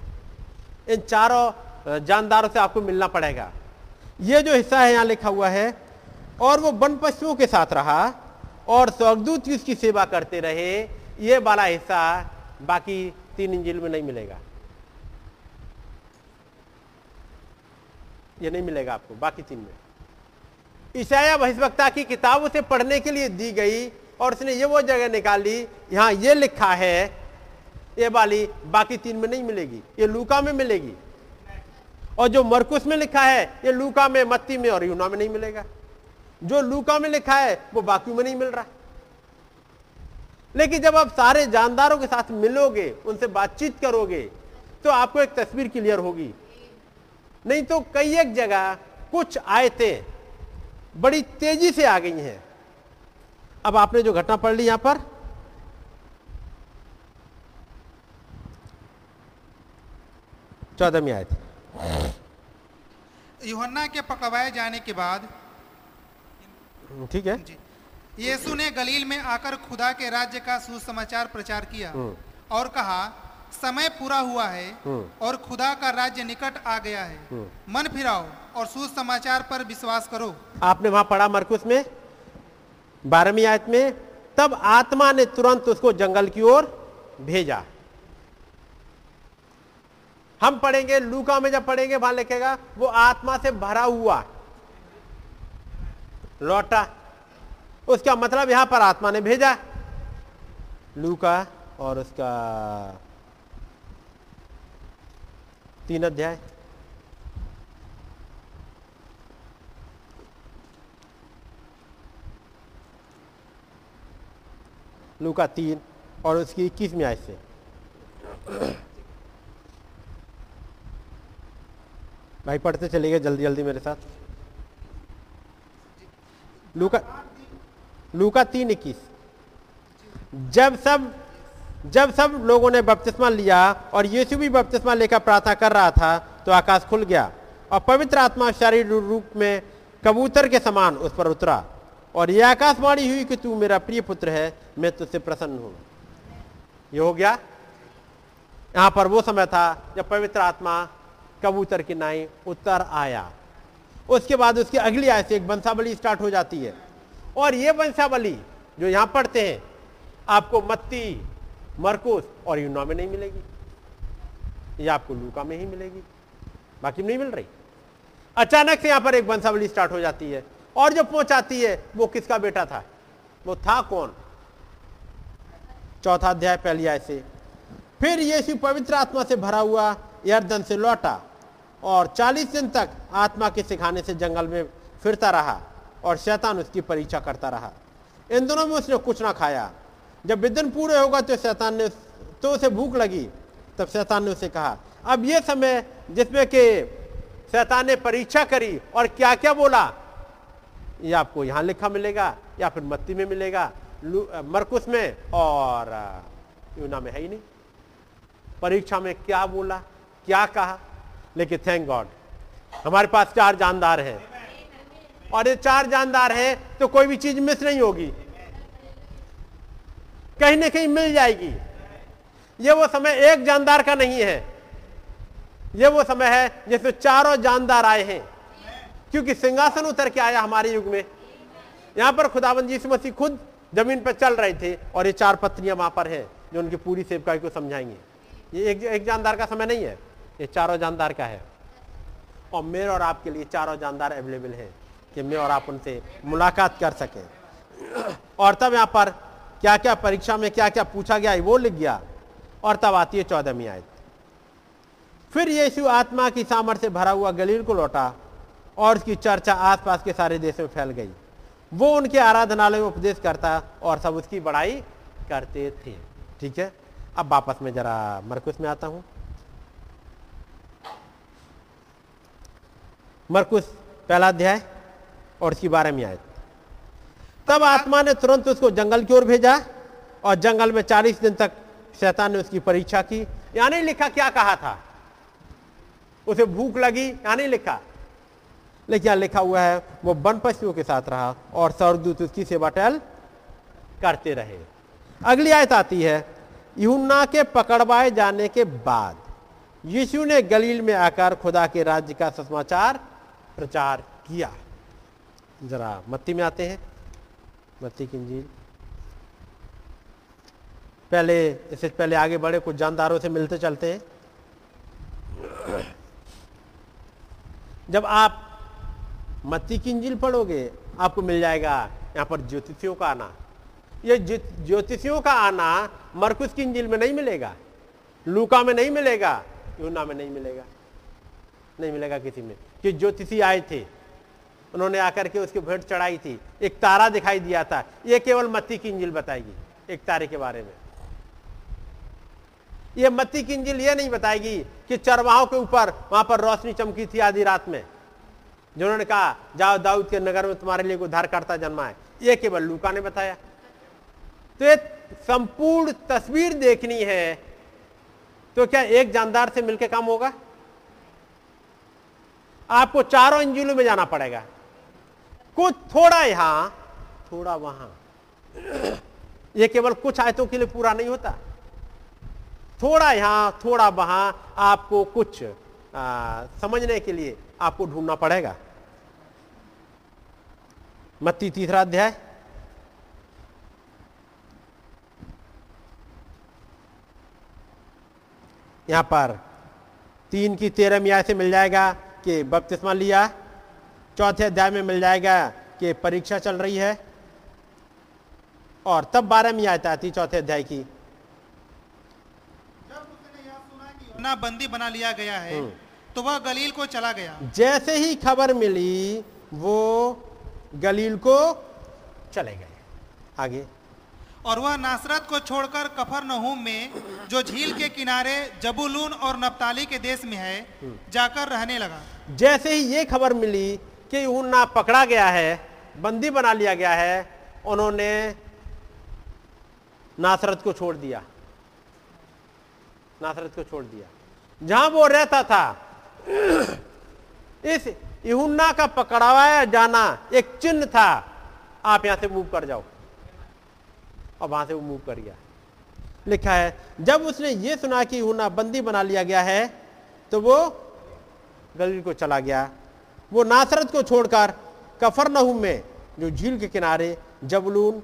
इन चारों जानदारों से आपको मिलना पड़ेगा। ये जो हिस्सा है यहाँ लिखा हुआ है, और वो वन पशुओं के साथ रहा, और स्वर्गदूत की उसकी सेवा करते रहे ये वाला हिस्सा बाकी तीन इंजिल में नहीं मिलेगा। ये नहीं मिलेगा आपको, बाकी तीन में। ईशाया भविष्यवक्ता की किताब उसे पढ़ने के लिए दी गई और उसने ये वो जगह निकाली यहाँ ये लिखा है, ये वाली बाकी तीन में नहीं मिलेगी, ये लूका में मिलेगी। और जो मरकुस में लिखा है, ये लूका में, मत्ती में और यूना में नहीं मिलेगा। जो लूका में लिखा है, वो बाकी में नहीं मिल रहा। लेकिन जब आप सारे जानदारों के साथ मिलोगे उनसे बातचीत करोगे तो आपको एक तस्वीर क्लियर होगी। नहीं तो कई एक जगह कुछ आयतें बड़ी तेज़ी से आ गई हैं। अब आपने जो घटना पढ़ ली यहाँ पर चौदहवीं आयत। यूहन्ना के पकवाए जाने के बाद ठीक है। जी। यीशु ने गलील में आकर खुदा के राज्य का सुसमाचार प्रचार किया और कहा समय पूरा हुआ है और खुदा का राज्य निकट आ गया है। मन फिराओ और सुसमाचार पर विश्वास करो। आपने वहाँ पढ़ा मरकुस में? बारहवीं आयत में? तब आत्मा ने तुरंत उसको जंगल की ओर भेजा। हम पढ़ेंगे लूका में जब पढ़ेंगे वहाँ लिखेगा वो आत्मा से भरा हुआ। लौटा। उसका मतलब यहाँ पर आत्मा ने भेजा। लूका और उसका तीन अध्याय। लूका तीन और उसकी इक्कीसवीं आयत से। भाई, पढ़ते चलिए जल्दी जल्दी मेरे साथ। लूका लूका तीन इक्कीस। जब सब जब सब लोगों ने बपतिस्मा लिया और यीशु भी बपतिस्मा लेकर प्रार्थना कर रहा था तो आकाश खुल गया और पवित्र आत्मा शारीरिक रूप में कबूतर के समान उस पर उतरा और यह आकाशवाणी हुई कि तू मेरा प्रिय पुत्र है, मैं तुझसे प्रसन्न हूँ। ये हो गया। यहाँ पर वो समय था जब पवित्र आत्मा कबूतर की नाई उतर आया। उसके बाद उसकी अगली आय से एक वंशावली स्टार्ट हो जाती है। और ये वंशावली जो यहाँ पढ़ते हैं, आपको मत्ती, मरकुस और यूना में नहीं मिलेगी। ये आपको लूका में ही मिलेगी। बाकी नहीं मिल रही। अचानक से यहाँ पर एक वंशावली स्टार्ट हो जाती है और जो पहुंचाती है, वो किसका बेटा था? वो था कौन? चौथा अध्याय, पहली आय से। फिर यीशु पवित्र आत्मा से भरा हुआ यर्दन से लौटा और चालीस दिन तक आत्मा के सिखाने से जंगल में फिरता रहा। और शैतान उसकी परीक्षा करता रहा। इन दोनों में उसने कुछ ना खाया। जब विदिन पूरे होगा तो शैतान ने तो उसे भूख लगी। तब शैतान ने उसे कहा, अब ये समय जिसमें कि शैतान ने परीक्षा करी और क्या क्या बोला? ये आपको यहाँ लिखा मिलेगा या फिर मत्ती में मिलेगा मरकुस में और यूना में है ही नहीं। परीक्षा में क्या बोला, क्या कहा? लेकिन थैंक गॉड हमारे पास चार जानदार हैं। और ये चार जानदार हैं तो कोई भी चीज़ मिस नहीं होगी। कहीं ना कहीं मिल जाएगी। ये वो समय एक जानदार का नहीं है। ये वो समय है जिसमें चारों जानदार आए हैं। क्योंकि सिंहासन उतर के आया हमारे युग में। यहाँ पर खुदाबंद यीशु मसीह खुद ज़मीन पर चल रहे थे और ये चार पत्नियाँ वहाँ पर हैं जो उनकी पूरी सेवकाई को समझाएँगे। ये एक, एक जानदार का समय नहीं है। ये चारों जानदार का है। और मेरे और आपके लिए चारों जानदार अवेलेबल हैं। कि मैं और आप उनसे मुलाकात कर सकें। और तब यहाँ पर क्या क्या परीक्षा में क्या क्या पूछा गया वो लिख गया। और तब आती है चौदहवीं आयत। फिर यीशु आत्मा की सामर्थ्य भरा हुआ गलील को लौटा और उसकी चर्चा आसपास के सारे देश में फैल गई। वो उनके आराधनालय में उपदेश करता और सब उसकी बड़ाई करते थे। ठीक है? अब वापस में जरा मरकुस में आता हूँ। मरकुस, पहला अध्याय। और बारह में आयत तब आत्मा ने तुरंत उसको जंगल की ओर भेजा और जंगल में चालीस दिन तक शैतान ने उसकी परीक्षा की। यहाँ नहीं लिखा क्या कहा था। उसे भूख लगी, यहाँ नहीं लिखा। लेकिन यहाँ लिखा हुआ है, वो वन पशुओं के साथ रहा और स्वर्गदूत उसकी सेवा टहल करते रहे। अगली आयत आती है यूना के पकड़वाए जाने के बाद यीशु ने गलील में आकर खुदा के राज्य का समाचार प्रचार किया। जरा मत्ती में आते हैं। मत्ती की इंजील। पहले, इससे पहले आगे बढ़े, कुछ जानदारों से मिलते चलते हैं। जब आप मत्ती की इंजिल पढ़ोगे, आपको मिल जाएगा यहाँ पर ज्योतिषियों का आना। ये ज्योतिषियों का आना मरकुस की इंजिल में नहीं मिलेगा, लूका में नहीं मिलेगा, यूना में नहीं मिलेगा नहीं मिलेगा किसी में। कि ज्योतिषी आए थे उन्होंने आकर के उसकी भेंट चढ़ाई थी। एक तारा दिखाई दिया था। ये केवल मत्ती की इंजिल बताएगी, एक तारे के बारे में। ये मत्ती की इंजिल ये नहीं बताएगी कि चरवाहों के ऊपर वहाँ पर रोशनी चमकी थी आधी रात में। जिन्होंने कहा, जाओ दाऊद के नगर में तुम्हारे लिए उद्धार करता जन्मा है। ये केवल लूका ने बताया। तो ये संपूर्ण तस्वीर देखनी है तो क्या एक जानदार से मिलकर काम होगा? आपको चारों इंजिलों में जाना पड़ेगा। कुछ थोड़ा यहाँ थोड़ा वहाँ। यह केवल कुछ आयतों के लिए पूरा नहीं होता। थोड़ा यहाँ थोड़ा वहाँ आपको कुछ आ, समझने के लिए आपको ढूंढना पड़ेगा। मत्ती तीसरा अध्याय। यहाँ पर तीन की तेरह मिया से मिल जाएगा कि बपतिस्मा लिया चौथे अध्याय में मिल जाएगा कि परीक्षा चल रही है। और तब बारह मिया आती चौथे अध्याय की। ना बंदी बना लिया गया है हम्म। तो वह गलील को चला गया। जैसे ही खबर मिली वो गलील को चले गए। आगे। और वह नासरत को छोड़कर कफर नहूम में जो झील के किनारे जबुलून और नप्ताली के देश में है हम्म। जाकर रहने लगा। जैसे ही ये खबर मिली कि ना पकड़ा गया है, बंदी बना लिया गया है, उन्होंने नासरत को छोड़ दिया। नासरत को छोड़ दिया। जहाँ वो रहता था, इस इहुन्ना का पकड़वाया जाना एक चिन्ह था। आप यहाँ से मूव कर जाओ। और वहाँ से वो मूव कर गया। लिखा है, जब उसने ये सुना कि इहुन्ना बंदी बना लिया गया है तो वो गलील को चला गया। वो नासरत को छोड़कर कफरनहुम में जो झील के किनारे जबलून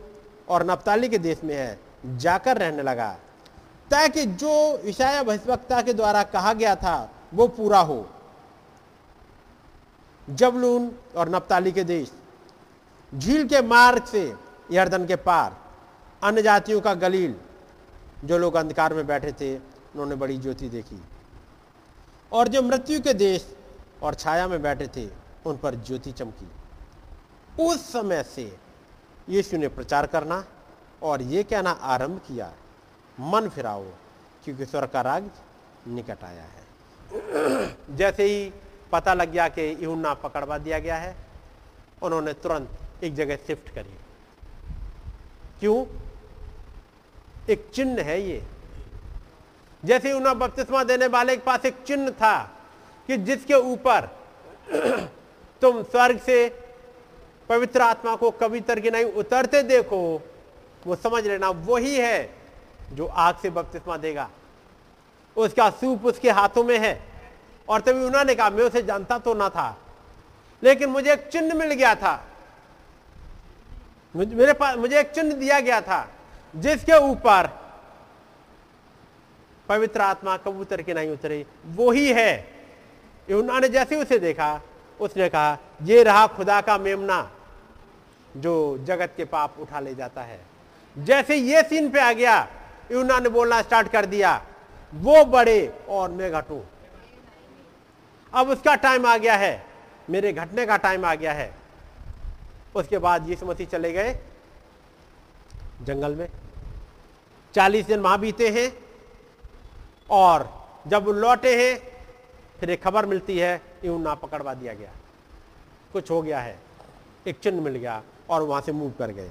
और नप्ताली के देश में है, जाकर रहने लगा। ताकि जो ईशाया भविष्यवक्ता के द्वारा कहा गया था, वो पूरा हो। जबलून और नप्ताली के देश, झील के मार्ग से यर्दन के पार, अन्य जातियों का गलील, जो लोग अंधकार में बैठे थे, उन्होंने बड़ी ज्योति देखी। और जो मृत्यु के देश और छाया में बैठे थे, उन पर ज्योति चमकी। उस समय से यीशु ने प्रचार करना और ये कहना आरंभ किया, मन फिराओ, क्योंकि स्वर्ग का राग निकट आया है। जैसे ही पता लग गया कि यूना पकड़वा दिया गया है, उन्होंने तुरंत एक जगह शिफ्ट करी। क्यों? एक चिन्ह है ये। जैसे यूना बपतिस्मा देने वाले के पास एक चिन्ह था कि जिसके ऊपर तुम स्वर्ग से पवित्र आत्मा को कभी तरह नहीं उतरते देखो, वो समझ लेना वही है जो आग से बपतिस्मा देगा। उसका सूप उसके हाथों में है। और तभी उन्होंने कहा, मैं उसे जानता तो ना था, लेकिन मुझे एक चिन्ह मिल गया था। मेरे पास, मुझे एक चिन्ह दिया गया था, जिसके ऊपर पवित्र आत्मा कबूतर के नहीं उतरे। वो ही है उन्होंने जैसे उसे देखा, उसने कहा, ये रहा खुदा का मेमना जो जगत के पाप उठा ले जाता है। जैसे ये सीन पे आ गया यूना ने बोलना स्टार्ट कर दिया, वो बड़े और मैं घटू अब उसका टाइम आ गया है, मेरे घटने का टाइम आ गया है। उसके बाद यीशु मसीह चले गए जंगल में। चालीस दिन वहाँ बीते हैं और जब लौटे हैं फिर एक खबर मिलती है यूँ ना पकड़वा दिया गया। कुछ हो गया है, एक चिन्ह मिल गया और वहाँ से मूव कर गए।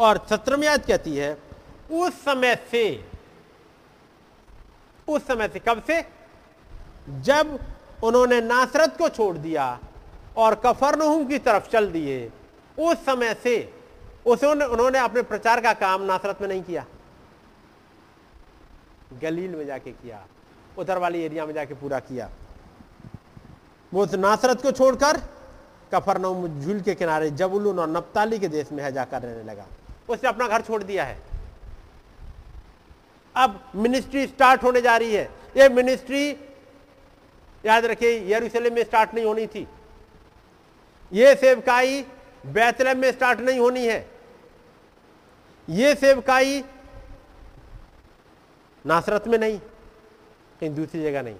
और सत्रहवीं याद कहती है, उस समय से, उस समय से कब से? जब उन्होंने नासरत को छोड़ दिया और कफरनहुम की तरफ़ चल दिए, उस समय से उसे उन्होंने अपने प्रचार का काम नासरत में नहीं किया। गलील में जाके किया। उधर वाली एरिया में जाके पूरा किया। वो नासरत को छोड़कर कफरनहुम झील के किनारे जबुलून और नप्ताली के देश में है जाकर रहने लगा। उसने अपना घर छोड़ दिया है। अब मिनिस्ट्री स्टार्ट होने जा रही है। ये मिनिस्ट्री याद रखिए, यरूशलेम में स्टार्ट नहीं होनी थी। ये सेवकाई बैतलम में स्टार्ट नहीं होनी है। ये सेवकाई नासरत में नहीं। कहीं दूसरी जगह नहीं।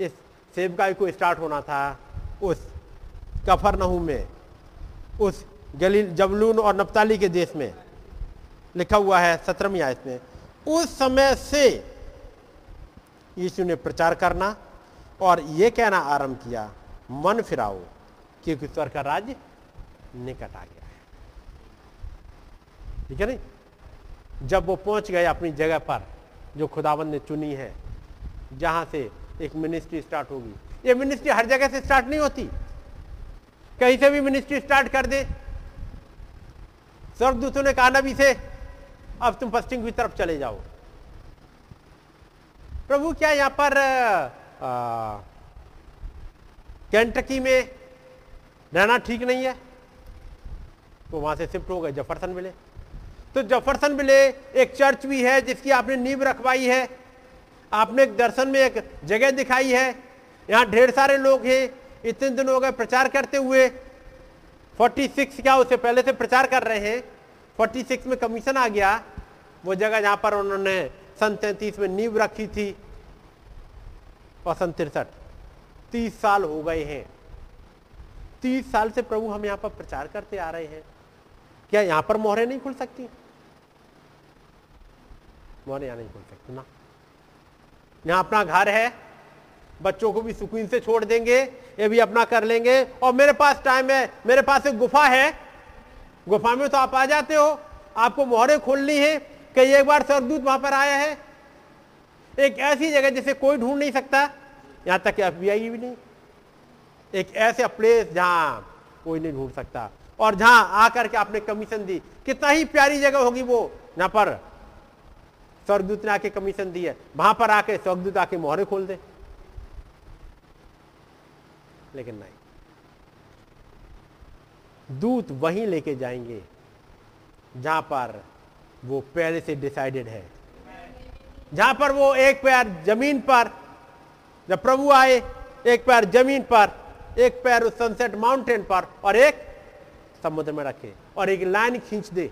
इस सेवकाई को स्टार्ट होना था, उस कफर नहू में, उस गलील जबलून और नप्ताली के देश में, लिखा हुआ है सत्रहवीं आयत में। उस समय से यीशु ने प्रचार करना और यह कहना आरंभ किया, मन फिराओ, क्योंकि स्वर का राज्य निकट आ गया है। ठीक है नहीं? जब वो पहुँच गए अपनी जगह पर, जो खुदावन ने चुनी है जहाँ से एक मिनिस्ट्री स्टार्ट होगी। ये मिनिस्ट्री हर जगह से स्टार्ट नहीं होती। कहीं से भी मिनिस्ट्री स्टार्ट कर दे। स्वर्गदूतों ने कहा, नबी से, अब तुम पश्चिम की तरफ़ चले जाओ। प्रभु क्या यहाँ पर कैंटकी में रहना ठीक नहीं है? तो वहाँ से शिफ्ट हो गए जफरसन मिले तो जफरसन मिले एक चर्च भी है जिसकी आपने नींव रखवाई है। आपने एक दर्शन में एक जगह दिखाई है। यहाँ ढेर सारे लोग हैं। इतने दिन हो गए प्रचार करते हुए। 46 क्या उससे पहले से प्रचार कर रहे हैं। 46 में कमीशन आ गया। वो जगह जहाँ पर उन्होंने सन तैतीस में नींव रखी थी और सन तिरसठ। तीस साल हो गए हैं। तीस साल से प्रभु हम यहाँ पर प्रचार करते आ रहे हैं। क्या यहाँ पर मोहरे नहीं खुल सकती? मोहरे यहाँ नहीं खुल सकती ना। यहाँ अपना घर है, बच्चों को भी सुकून से छोड़ देंगे, ये भी अपना कर लेंगे। और मेरे पास टाइम है, मेरे पास एक गुफा है। गुफा में तो आप आ जाते हो, आपको मोहरे खोलनी है कई एक बार सरदूत वहाँ पर आया है। एक ऐसी जगह जिसे कोई ढूंढ नहीं सकता, यहाँ तक एफ़ भी नहीं। एक ऐसे प्लेस जहाँ कोई नहीं ढूंढ सकता। और जहाँ आकर के आपने कमीशन दी। कितना ही प्यारी जगह होगी वो, यहाँ पर। स्वर्गदूत ने आके कमीशन दी है। वहाँ पर आके स्वर्गदूत आके मोहरे खोल दे। लेकिन नहीं। दूत वहीं लेके जाएँगे, जहाँ पर वो पहले से डिसाइडेड है। जहाँ पर वो एक पैर ज़मीन पर, जब प्रभु आए, एक पैर ज़मीन पर, एक पैर उस सनसेट माउंटेन पर, और एक समुद्र में रखे, और एक लाइन खींच दे।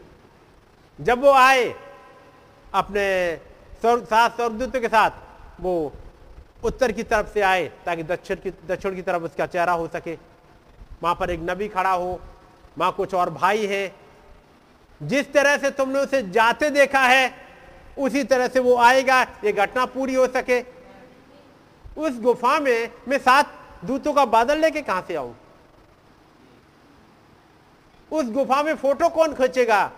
जब वो आए अपने स्वर्ग, सात स्वर्गदूतों के साथ वो उत्तर की तरफ़ से आए ताकि दक्षिण की दक्षिण की तरफ़ उसका चेहरा हो सके। वहाँ पर एक नबी खड़ा हो। वहाँ कुछ और भाई है। जिस तरह से तुमने उसे जाते देखा है, उसी तरह से वो आएगा। ये घटना पूरी हो सके। उस गुफा में मैं सात दूतों का बादल लेके कहाँ से आऊँ? उस गुफा में फ़ोटो कौन खींचेगा?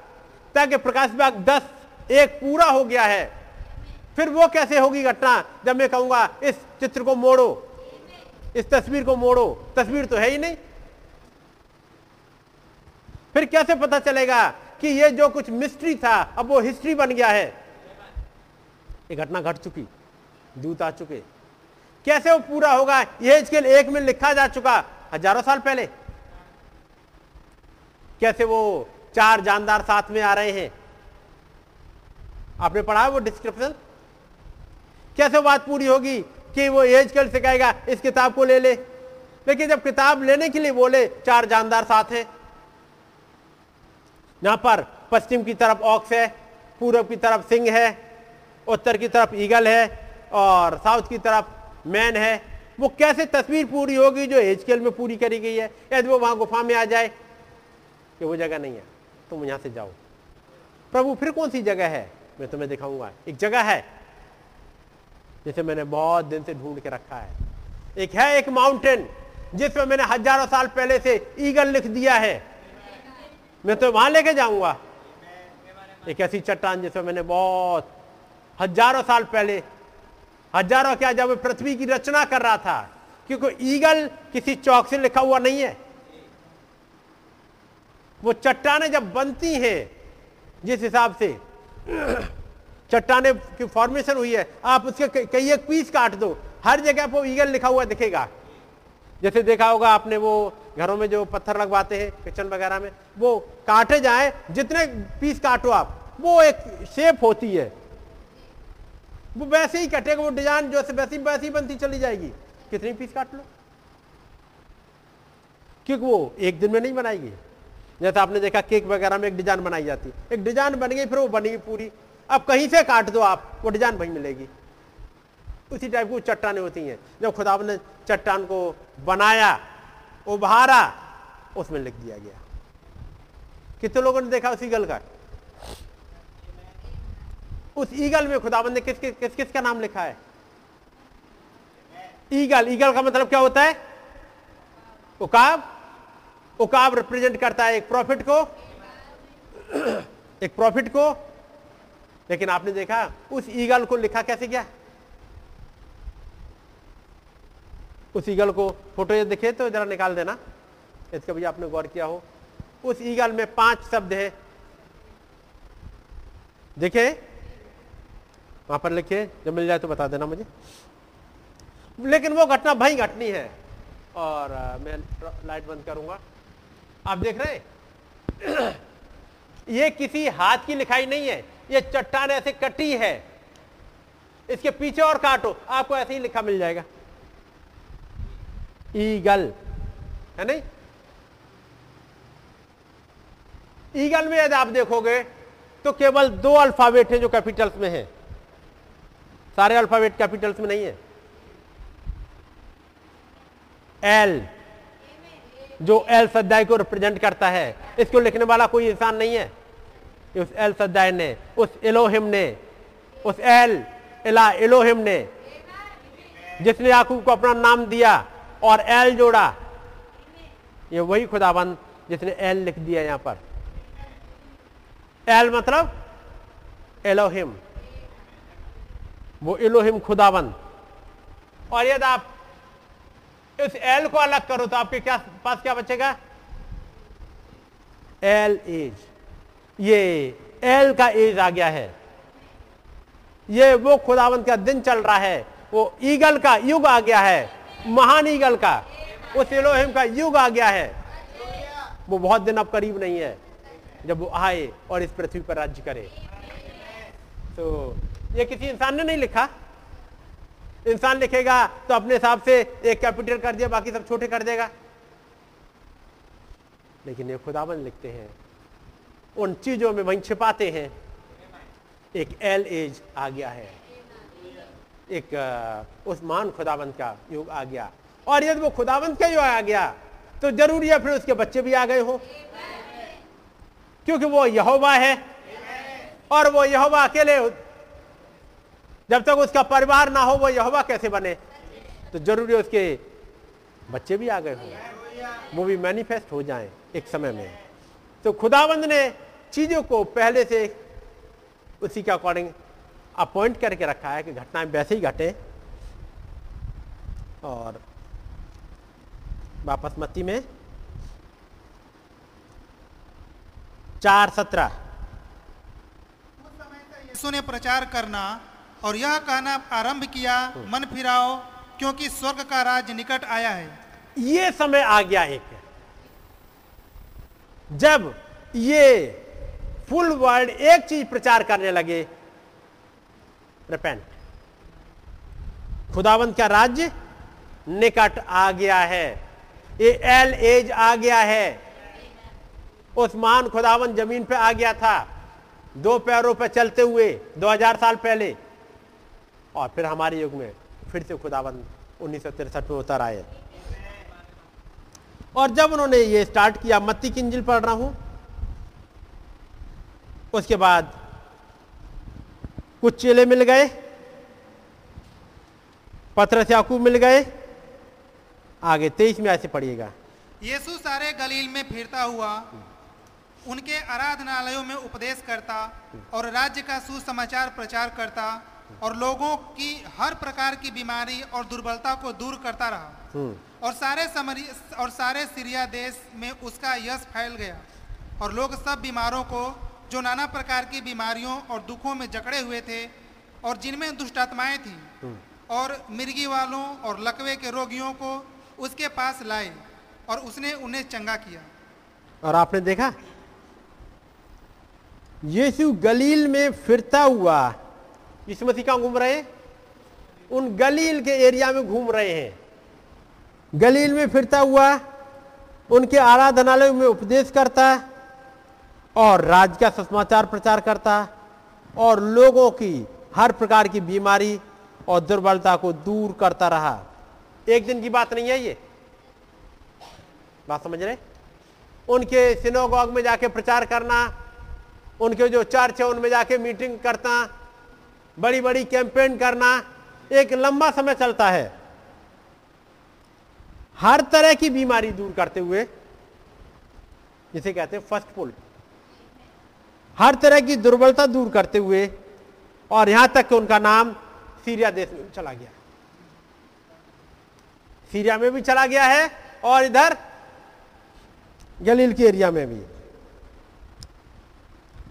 ताकि प्रकाश बाग दस एक पूरा हो गया है। फिर वो कैसे होगी घटना? जब मैं कहूँगा, इस चित्र को मोड़ो। इस तस्वीर को मोड़ो। तस्वीर तो है ही नहीं। फिर कैसे पता चलेगा कि ये जो कुछ मिस्ट्री था, अब वो हिस्ट्री बन गया है? ये घटना घट चुकी। दूत आ चुके। कैसे वो पूरा होगा? यह इसके एक में लिखा जा चुका। हज़ारों साल पहले। कैसे वो चार जानदार साथ में आ रहे हैं? आपने पढ़ा वो डिस्क्रिप्शन कैसे बात पूरी होगी कि वो एज कल सिखाएगा इस किताब को ले ले। लेकिन जब किताब लेने के लिए बोले, चार जानदार साथ हैं। यहाँ पर पश्चिम की तरफ़ ऑक्स है पूर्व की तरफ़ सिंह है, उत्तर की तरफ़ ईगल है और साउथ की तरफ़ मैन है। वो कैसे तस्वीर पूरी होगी जो एजकेल में पूरी करी गई है? यदि वो वहाँ गुफा में आ जाए, कि वो जगह नहीं है, तुम यहाँ से जाओ। प्रभु फिर कौन सी जगह है? मैं तुम्हें दिखाऊँगा। एक जगह है, जिसे मैंने बहुत दिन से ढूंढ के रखा है। एक है एक माउंटेन जिसमें मैंने हज़ारों साल पहले से ईगल लिख दिया है। मैं तो वहाँ लेके जाऊँगा। एक ऐसी चट्टान जिसमें मैंने बहुत हज़ारों साल पहले, हज़ारों क्या जब पृथ्वी की रचना कर रहा था, क्योंकि ईगल किसी चौक से लिखा हुआ नहीं है। वो चट्टाने जब बनती हैं, जिस हिसाब से चट्टाने की फॉर्मेशन हुई है। आप उसके कई एक पीस काट दो। हर जगह पर ईगल लिखा हुआ दिखेगा। जैसे देखा होगा आपने वो घरों में जो पत्थर लगवाते हैं किचन वगैरह में, वो काटे जाए, जितने पीस काटो आप, वो एक शेप होती है। वो वैसे ही कटेगा, वो डिज़ाइन जो वैसी वैसी बनती चली जाएगी। कितनी पीस काट लो? क्योंकि वो एक दिन में नहीं बनाएगी। जैसे आपने देखा केक वगैरह में एक डिज़ाइन बनाई जाती। है एक डिज़ाइन बन गई, फिर वो बनेगी पूरी। अब कहीं से काट दो आप, वो डिज़ाइन वही मिलेगी। उसी टाइप की चट्टाने होती हैं। जब खुदा ने चट्टान को बनाया, उभारा, उसमें लिख दिया गया। कितने लोगों ने देखा उस ईगल का? उस ईगल में खुदाबंद ने किस किस किस का नाम लिखा है? ईगल ईगल का मतलब क्या होता है? उकाब। उकाब रिप्रेजेंट करता है एक प्रॉफिट को। एक प्रॉफिट को। लेकिन आपने देखा, उस ईगल को लिखा कैसे गया? उस ईगल को फ़ोटो ये दिखे तो जरा निकाल देना। इसका भी आपने गौर किया हो। उस ईगल में पाँच शब्द हैं। देखे? वहाँ पर लिखे, जब मिल जाए तो बता देना मुझे। लेकिन वो घटना भाई घटनी है। और मैं लाइट बंद करूँगा। आप देख रहे हैं? ये किसी हाथ की लिखाई नहीं है, ये चट्टान ऐसे कटी है। इसके पीछे और काटो, आपको ऐसे ही लिखा मिल जाएगा। ईगल, है नहीं? ईगल में यदि आप देखोगे तो केवल दो अल्फ़ाबेट हैं जो कैपिटल्स में हैं। सारे अल्फ़ाबेट कैपिटल्स में नहीं है। एल जो एल सद्दाई को रिप्रेजेंट करता है, इसको लिखने वाला कोई इंसान नहीं है। उस एल सद्दाई ने, उस एलोहिम ने, उस एल इला एलोहिम ने, जिसने याकूब को अपना नाम दिया और एल जोड़ा, ये वही खुदाबंद जिसने एल लिख दिया यहाँ पर। एल मतलब एलोहिम वो एलोहिम खुदाबंद। और यदि आप इस एल को अलग करो तो आपके क्या, पास क्या बचेगा? एल एज ये एल का एज आ गया है। ये वो खुदावंत का दिन चल रहा है। वो ईगल का युग आ गया है। महान ईगल का। उस एलोहिम का युग आ गया है। वो बहुत दिन अब करीब नहीं है, जब वो आए और इस पृथ्वी पर राज्य करे। तो ये किसी इंसान ने नहीं लिखा। इंसान लिखेगा तो अपने हिसाब से एक कैपिटल कर दिया, बाकी सब छोटे कर देगा। लेकिन ये खुदाबंद लिखते हैं, उन चीज़ों में वहीं छिपाते हैं। एक एल एज आ गया है। एक उस महान खुदाबंद का युग आ गया। और यदि वो खुदाबंद का युग आ गया तो ज़रूरी है फिर उसके बच्चे भी आ गए हो। क्योंकि वो यहोवा है। और वो यहोवा अकेले जब तक उसका परिवार ना हो, वो यहोवा कैसे बने? तो ज़रूरी उसके बच्चे भी आ गए हो। वो भी मैनिफेस्ट हो जाएँ एक समय में। तो खुदाबंद ने चीज़ों को पहले से उसी के अकॉर्डिंग अपॉइंट करके रखा है कि घटनाएँ वैसे ही घटे और वापस मत्ती में चार सत्रह। यीशु ने प्रचार करना और यह कहना आरंभ किया मन फिराओ क्योंकि स्वर्ग का राज्य निकट आया है। ये समय आ गया एक। जब ये फुल वर्ल्ड एक चीज़ प्रचार करने लगे रिपेंट खुदावंत का राज्य निकट आ गया है। ये एल एज आ गया है। उस महान खुदावंत ज़मीन पे आ गया था। दो पैरों पे चलते हुए 2000 साल पहले और फिर हमारे युग में फिर से खुदावंत उन्नीस में उतर आए। और जब उन्होंने ये स्टार्ट किया, मत्ती की इंजिल पढ़ रहा हूँ, उसके बाद कुछ चेले मिल गए, पत्रस याकूब मिल गए, आगे तेईस में ऐसे पढ़िएगा। यीशु सारे गलील में फिरता हुआ, उनके आराधनालयों में उपदेश करता और राज्य का सुसमाचार प्रचार करता और लोगों की हर प्रकार की बीमारी और दुर्बलता को दूर करता रहा। हम्म। और सारे समरी और सारे सीरिया देश में उसका यश फैल गया। और लोग सब बीमारों को जो नाना प्रकार की बीमारियों और दुखों में जकड़े हुए थे और जिनमें दुष्टात्माएँ थी और मिर्गी वालों और लकवे के रोगियों को उसके पास लाए और उसने उन्हें चंगा किया। और आपने देखा? यीशु गलील में फिरता हुआ यीशु मसीह कहाँ घूम रहे हैं? उन गलील के एरिया में घूम रहे हैं। गलील में फिरता हुआ, उनके आराधनालय में उपदेश करता और राज्य का सुसमाचार प्रचार करता और लोगों की हर प्रकार की बीमारी और दुर्बलता को दूर करता रहा। एक दिन की बात नहीं है ये। बात समझ रहे उनके सिनोगॉग में जाके प्रचार करना, उनके जो चर्च है, उनमें जाके मीटिंग करना बड़ी बड़ी कैंपेन करना एक लंबा समय चलता है। हर तरह की बीमारी दूर करते हुए, जिसे कहते हैं फ़र्स्ट पुल हर तरह की दुर्बलता दूर करते हुए, और यहाँ तक कि उनका नाम सीरिया देश में चला गया। सीरिया में भी चला गया है, और इधर गलील के एरिया में भी।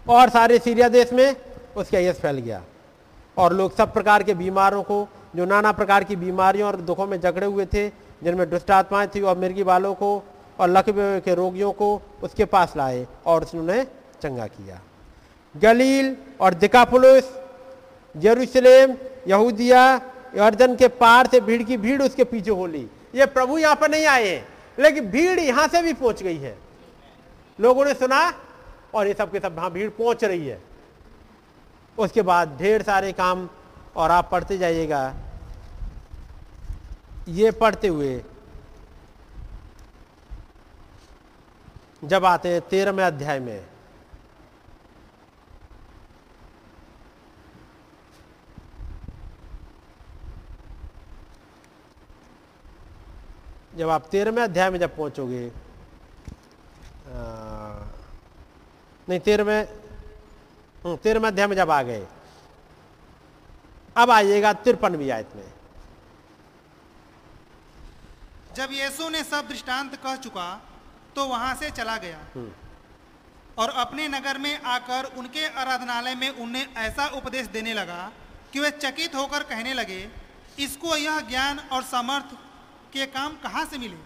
और सारे सीरिया देश में उसका यश फैल गया। और लोग सब प्रकार के बीमारों को, जो नाना प्रकार की बीमारियों और दुखों में जकड़े हुए थे, जिनमें दुष्ट आत्माएँ थी और मिर्गी वालों को और लकवे के रोगियों को उसके पास लाए और उसने चंगा किया। गलील और दिकापुलुस, यरूशलेम, यहूदिया, यर्दन के पार से भीड़ की भीड़ उसके पीछे हो ली। ये प्रभु यहाँ पर नहीं आए हैं लेकिन भीड़ यहाँ से भी पहुँच गई है। लोगों ने सुना और ये सब के सब वहाँ भीड़ पहुँच रही है। उसके बाद ढेर सारे काम और आप पढ़ते जाइएगा। ये पढ़ते हुए जब आते हैं तेरहवें अध्याय में, जब आप तेरहवें अध्याय में जब पहुंचोगे नहीं, तेरहवें हम्म, तेरहवें अध्याय में जब आ गए अब आइएगा तिरपनवी आयत में। जब यीशु ने सब दृष्टांत कह चुका तो वहाँ से चला गया। और अपने नगर में आकर उनके आराधनालय में उन्हें ऐसा उपदेश देने लगा कि वे चकित होकर कहने लगे इसको यह ज्ञान और समर्थ के काम कहाँ से मिले?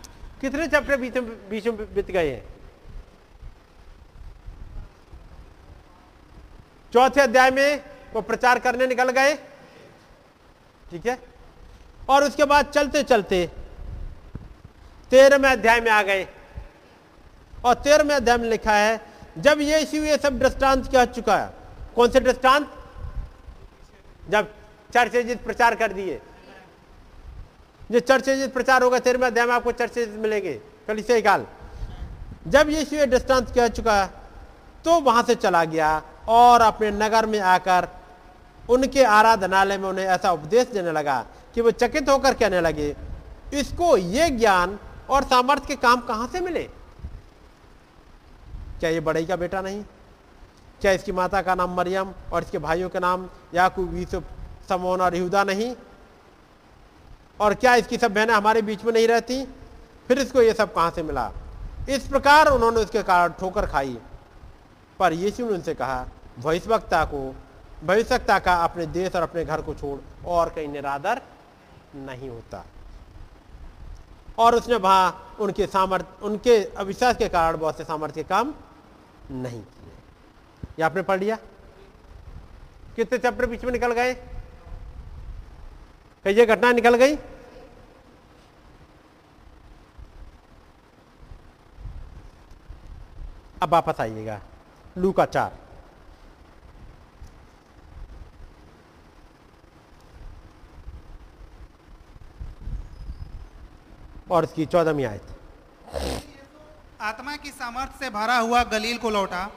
कितने चैप्टर बीच में बीच में बीत गए हैं? चौथे अध्याय में वो प्रचार करने निकल गए। ठीक है? और उसके बाद चलते चलते तेरहवें अध्याय में आ गए। और तेरहवें अध्याय में लिखा है, जब ये यीशु ये सब दृष्टांत कह चुका है, कौन से दृष्टांत? जब चर्चेज प्रचार कर दिए। जो चर्चेज प्रचार होगा, तेरहवें अध्याय में आपको चर्चेज मिलेंगे। कल से काल जब यीशु ये दृष्टांत कह चुका तो वहाँ से चला गया। और अपने नगर में आकर उनके आराधनालय में उन्हें ऐसा उपदेश देने लगा कि वो चकित होकर कहने लगे, इसको ये ज्ञान और सामर्थ्य के काम कहाँ से मिले? क्या ये बड़ई का बेटा नहीं? क्या इसकी माता का नाम मरियम और इसके भाइयों के नाम याकूब, यूसुफ, समोन और यहूदा नहीं? और क्या इसकी सब बहनें हमारे बीच में नहीं रहती? फिर इसको ये सब कहाँ से मिला? इस प्रकार उन्होंने उसके कारण ठोकर खाई। पर यीशु ने उनसे कहा भविष्यवक्ता को भविष्यता का अपने देश और अपने घर को छोड़ और कहीं निरादर नहीं होता। और उसने वहाँ उनके सामर्थ्य उनके अविश्वास के कारण बहुत से सामर्थ्य काम नहीं किए। ये आपने पढ़ लिया? कितने चैप्टर बीच में निकल गए? कई घटना निकल गई? अब वापस आइएगा। लू का चार। और इसकी चौदहवीं आयत। आत्मा की सामर्थ्य से भरा हुआ गलील को लौटा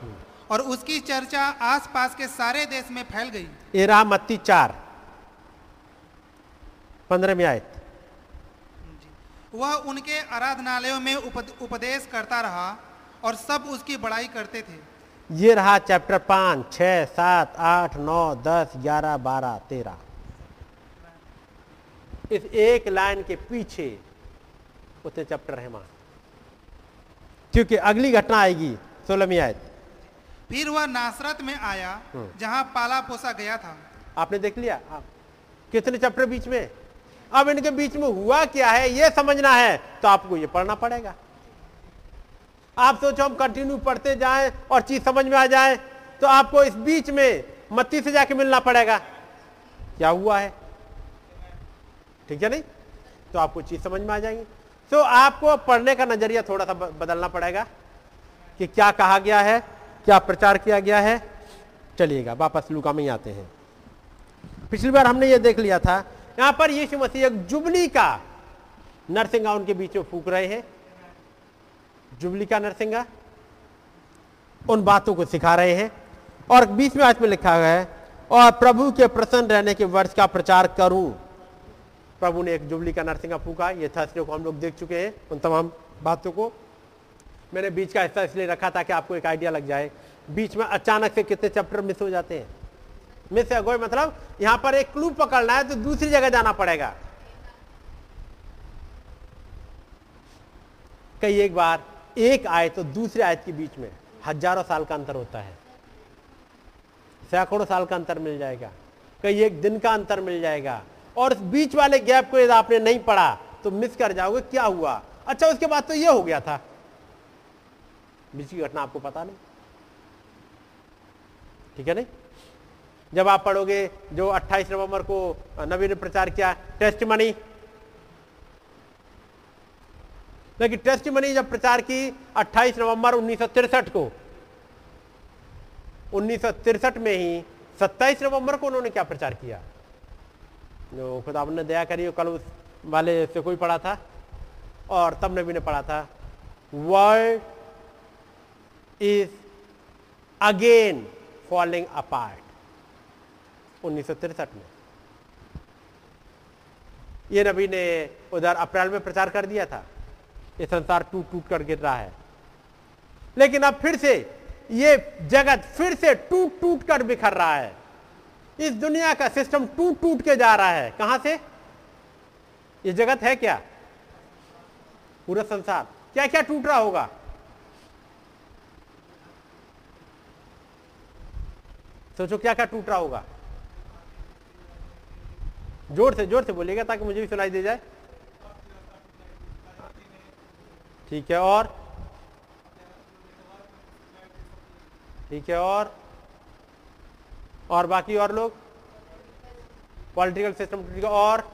और उसकी चर्चा आसपास के सारे देश में फैल गई। रहा मत्ती चार पंद्रहवीं आयत। वह उनके आराधनालयों में उपद- उपदेश करता रहा और सब उसकी बड़ाई करते थे। ये रहा चैप्टर पाँच छ सात आठ नौ दस ग्यारह बारह तेरह। इस एक लाइन के पीछे उतने चैप्टर है वहाँ। क्योंकि अगली घटना आएगी सोलहवीं आयत। फिर वह नासरत में आया जहाँ पाला पोसा गया था। आपने देख लिया? आप कितने चैप्टर बीच में? अब इनके बीच में हुआ क्या है यह समझना है तो आपको यह पढ़ना पड़ेगा। आप सोचो हम कंटिन्यू पढ़ते जाएँ और चीज़ समझ में आ जाए तो आपको इस बीच में मत्ती से जाके मिलना पड़ेगा। क्या हुआ है? ठीक है नहीं? तो आपको चीज़ समझ में आ जाएगी। तो आपको पढ़ने का नज़रिया थोड़ा सा बदलना पड़ेगा कि क्या कहा गया है, क्या प्रचार किया गया है। चलिएगा, वापस लुका में ही आते हैं। पिछली बार हमने ये देख लिया था, यहाँ पर यीशु मसीह एक जुबली का नरसिंगा उनके बीच में फूक रहे हैं। जुबली का नरसिंगा उन बातों को सिखा रहे हैं और बीच में आज में लिखा गया है, और प्रभु के प्रसन्न रहने के वर्ष का प्रचार करूँ। प्रभु ने एक जुबली का नरसिंगा फूका, ये थर्सडे को हम लोग देख चुके हैं उन तमाम बातों को। मैंने बीच का हिस्सा इसलिए रखा था कि आपको एक आइडिया लग जाए, बीच में अचानक से कितने चैप्टर मिस हो जाते हैं। मिस है मतलब? यहाँ पर एक क्लू पकड़ना है तो दूसरी जगह जाना पड़ेगा। कई एक बार, एक आयत तो दूसरे आयत के बीच में, हज़ारों साल का अंतर होता है। सैकड़ों साल का अंतर मिल जाएगा। कई एक दिन का अंतर मिल जाएगा। और बीच वाले गैप को यदि आपने नहीं पढ़ा तो मिस कर जाओगे, क्या हुआ? अच्छा उसके बाद तो ये हो गया था। बीच की घटना आपको पता नहीं। ठीक है नहीं? जब आप पढ़ोगे, जो 28 नवंबर को नबी ने प्रचार किया टेस्ट मनी लेकिन टेस्ट मनी जब प्रचार की 28 नवंबर उन्नीस को। उन्नीस में ही 27 नवंबर को उन्होंने क्या प्रचार किया? जो खुदा ने दया करी, कल उस वाले से कोई पढ़ा था? और तब नबी ने पढ़ा था world is again falling apart उन्नीस में। ये नबी ने उधर अप्रैल में प्रचार कर दिया था, ये संसार टूट टूट कर गिर रहा है। लेकिन अब फिर से ये जगत फिर से टूट टूट कर बिखर रहा है। इस दुनिया का सिस्टम टूट टूट के जा रहा है। कहाँ से? ये जगत है क्या? पूरा संसार। क्या क्या टूट रहा होगा? सोचो क्या क्या टूट रहा होगा। ज़ोर से ज़ोर से बोलिएगा ताकि मुझे भी सुनाई दे जाए। ठीक है, और? ठीक है, और? और बाकी और लोग? पॉलिटिकल सिस्टम और?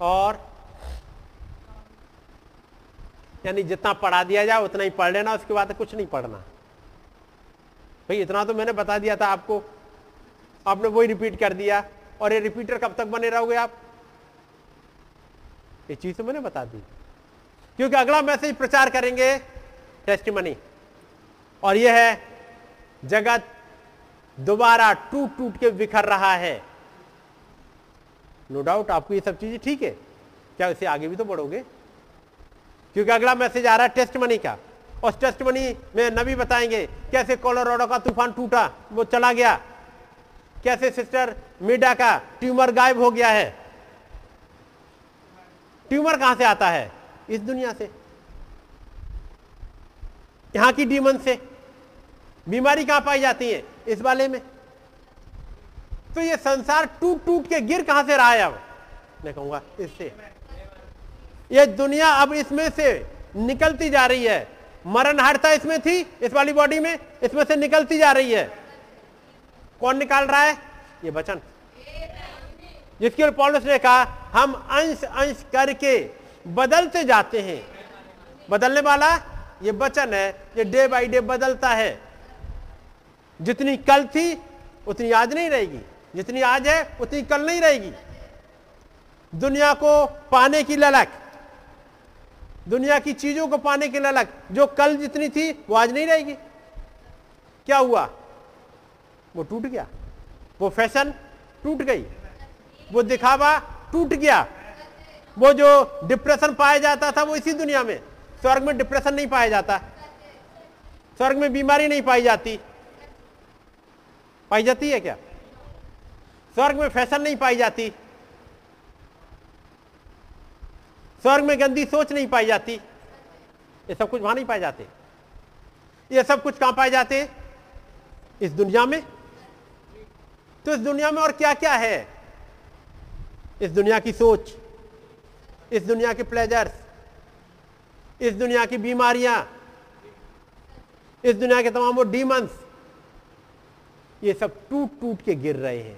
और? यानी जितना पढ़ा दिया जाए, उतना ही पढ़ लेना, उसके बाद कुछ नहीं पढ़ना। भाई, इतना तो मैंने बता दिया था आपको। आपने वही रिपीट कर दिया। और ये रिपीटर कब तक बने रहोगे आप? ये चीज़ तो मैंने बता दी। क्योंकि अगला मैसेज प्रचार करेंगे टेस्टिमनी और यह है, जगत दोबारा टूट टूट के बिखर रहा है। नो no डाउट आपको ये सब चीज़ें ठीक है। क्या इससे आगे भी तो बढ़ोगे? क्योंकि अगला मैसेज आ रहा है टेस्ट मनी का। और टेस्ट मनी में नबी बताएँगे, कैसे कोलोराडो का तूफ़ान टूटा, वो चला गया। कैसे सिस्टर मीडा का ट्यूमर गायब हो गया है। ट्यूमर कहाँ से आता है? इस दुनिया से। यहाँ की डीमन से। बीमारी कहाँ पाई जाती है? इस वाले में। तो ये संसार टूट टूट के गिर कहाँ से रहा है अब? मैं कहूँगा, इससे। ये दुनिया अब इसमें से निकलती जा रही है। मरण हरता इसमें थी, इस वाली बॉडी में, इसमें से निकलती जा रही है। कौन निकाल रहा है? ये वचन। जिसके लिए पॉलिस ने कहा, हम अंश अंश करके बदलते जाते हैं। बदलने वाला ये वचन है, ये डे बाय डे बदलता है। जितनी कल थी, उतनी आज नहीं रहेगी। जितनी आज है, उतनी कल नहीं रहेगी। दुनिया को पाने की ललक, दुनिया की चीज़ों को पाने की ललक, जो कल जितनी थी, वो आज नहीं रहेगी। क्या हुआ? वो टूट गया। वो फ़ैशन टूट गई। वो दिखावा टूट गया। वो जो डिप्रेशन पाया जाता था, वो इसी दुनिया में। स्वर्ग में डिप्रेशन नहीं पाया जाता। स्वर्ग में बीमारी नहीं पाई जाती। पाई जाती है क्या? स्वर्ग में फ़ैशन नहीं पाई जाती। स्वर्ग में गंदी सोच नहीं पाई जाती। ये सब कुछ वहाँ नहीं पाए जाते। ये सब कुछ कहाँ पाए जाते? इस दुनिया में। तो इस दुनिया में और क्या क्या है? इस दुनिया की सोच, इस दुनिया के प्लेजर्स इस दुनिया की बीमारियाँ, इस दुनिया के तमाम वो डीमंस ये सब टूट टूट के गिर रहे हैं।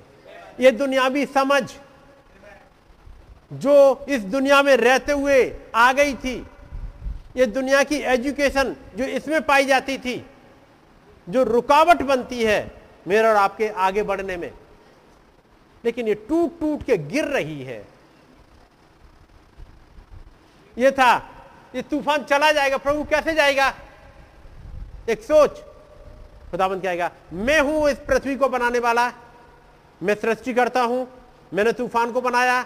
ये दुनियावी समझ जो इस दुनिया में रहते हुए आ गई थी, ये दुनिया की एजुकेशन जो इसमें पाई जाती थी, जो रुकावट बनती है मेरे और आपके आगे बढ़ने में, लेकिन ये टूट टूट के गिर रही है। ये था, ये तूफ़ान चला जाएगा, प्रभु कैसे जाएगा? एक सोच खुदाबंद कहेगा, मैं हूँ इस पृथ्वी को बनाने वाला, मैं सृष्टि करता हूँ, मैंने तूफ़ान को बनाया,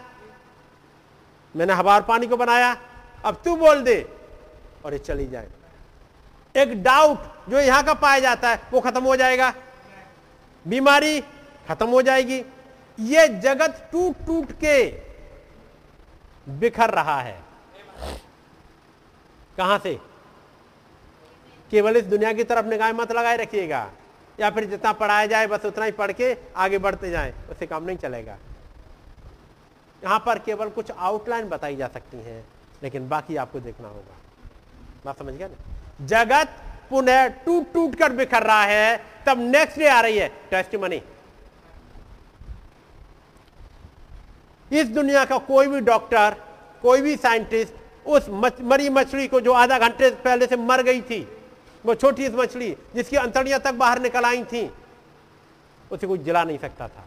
मैंने हवार पानी को बनाया, अब तू बोल दे। और ये चली जाए। एक डाउट जो यहाँ का पाया जाता है, वो खत्म हो जाएगा। बीमारी खत्म हो जाएगी। ये जगत टूट टूट के बिखर रहा है। कहाँ से? केवल इस दुनिया की तरफ़ निगाह मत लगाए रखिएगा। या फिर जितना पढ़ाया जाए, बस उतना ही पढ़ के आगे बढ़ते जाएँ उससे काम नहीं चलेगा। यहाँ पर केवल कुछ आउटलाइन बताई जा सकती हैं, लेकिन बाकी आपको देखना होगा। बात समझ गया ना? जगत पुनः टूट टूट कर बिखर रहा है। तब नेक्स्ट डे आ रही है। टेस्ट मनी इस दुनिया का कोई भी डॉक्टर कोई भी साइंटिस्ट उस मरी मछली को जो आधा घंटे पहले से मर गई थी वो छोटी मछली जिसकी अंतड़ियाँ तक बाहर निकल आई थी, उसे कोई जला नहीं सकता था।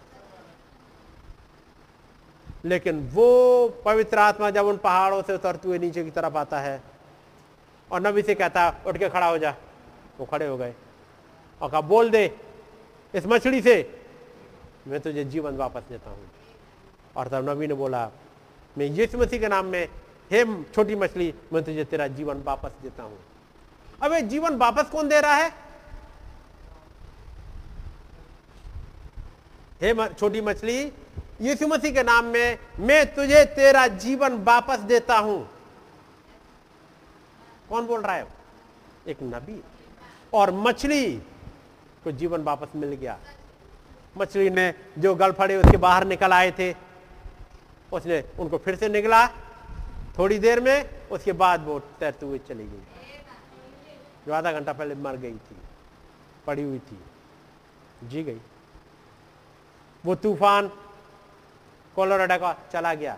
लेकिन वो पवित्र आत्मा जब उन पहाड़ों से उतरते हुए नीचे की तरफ़ आता है, और नबी से कहता, उठ के खड़ा हो जा। वो खड़े हो गए। और कहा, बोल दे, इस मछली से मैं तुझे जीवन वापस देता हूँ। और तब नबी ने बोला, मैं यीशु मसीह के नाम में, हे छोटी मछली, मैं तुझे तेरा जीवन वापस देता हूँ। अब जीवन वापस कौन दे रहा है? हे छोटी मछली, यीशु मसीह के नाम में मैं तुझे तेरा जीवन वापस देता हूँ। कौन बोल रहा है? एक नबी। और मछली को जीवन वापस मिल गया। मछली ने जो गल फड़े, उसके बाहर निकल आए थे। उसने, उनको फिर से निकला। थोड़ी देर में, उसके बाद वो तैरते हुए चली गई। जो आधा घंटा पहले मर गई थी, पड़ी हुई थी, जी गई। वो तूफ़ान कोलोराडो का चला गया।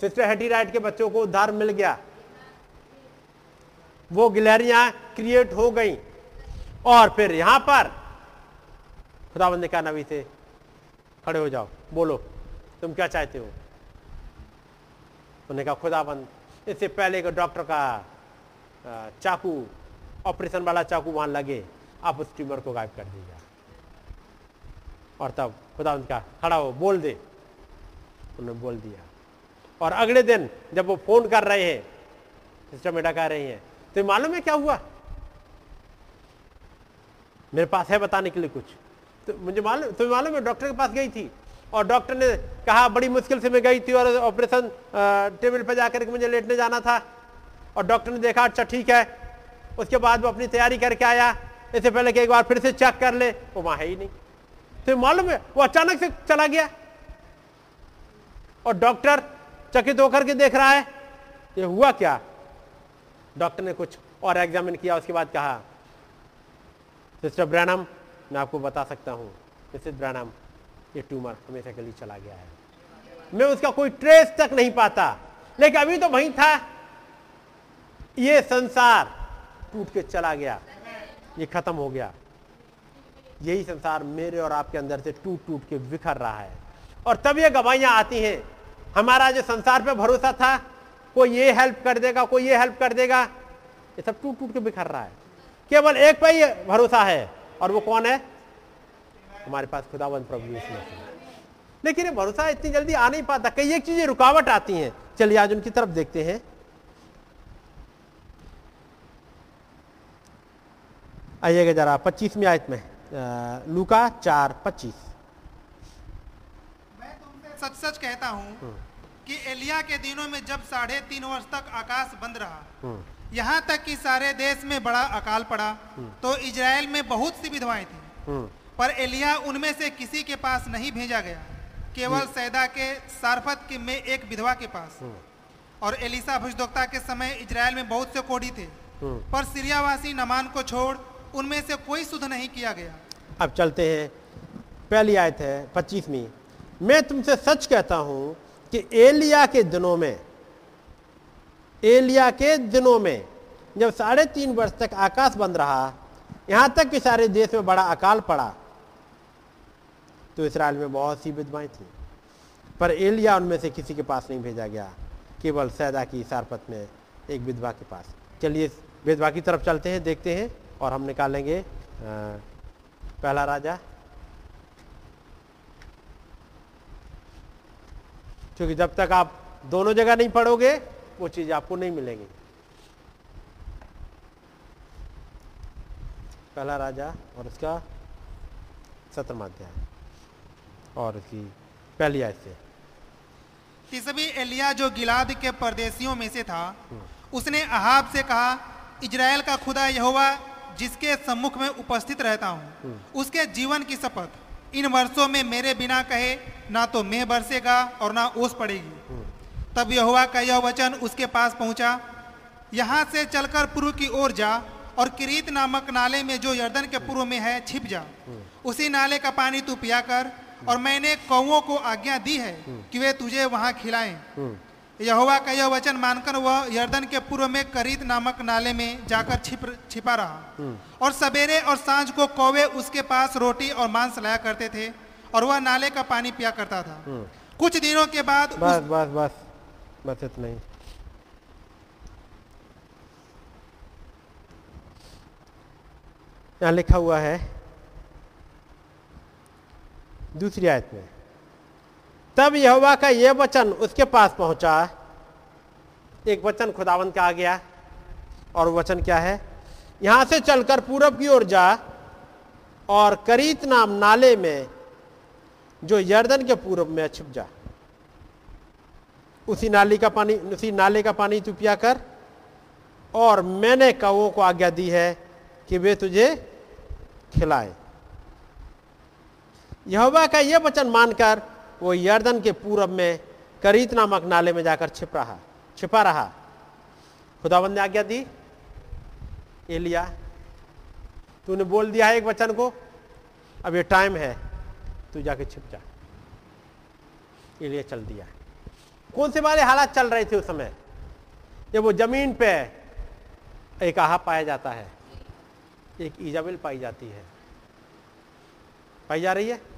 सिस्टर हेटी राइट के बच्चों को उद्धार मिल गया। वो गिलहरियाँ क्रिएट हो गई। और फिर यहाँ पर खुदाबंद ने कहा नबी से खड़े हो जाओ। बोलो, तुम क्या चाहते हो? उन्होंने कहा, खुदाबंद, इससे पहले कि डॉक्टर का चाकू, ऑपरेशन वाला चाकू वहाँ लगे, आप उस ट्यूमर को गायब कर दीजिए। और तब खुदा का खड़ा हो, बोल दे। उन्होंने बोल दिया। और अगले दिन जब वो फ़ोन कर रहे हैं सिस्टर मेडा कह रही हैं तो मालूम है क्या हुआ? मेरे पास है बताने के लिए कुछ। तो मुझे मालूम, तुम्हें मालूम है डॉक्टर के पास गई थी? और डॉक्टर ने कहा, बड़ी मुश्किल से मैं गई थी और ऑपरेशन टेबल पर जाकर के मुझे लेटने जाना था। और डॉक्टर ने देखा अच्छा ठीक है। उसके बाद वो अपनी तैयारी करके आया। इससे पहले कि एक बार फिर से चेक कर ले, वो वहाँ है ही नहीं। तो मालूम है, वो अचानक से चला गया। और डॉक्टर चकित होकर के देख रहा है, ये हुआ क्या? डॉक्टर ने कुछ और एग्जामिन किया, उसके बाद कहा, सिस्टर ब्रैनम, मैं आपको बता सकता हूँ, मिसेस ब्रैनम, ये ट्यूमर हमेशा के लिए चला गया है। मैं उसका कोई ट्रेस तक नहीं पाता, लेकिन अभी तो वहीं था। ये संसार टूट के चला गया। ये खत्म हो गया। यही संसार मेरे और आपके अंदर से टूट टूट के बिखर रहा है। और तब ये गवाहियाँ आती हैं, हमारा जो संसार पे भरोसा था, कोई ये हेल्प कर देगा, कोई ये हेल्प कर देगा, ये सब टूट टूट के बिखर रहा है। केवल एक पे ही भरोसा है, और वो कौन है? हमारे पास खुदावंत प्रभु लेकिन ये भरोसा इतनी जल्दी आ नहीं पाता कई एक चीज़ें रुकावट आती हैं। चलिए आज उनकी तरफ़ देखते हैं। आइएगा जरा पच्चीसवीं आयत में लूका चार पच्चीस। मैं तुमसे सच सच कहता हूँ कि एलिया के दिनों में जब साढ़े तीन वर्ष तक आकाश बंद रहा यहाँ तक कि सारे देश में बड़ा अकाल पड़ा तो इज़राइल में बहुत सी विधवाएँ थी। पर एलिया उनमें से किसी के पास नहीं भेजा गया केवल सैदा के सारफत के में एक विधवा के पास। और एलिसा भुजदोक्ता के समय इज़राइल में बहुत से कोढ़ी थे पर सीरियावासी नमान को छोड़ उनमें से कोई शुद्ध नहीं किया गया। अब चलते हैं। पहली आयत है, पच्चीसवीं। मैं तुमसे सच कहता हूँ कि एलिया के दिनों में एलिया के दिनों में जब साढ़े तीन वर्ष तक आकाश बंद रहा, यहाँ तक कि सारे देश में बड़ा अकाल पड़ा तो इसराइल में बहुत सी विधवाएँ थी। पर एलिया उनमें से किसी के पास नहीं भेजा गया, केवल सैदा की सारपत में एक विधवा के पास। चलिए, विधवा की तरफ़ चलते हैं, देखते हैं। और हम निकालेंगे पहला राजा। क्योंकि जब तक आप दोनों जगह नहीं पढ़ोगे वो चीज़ आपको नहीं मिलेंगी। पहला राजा और उसका सत्रहवा अध्याय। और उसकी पहली आयत से। तिसबी एलिया जो गिलाद के परदेशियों में से था उसने अहाब से कहा इजराइल का खुदा यहोवा जिसके सम्मुख में उपस्थित रहता हूँ उसके जीवन की शपथ। इन वर्षों में मेरे बिना कहे ना तो मेह बरसेगा और ना ओस पड़ेगी। तब यहोवा का यह वचन उसके पास पहुँचा यहाँ से चलकर पूर्व की ओर जा और किरीत नामक नाले में जो यर्दन के पूर्व में है छिप जा। उसी नाले का पानी तू पिया कर और मैंने कौओं को आज्ञा दी है कि वे तुझे वहाँ खिलाएँ। यहोवा का यह वचन मानकर वह यर्दन के पूर्व में करीत नामक नाले में जाकर छिप छिपा रहा। और सवेरे और साँझ को कौवे उसके पास रोटी और मांस लाया करते थे और वह नाले का पानी पिया करता था। कुछ दिनों के बाद बस उस, बस बस। बस इतना ही। यहाँ लिखा हुआ है दूसरी आयत में। तब यहोवा का यह वचन उसके पास पहुँचा। एक वचन खुदावंत का आ गया, और वचन क्या है? यहाँ से चलकर पूरब की ओर जा, और करीत नाम नाले में, जो यर्दन के पूर्व में छिप जा। उसी नाली का पानी, उसी नाले का पानी तू पिया कर, और मैंने कौओं को आज्ञा दी है कि वे तुझे खिलाए। यहोवा का यह वचन मानकर वो यर्दन के पूरब में करीत नामक नाले में जाकर छिप रहा, छिपा रहा। खुदाबंद ने आज्ञा दी, एलिया, तूने बोल दिया है एक वचन को, अब ये टाइम है, तू जाके छिप जा। एलिया चल दिया। कौन से वाले हालात चल रहे थे उस समय? जब वो ज़मीन पे एक आहा पाया जाता है, एक ईजाबिल पाई जाती है। पाई जा रही है?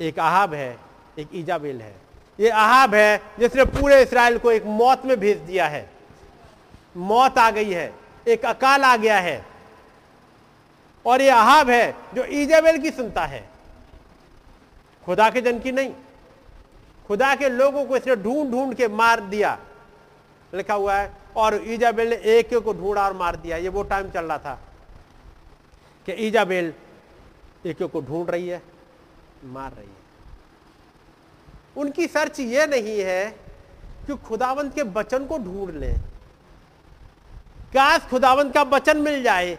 एक आहाब है, एक ईजाबिल है। ये आहाब है जिसने पूरे इसराइल को एक मौत में भेज दिया है। मौत आ गई है, एक अकाल आ गया है। और ये आहाब है जो ईजाबेल की सुनता है। खुदा के जन की नहीं। खुदा के लोगों को इसने ढूंढ ढूंढ के मार दिया। लिखा हुआ है, और ईजाबेल ने एक को ढूंढा और मार दिया। ये वो टाइम चल रहा था कि ईजाबेल एक को ढूंढ रही है। मार रही है। उनकी सर्च ये नहीं है कि खुदावंत के वचन को ढूंढ लें। काश खुदावंत का वचन मिल जाए।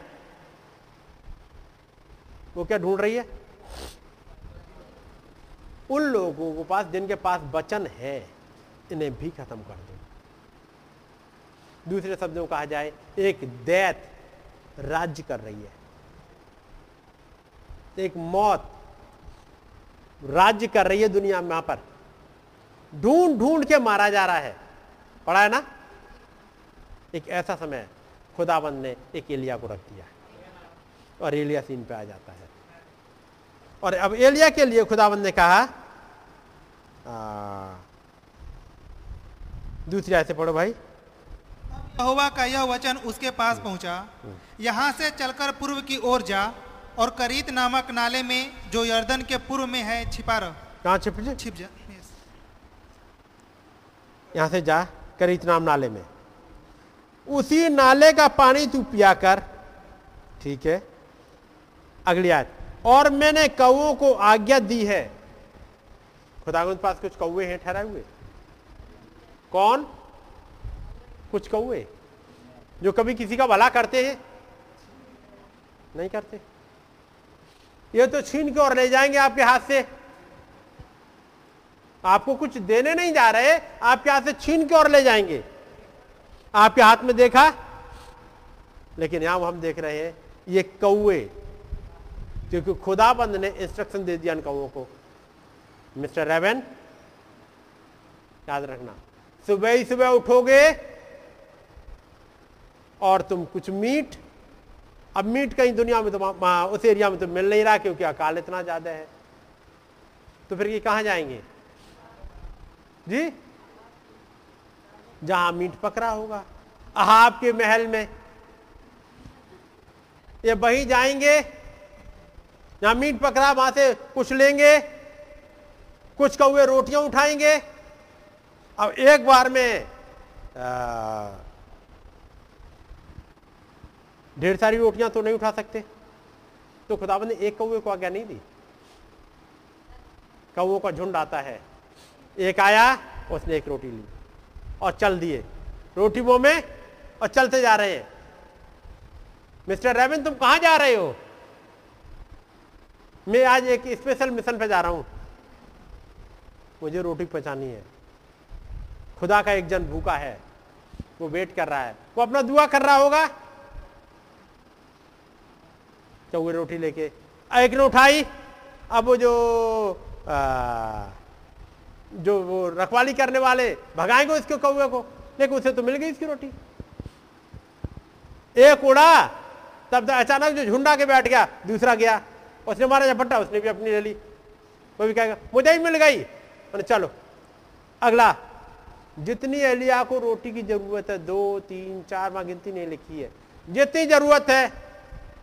वो क्या ढूंढ रही है? उन लोगों के पास, जिनके पास वचन है, इन्हें भी खत्म कर दो। दूसरे शब्दों कहा जाए, एक दैत राज्य कर रही है। एक मौत राज्य कर रही है दुनिया में यहाँ पर। ढूंढ ढूंढ के मारा जा रहा है। पढ़ा है ना? एक ऐसा समय खुदाबंद ने एक एलिया को रख दिया है और एलिया सीन पे आ जाता है। और अब एलिया के लिए खुदाबंद ने कहा आ, दूसरी ऐसे पढ़ो भाई। यहोवा का यह वचन उसके पास पहुँचा यहाँ से चलकर पूर्व की ओर जा और करीत नामक नाले में जो यर्दन के पूर्व में है छिपा रह। कहाँ छिप जा? छिप जा. यहाँ से जा करीत नाम नाले में। उसी नाले का पानी तू पिया कर। ठीक है। अगली आयत। और मैंने कौओं को आज्ञा दी है। खुदा के पास कुछ कौए हैं ठहराए हुए? कौन? कुछ कौए जो कभी किसी का भला करते हैं। नहीं करते? ये तो छीन के और ले जाएँगे आपके हाथ से। आपको कुछ देने नहीं जा रहे, आपके हाथ से छीन के और ले जाएँगे। आपके हाथ में देखा? लेकिन यहाँ हम देख रहे हैं, ये कौए क्योंकि खुदाबंद ने इंस्ट्रक्शन दे दिया इन कौओं को। मिस्टर रेवन याद रखना, सुबह ही सुबह उठोगे और तुम कुछ मीट अब मीट कहीं दुनिया में तो उस एरिया में तो मिल नहीं रहा क्योंकि अकाल इतना ज़्यादा है। तो फिर ये कहाँ जाएँगे? जी? जहाँ मीट पकड़ा होगा। अहाब के महल में। ये वही जाएँगे। जहाँ मीट पकड़ा वहाँ से कुछ लेंगे। कुछ कौए रोटियाँ उठाएँगे। अब एक बार में आ, ढेर सारी रोटियाँ तो नहीं उठा सकते। तो खुदाबंद ने एक कौए को आज्ञा नहीं दी। कौओं का झुंड आता है। एक आया, उसने एक रोटी ली और चल दिए। रोटी मुँह में और चलते जा रहे हैं। मिस्टर रेविन तुम कहाँ जा रहे हो? मैं आज एक स्पेशल मिशन पे जा रहा हूँ। मुझे रोटी पहुंचानी है। खुदा का एक जन भूखा है। वो वेट कर रहा है। वो अपना दुआ कर रहा होगा। तो वो रोटी लेके। एक ने उठाई। अब वो जो आ, जो वो रखवाली करने वाले भगाएँगे उसके कौए को। लेकिन उसे तो मिल गई इसकी रोटी। एक उड़ा तब अचानक जो झुंडा के बैठ गया दूसरा गया। उसने मारा झपट्टा उसने भी अपनी ले ली। वो भी कहेगा मुझे ही मिल गई। मैंने चलो अगला जितनी एलिया को रोटी की ज़रूरत है दो तीन चार वहाँ गिनती नहीं लिखी है। जितनी ज़रूरत है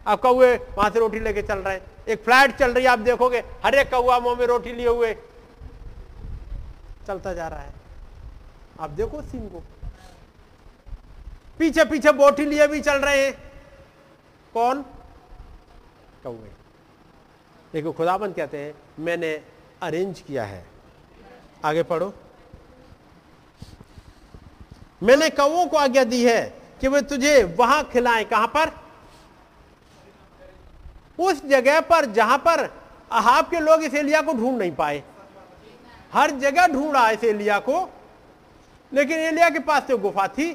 अब कौए वहाँ से रोटी लेके चल रहे हैं। एक फ़्लाइट चल रही है, आप देखोगे, हर एक कौआ मुँह में रोटी लिए हुए। चलता जा रहा है। आप देखो सीन को। पीछे पीछे बोटी लिए भी चल रहे हैं। कौन? कौए। देखो, खुदाबंद कहते हैं, मैंने अरेंज किया है। आगे पढ़ो। मैंने कौओं को आज्ञा दी है कि वे तुझे वहाँ खिलाएँ। कहाँ पर? उस जगह पर जहाँ पर अहाब के लोग इस एलिया को ढूंढ नहीं पाए। हर जगह ढूंढा इस एलिया को, लेकिन एलिया के पास तो गुफा थी।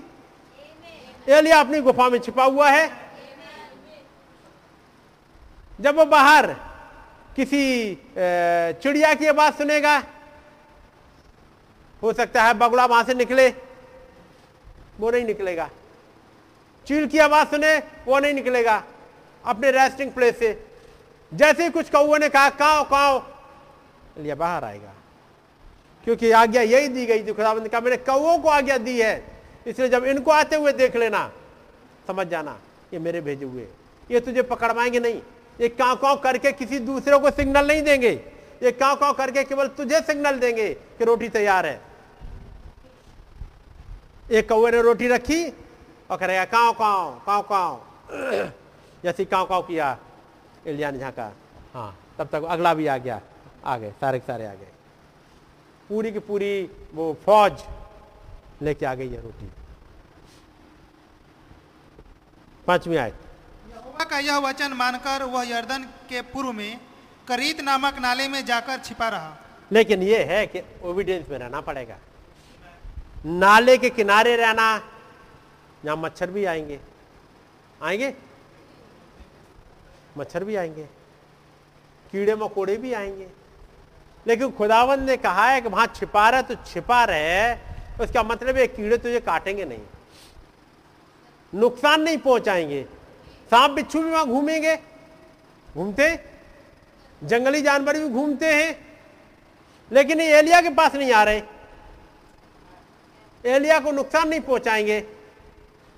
एलिया अपनी गुफा में छिपा हुआ है। जब वो बाहर किसी चिड़िया की आवाज़ सुनेगा, हो सकता है बगुला वहाँ से निकले, वो नहीं निकलेगा। चील की आवाज़ सुने, वो नहीं निकलेगा। अपने रेस्टिंग प्लेस से। जैसे ही कुछ कौओं ने कहा काओ काओ लिया, बाहर आएगा। क्योंकि आज्ञा यही दी गई थी खुदाबंद ने कहा, मैंने कौओं को आज्ञा दी है, इसलिए जब इनको आते हुए देख लेना, समझ जाना, ये मेरे भेजे हुए ये तुझे पकड़वाएँगे नहीं। ये काव काव करके किसी दूसरे को सिग्नल नहीं देंगे। ये काव काव करके केवल तुझे सिग्नल देंगे कि रोटी तैयार है। एक कौए ने रोटी रखी और करेगा काव काव काव काव। जैसे काव काव किया एलिया ने झांका हाँ तब तक अगला भी आ गया आ गए सारे के सारे आ गए। पूरी की पूरी वो फौज लेके आ गई है रोटी। पांचवी आयत। यहोवा का यह वचन मानकर वह यर्दन के पूर्व में करीत नामक नाले में जाकर छिपा रहा। लेकिन ये है कि ओविडेंस में रहना पड़ेगा। नाले के किनारे रहना यहाँ मच्छर भी आएँगे। आएँगे? मच्छर भी आएँगे, कीड़े मकोड़े भी आएँगे। लेकिन खुदावन ने कहा है कि वहाँ छिपा रहे तो छिपा रहे, उसका मतलब है कीड़े तुझे काटेंगे नहीं। नुकसान नहीं पहुंचाएँगे। सांप बिच्छू भी वहाँ घूमेंगे। घूमते जंगली जानवर भी घूमते हैं। लेकिन ये एलिया के पास नहीं आ रहे। एलिया को नुकसान नहीं पहुंचाएँगे।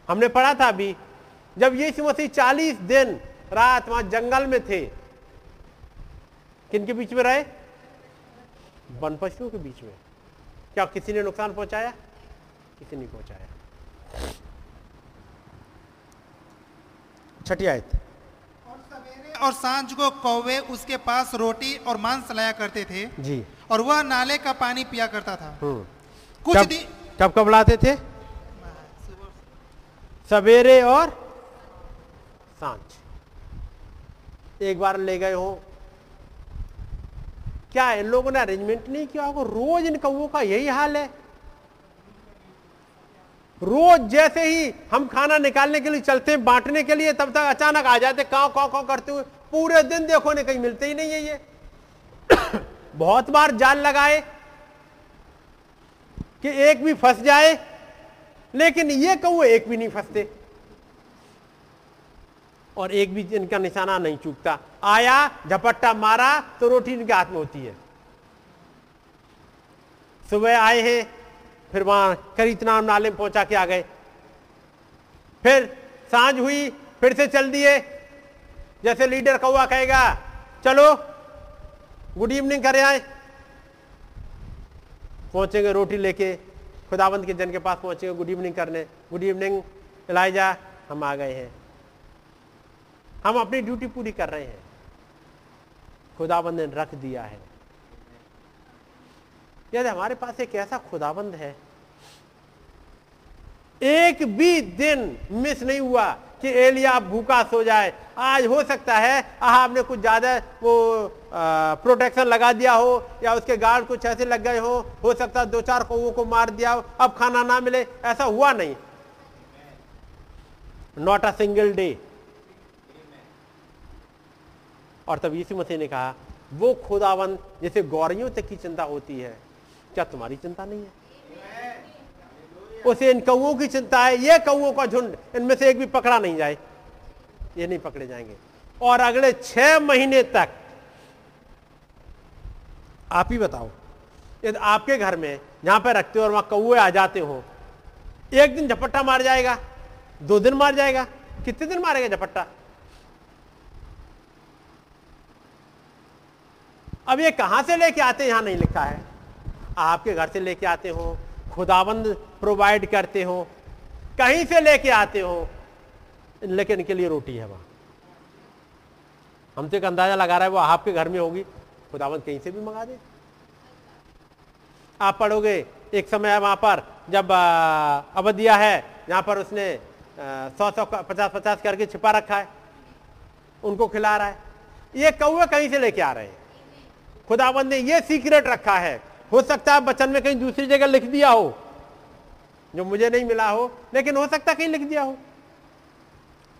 हमने पढ़ा था अभी, जब यीशु मसीह चालीस दिन रात वहाँ जंगल में थे। किनके बीच में रहे? वन पशुओं के बीच में। क्या किसी ने नुकसान पहुँचाया? किसी ने पहुँचाया। छठी आयत। और सवेरे और साँझ को कौवे उसके पास रोटी और मांस लाया करते थे जी। और वह नाले का पानी पिया करता था। हम्म। कुछ कब दिन कब कब लाते थे? सवेरे और साँझ। एक बार ले गए हो। क्या इन लोगों ने अरेंजमेंट नहीं किया होगा? रोज इन कौओं का यही हाल है। रोज जैसे ही हम खाना निकालने के लिए चलते हैं, बांटने के लिए, तब तक अचानक आ जाते काव काव काव करते हुए, पूरे दिन देखो ने कहीं मिलते ही नहीं है ये। बहुत बार जाल लगाए कि एक भी फंस जाए, लेकिन ये कौए एक भी नहीं फंसते। और एक भी इनका निशाना नहीं चूकता। आया, झपट्टा मारा तो रोटी इनके हाथ में होती है। सुबह आए हैं, फिर वहाँ करीत नाम नाले में पहुँचा के आ गए। फिर साँझ हुई, फिर से चल दिए। जैसे लीडर कौआ कहेगा, चलो, गुड इवनिंग करे आए। पहुँचेंगे रोटी लेके, खुदाबंद के जन के पास पहुँचेंगे, गुड इवनिंग करने, गुड इवनिंग इलाइजा हम आ गए हैं। हम अपनी ड्यूटी पूरी कर रहे हैं। खुदाबंद ने रख दिया है। यदि हमारे पास एक ऐसा खुदाबंद है। एक भी दिन मिस नहीं हुआ कि एलिया भूखा सो जाए। आज हो सकता है आपने कुछ ज़्यादा वो प्रोटेक्शन लगा दिया हो या उसके गार्ड कुछ ऐसे लग गए हो। हो सकता है दो चार कौओं को मार दिया हो। अब खाना ना मिले, ऐसा हुआ नहीं। नॉट अ सिंगल डे और तब यीशु मसीह ने कहा, वो खुदावन जैसे गौरियों तक की चिंता होती है, क्या तुम्हारी चिंता नहीं है? उसे इन कौओं की चिंता है, ये कौओं का झुंड, इनमें से एक भी पकड़ा नहीं जाए, ये नहीं पकड़े जाएँगे। और अगले छह महीने तक, आप ही बताओ, यदि आपके घर में जहाँ पर रखते हो और वहाँ कौए आ जाते हो, एक दिन झपट्टा मार जाएगा, दो दिन मार जाएगा, कितने दिन मारेगा झपट्टा? अब ये कहाँ से लेके आते हैं? यहाँ नहीं लिखा है। आपके घर से लेके आते हो, खुदाबंद प्रोवाइड करते हो, कहीं से लेके आते हो, लेकिन इनके लिए रोटी है वहाँ। हम तो एक अंदाज़ा लगा रहा है, वो आपके घर में होगी, खुदाबंद कहीं से भी मंगा दे। आप पढ़ोगे, एक समय है वहाँ पर, जब अवधिया है यहाँ पर उसने सौ सौ पचास पचास करके छिपा रखा है, उनको खिला रहा है। ये कौए कहीं से लेके आ रहे हैं? खुदाबंद ने यह सीक्रेट रखा है। हो सकता है बचन में कहीं दूसरी जगह लिख दिया हो जो मुझे नहीं मिला हो लेकिन हो सकता कहीं लिख दिया हो।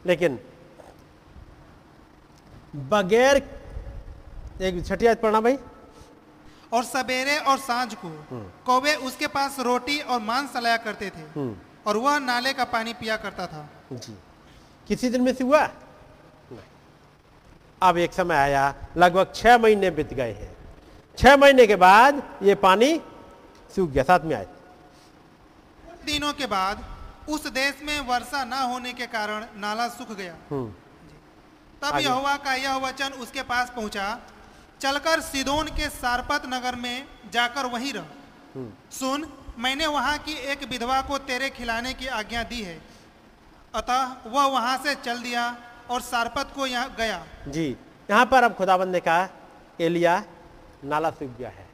लेकिन बगैर एक छठी आयत पढ़ना भाई। और सवेरे और साँझ को कौवे उसके पास रोटी और मांस लाया करते थे हम्म। और वह नाले का पानी पिया करता था। जी। किसी दिन में से हुआ अब एक समय आया लगभग छह महीने बीत गए हैं। छह महीने के बाद ये पानी सूख गया साथ में आए दिनों के बाद उस देश में वर्षा न होने के कारण नाला सूख गया। हम्म। तब। यहोवा का यह वचन उसके पास पहुँचा चलकर सिदोन के सारपत नगर में जाकर वहीं रह। हम्म। सुन मैंने वहाँ की एक विधवा को तेरे खिलाने की आज्ञा दी है। अतः वह वहाँ से चल दिया और सारपत को यहाँ गया। जी यहाँ पर अब खुदाबंद ने कहा एलिया नाला सूख गया है।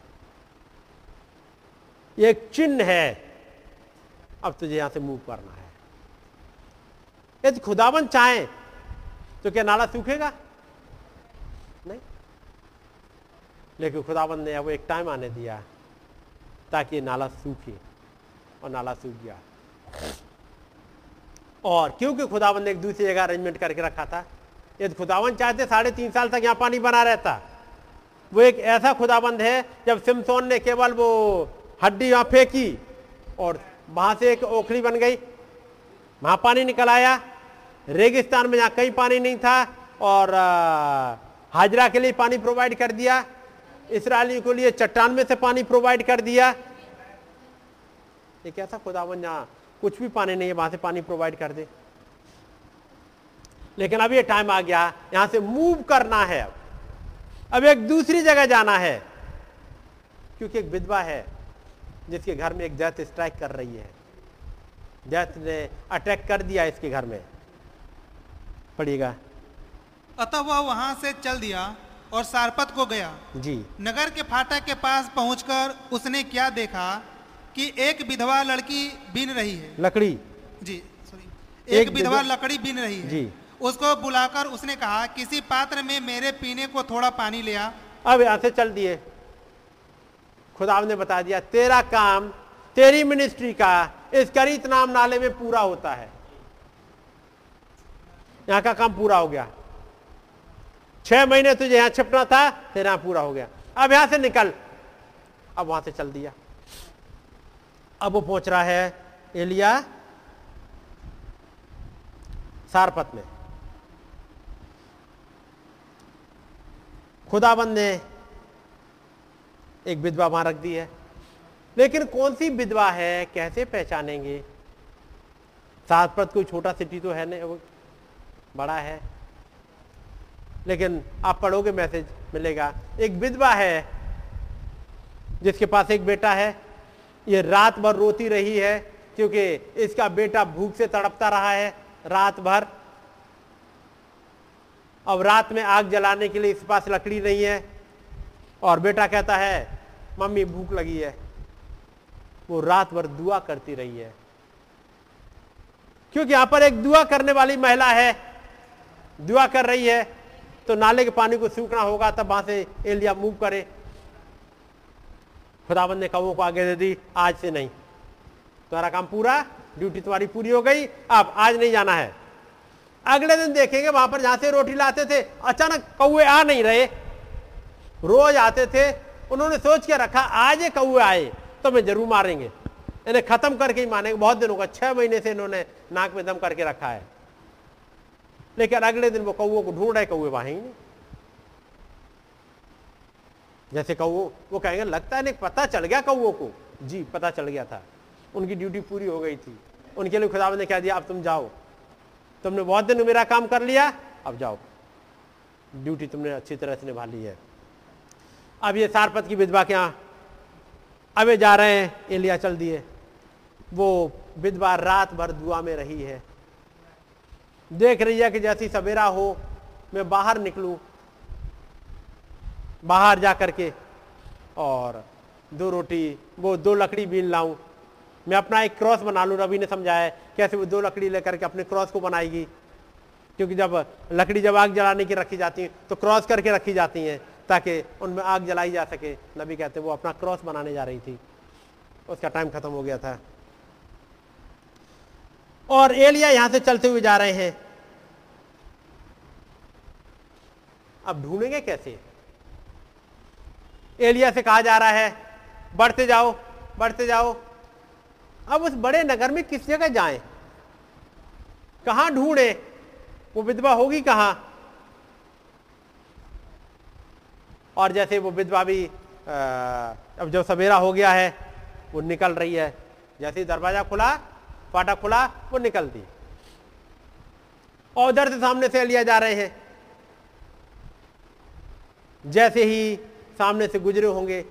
ये एक चिन्ह है। अब तुझे यहाँ से मूव करना है। यदि खुदाबंद चाहे तो क्या नाला सूखेगा? नहीं। लेकिन खुदाबंद ने अब एक टाइम आने दिया, ताकि नाला सूखे और नाला सूख गया। और क्योंकि खुदावन ने एक दूसरी जगह अरेंजमेंट करके रखा था, यदि खुदावन चाहते, साढ़े तीन साल तक यहाँ पानी बना रहता वो एक ऐसा खुदाबंद है, जब सिमसोन ने केवल वो हड्डी वहाँ फेंकी और वहाँ से एक ओखली बन गई। वहाँ पानी निकल आया। रेगिस्तान में जहाँ कहीं पानी नहीं था और हाजरा के लिए पानी प्रोवाइड कर दिया। इसराइलियों के लिए चट्टान में से पानी प्रोवाइड कर दिया। एक ऐसा खुदावन जहाँ कुछ भी पानी नहीं है, वहाँ से पानी प्रोवाइड कर दे। लेकिन अब ये टाइम आ गया, यहाँ से मूव करना है अब। अब एक दूसरी जगह जाना है क्योंकि एक विधवा है जिसके घर में एक डेथ स्ट्राइक कर रही है। डेथ ने अटैक कर दिया इसके घर में। पढ़िएगा। अतः वह वहाँ से चल दिया और सारपत को गया। जी। नगर के फाटक के पास पहुंचकर उसने क्या देखा कि एक विधवा लड़की बीन रही है। लकड़ी। जी सॉरी एक एक विधवा विधवा- लकड़ी बीन रही है। जी। उसको बुलाकर उसने कहा, किसी पात्र में मेरे पीने को थोड़ा पानी लिया अब यहाँ से चल दिए। खुदा ने बता दिया, तेरा काम, तेरी मिनिस्ट्री का, इस करीत नाम नाले में पूरा होता है। यहाँ का काम पूरा हो गया। छह महीने तुझे यहाँ छिपना था, तेरा पूरा हो गया। अब यहाँ से निकल। अब वहाँ से चल दिया। अब वो पहुँच रहा है एलिया सारपत में। खुदाबंद ने एक विधवा वहाँ रख दी है। लेकिन कौन सी विधवा है, कैसे पहचानेंगे? सातपत कोई छोटा सिटी तो है नहीं, वो बड़ा है। लेकिन आप पढ़ोगे मैसेज मिलेगा। एक विधवा है, जिसके पास एक बेटा है। ये रात भर रोती रही है, क्योंकि इसका बेटा भूख से तड़पता रहा है, रात भर। अब रात में आग जलाने के लिए इस पास लकड़ी नहीं है। और बेटा कहता है, मम्मी, भूख लगी है। वो रात भर दुआ करती रही है। क्योंकि यहाँ पर एक दुआ करने वाली महिला है। दुआ कर रही है तो नाले के पानी को सूखना होगा, तब वहाँ से एलिया मूव करे। खुदाबंद ने कवों को आगे दे दी, आज से नहीं। तुम्हारा काम पूरा, ड्यूटी तुम्हारी पूरी हो गई, अब आज नहीं जाना है। अगले दिन देखेंगे वहाँ पर जहाँ से रोटी लाते थे, अचानक कौए आ नहीं रहे। रोज आते थे, उन्होंने सोच के रखा, आज ये कौए आए तो मैं ज़रूर मारेंगे। इन्हें खत्म करके ही मानेंगे बहुत दिनों का, छह महीने से इन्होंने नाक में दम करके रखा है। लेकिन अगले दिन वो कौओं को ढूंढ रहे कौए वहाँ ही नहीं। जैसे कौओ वो कहेंगे, लगता है नहीं, पता चल गया कौओं को। जी, पता चल गया था। उनकी ड्यूटी पूरी हो गई थी। उनके लिए खुदावंद ने कह दिया, अब तुम जाओ। तुमने बहुत दिन मेरा काम कर लिया, अब जाओ। ड्यूटी तुमने अच्छी तरह से निभा ली है। अब ये सारपत की विधवा के यहाँ, अब ये जा रहे हैं एलिया चल दिए। वो विधवा रात भर दुआ में रही है। देख रही है कि जैसी सवेरा हो, मैं बाहर निकलूं, बाहर जा करके और दो रोटी, वो दो लकड़ी बीन लाऊं मैं अपना एक क्रॉस बना लूँ, रवि ने समझाया, कैसे वो दो लकड़ी लेकर के अपने क्रॉस को बनाएगी। क्योंकि जब लकड़ी जब आग जलाने की रखी जाती है तो क्रॉस करके रखी जाती हैं, ताकि उनमें आग जलाई जा सके। नबी कहते वो अपना क्रॉस बनाने जा रही थी। उसका टाइम खत्म हो गया था। और एलिया यहाँ से चलते हुए जा रहे हैं। अब ढूंढेंगे कैसे? एलिया से कहा जा रहा है, बढ़ते जाओ बढ़ते जाओ। अब उस बड़े नगर में किस जगह जाएँ? कहाँ ढूंढे? वो विधवा होगी कहाँ? और जैसे वो विधवा भी अब जब सवेरा हो गया है, वो निकल रही है। जैसे ही दरवाज़ा खुला, फाटा खुला, वो निकलती। और उधर से सामने से लिया जा रहे हैं। जैसे ही सामने से गुजरे होंगे,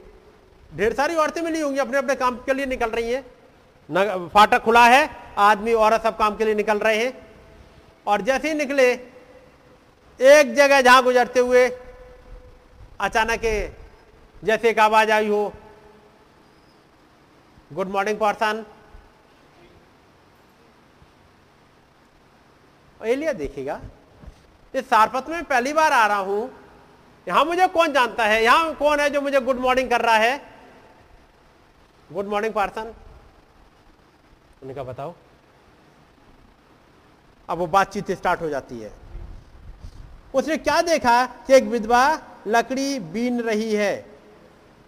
ढेर सारी औरतें मिली होंगी अपने अपने काम के लिए निकल रही हैं। फाटक खुला है, आदमी, औरत सब काम के लिए निकल रहे हैं। और जैसे ही निकले, एक जगह जहाँ गुजरते हुए अचानक जैसे एक आवाज़ आई हो, गुड मॉर्निंग, पर्सन। एलिया देखेगा इस सारपत में पहली बार आ रहा हूँ। यहाँ मुझे कौन जानता है? यहाँ कौन है जो मुझे गुड मॉर्निंग कर रहा है? Good morning, person. उन्होंने कहा, बताओ। अब वो बातचीत स्टार्ट हो जाती है। उसने क्या देखा? कि एक विधवा लकड़ी बीन रही है।